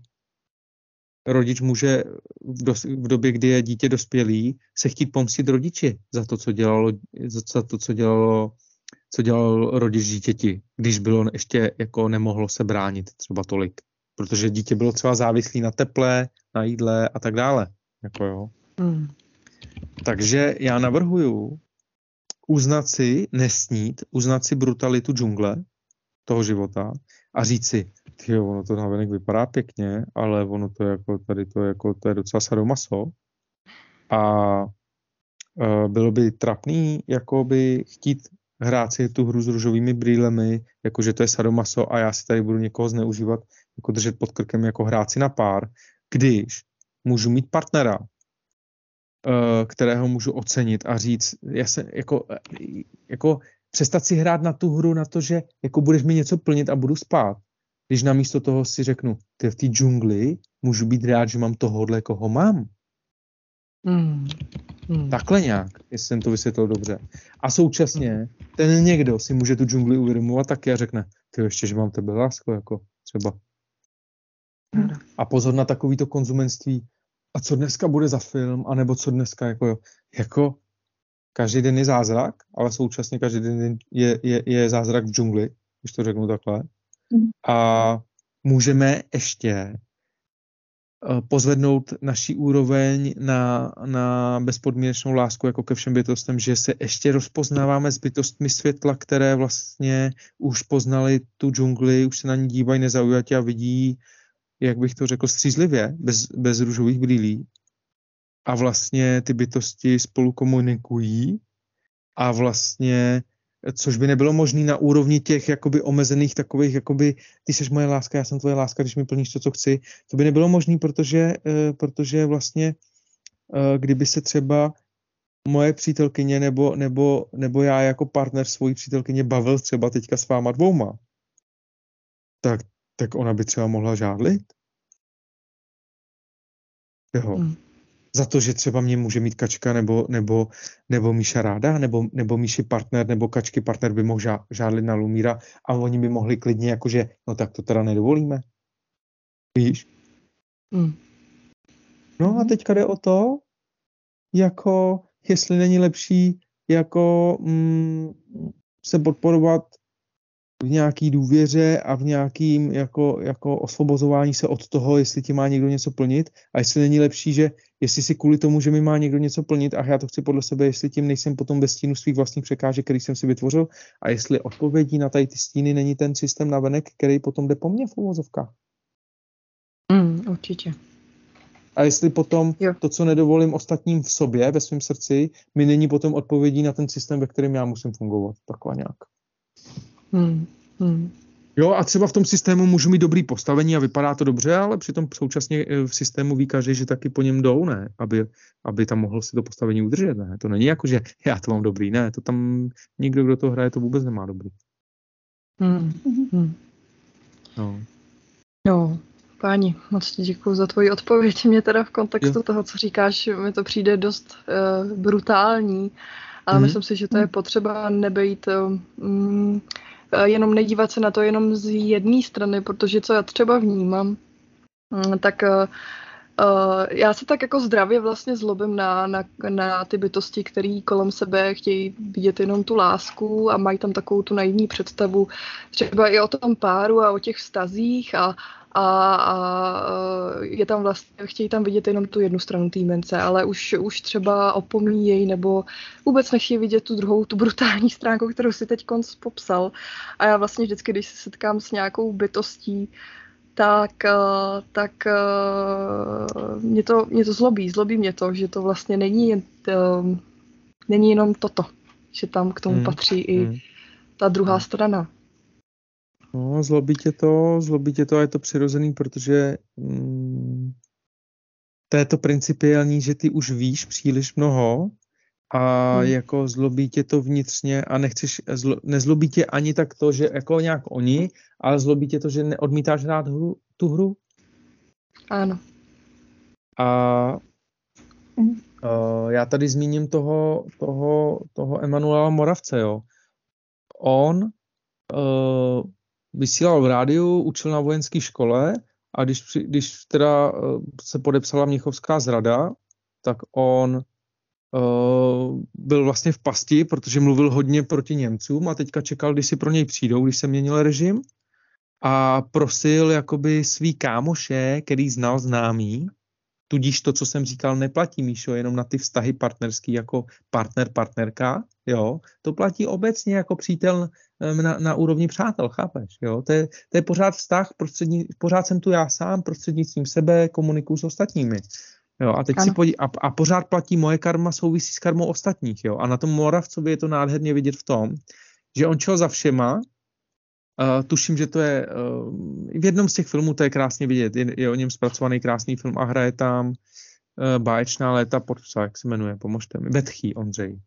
rodič může v, dos, v době, kdy je dítě dospělý, se chtít pomstit rodiči za to, co dělalo, za to, co dělalo, co dělal rodič dítěti, když bylo ještě jako nemohlo se bránit třeba tolik. Protože dítě bylo třeba závislé na teple, na jídle a tak dále. Jako jo. Mm. Takže já navrhuju uznat si, nesnít, uznat si brutalitu džungle toho života a říct si, jo, ono to navenek vypadá pěkně, ale ono to jako, tady to jako, to je docela sadomaso. A uh, bylo by trapný, jako by chtít hrát si tu hru s růžovými brýlemi, jakože to je sadomaso a já si tady budu někoho zneužívat, jako držet pod krkem, jako hrát si na pár, když můžu mít partnera, uh, kterého můžu ocenit a říct, já se, jako, jako přestat si hrát na tu hru, na to, že jako budeš mi něco plnit a budu spát když namísto toho si řeknu, ty v té džungli můžu být rád, že mám tohohle, koho mám. Hmm. Hmm. Takhle nějak, jestli jsem to vysvětlil dobře. A současně ten někdo si může tu džungli uvědomovat taky a řekne, ty ještě, že mám tebe lásko, jako třeba. Hmm. A pozor na takovýto konzumenství. A co dneska bude za film, anebo co dneska, jako, jako každý den je zázrak, ale současně každý den je, je, je zázrak v džungli, když to řeknu takhle. A můžeme ještě eh, pozvednout naší úroveň na, na bezpodmínečnou lásku jako ke všem bytostem, že se ještě rozpoznáváme s bytostmi světla, které vlastně už poznali tu džungli, už se na ní dívají nezaujatě a vidí, jak bych to řekl, střízlivě, bez, bez růžových brýlí. A vlastně ty bytosti spolu komunikují a vlastně což by nebylo možné na úrovni těch jakoby omezených takových, jakoby ty jsi moje láska, já jsem tvoje láska, když mi plníš to, co chci. To by nebylo možné, protože, uh, protože vlastně uh, kdyby se třeba moje přítelkyně nebo, nebo, nebo já jako partner svojí přítelkyně bavil třeba teďka s váma dvouma, tak, tak ona by třeba mohla žádlit. Jo. Hmm za to, že třeba mě může mít kačka nebo, nebo, nebo Míša ráda, nebo, nebo Míši partner, nebo kačky partner by mohl žá, žádlit na Lumíra a oni by mohli klidně jakože, no tak to teda nedovolíme. Víš? Mm. No a teďka jde o to, jako jestli není lepší jako mm, se podporovat v nějaký důvěře a v nějakým jako, jako osvobozování se od toho, jestli ti má někdo něco plnit a jestli není lepší, že jestli si kvůli tomu, že mi má někdo něco plnit a já to chci podle sebe, jestli tím nejsem potom bez stínu svých vlastních překážek, který jsem si vytvořil a jestli odpovědí na tady ty stíny není ten systém navenek, který potom jde po mně v uvozovkách. Mm, určitě. A jestli potom jo. to, co nedovolím ostatním v sobě, ve svém srdci, mi není potom odpovědí na ten systém, ve kterém já musím fungovat. Takhle nějak. Hmm. Hmm. Jo, a třeba v tom systému můžu mít dobrý postavení a vypadá to dobře, ale přitom současně eh, v systému ví každý, že taky po něm jdou, ne? Aby, aby tam mohl si to postavení udržet, ne? To není jako, že já to mám dobrý, ne? To tam nikdo, kdo to hraje, to vůbec nemá dobrý. Hmm. Hmm. No. No, páni, moc ti děkuji za tvoji odpověď. Mě teda v kontextu jo. toho, co říkáš, mi to přijde dost uh, brutální, ale hmm. myslím si, že to je potřeba nebejít uh, jenom nedívat se na to jenom z jedné strany, protože co já třeba vnímám, mm, tak Uh, já se tak jako zdravě vlastně zlobím na, na, na ty bytosti, které kolem sebe chtějí vidět jenom tu lásku a mají tam takovou tu naivní představu třeba i o tom páru a o těch vztazích a, a, a je tam vlastně, chtějí tam vidět jenom tu jednu stranu té mince, ale už, už třeba opomíjejí nebo vůbec nechtějí vidět tu druhou, tu brutální stránku, kterou si teď konc popsal. A já vlastně vždycky, když se setkám s nějakou bytostí, tak, tak mě, to, mě to zlobí. Zlobí mě to, že to vlastně není, není jenom toto, že tam k tomu hmm. patří i hmm. ta druhá hmm. strana. No, zlobí tě to, zlobí tě to a je to přirozený, protože mm, to je to principiální, že ty už víš příliš mnoho a hmm. jako zlobí tě to vnitřně a nechceš, zlo, nezlobí tě ani tak to, že jako nějak oni, ale zlobí tě to, že neodmítáš hrát hru, tu hru. Ano. A uh, já tady zmíním toho, toho, toho Emanuela Moravce, jo. On uh, vysílal v rádiu, učil na vojenské škole a když, když teda uh, se podepsala Mnichovská zrada, tak on uh, byl vlastně v pasti, protože mluvil hodně proti Němcům a teďka čekal, když si pro něj přijdou, když se měnil režim. A prosil jakoby svý kámoše, který znal známý, tudíž to, co jsem říkal, neplatí, Míšo, jenom na ty vztahy partnerský jako partner, partnerka, jo, to platí obecně jako přítel na, na úrovni přátel, chápeš, jo, to je, to je pořád vztah, prostřední, pořád jsem tu já sám, prostřednictvím sebe komunikuju s ostatními, jo, a teď ano. si podí, a, a pořád platí moje karma souvisí s karmou ostatních, jo, a na tom Moravcovi je to nádherně vidět v tom, že on čel za všema, Uh, tuším, že to je uh, v jednom z těch filmů, to je krásně vidět, je, je o něm zpracovaný krásný film a hraje tam uh, báječná léta pod, jak se jmenuje, pomožte mi, Betchy Ondřej.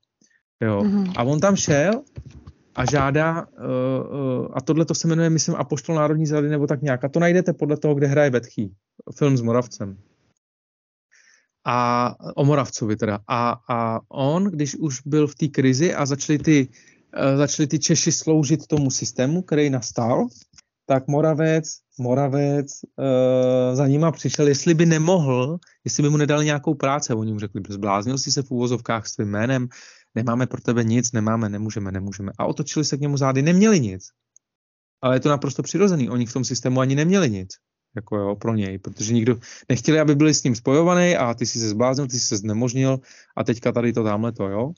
Jo. Mm-hmm. A on tam šel a žádá, uh, uh, a tohle to se jmenuje, myslím, Apoštol národní zrady nebo tak nějak. A to najdete podle toho, kde hraje Betchy. Film s Moravcem. A o Moravcovi teda. A, a on, když už byl v té krizi a začaly ty Eh, začali ty Češi sloužit tomu systému, který nastal, tak Moravec, Moravec uh, za nima přišel, jestli by nemohl, jestli by mu nedali nějakou práci. Oni mu řekli, zbláznil jsi se v úvozovkách s tvým jménem, nemáme pro tebe nic, nemáme, nemůžeme, nemůžeme. A otočili se k němu zády, neměli nic. Ale je to naprosto přirozený, oni v tom systému ani neměli nic. Jako jo, pro něj, protože nikdo nechtěli, aby byli s ním spojovaný a ty si se zbláznil, ty si se znemožnil a teďka tady to tamhle to, jo.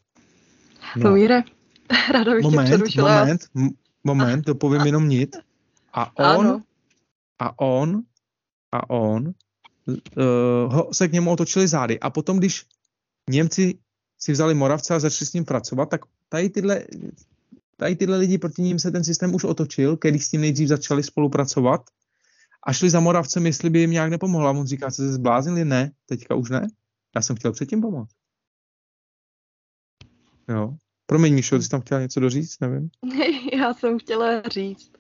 No. Pomíre, Ráda bych moment, tě přerušila. Moment, m- moment, to povím jenom nit. A on, ano. a on, a on uh, ho, se k němu otočili zády. A potom, když Němci si vzali Moravce a začali s ním pracovat, tak tady tyhle, tady tyhle lidi proti ním se ten systém už otočil, který s tím nejdřív začali spolupracovat a šli za Moravcem, jestli by jim nějak nepomohla. On říká, se zbláznili? Ne, teďka už ne. Já jsem chtěl předtím pomoct. Jo. Promiň, Míšo, ty jsi tam chtěla něco doříct, nevím. Já jsem chtěla říct,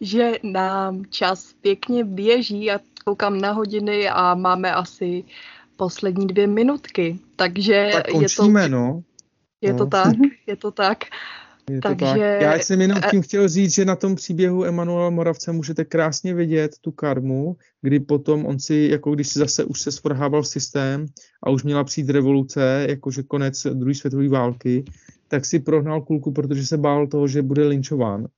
že nám čas pěkně běží a koukám na hodiny a máme asi poslední dvě minutky, takže tak končíme, je to, no. Je no. to tak, je to tak. Je Takže... tak. Já jsem jenom tím chtěl říct, že na tom příběhu Emanuela Moravce můžete krásně vidět tu karmu, kdy potom on si, jako když si zase už se svrhával systém a už měla přijít revoluce, jakože konec druhé světové války, tak si prohnal kulku, protože se bál toho, že bude linčován.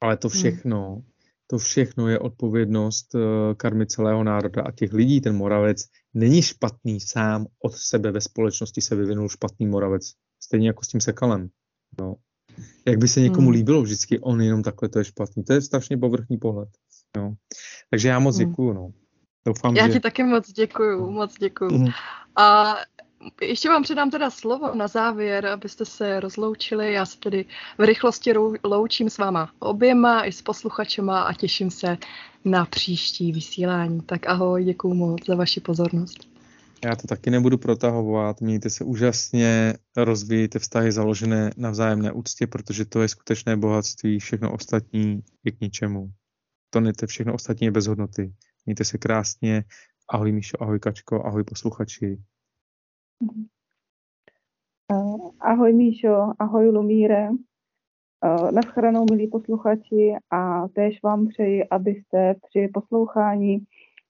Ale to hmm. všechno, hmm. To všechno je odpovědnost uh, karmy celého národa a těch lidí. Ten Moravec není špatný sám od sebe ve společnosti se vyvinul špatný Moravec. Stejně jako s tím Sekalem. No. Jak by se někomu hmm. líbilo vždycky, on jenom takhle, to je špatný. To je strašně povrchní pohled. No. Takže já moc hmm. děkuju. No. Doufám, já že... ti taky moc děkuju, moc děkuju. Hmm. A ještě vám předám teda slovo na závěr, abyste se rozloučili. Já se tedy v rychlosti loučím s váma oběma i s posluchačema a těším se na příští vysílání. Tak ahoj, děkuji moc za vaši pozornost. Já to taky nebudu protahovat, mějte se úžasně, rozvíjejte vztahy založené na vzájemné úctě, protože to je skutečné bohatství, všechno ostatní je k ničemu. To nejte všechno ostatní je bez hodnoty. Mějte se krásně, ahoj Míšo, ahoj Kačko, ahoj posluchači. Uh, ahoj Míšo, ahoj Lumíre, uh, naschranou milí posluchači a též vám přeji, abyste při poslouchání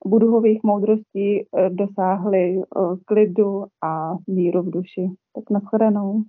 budhových moudrostí uh, dosáhli klidu a míru v duši. Tak naschranou.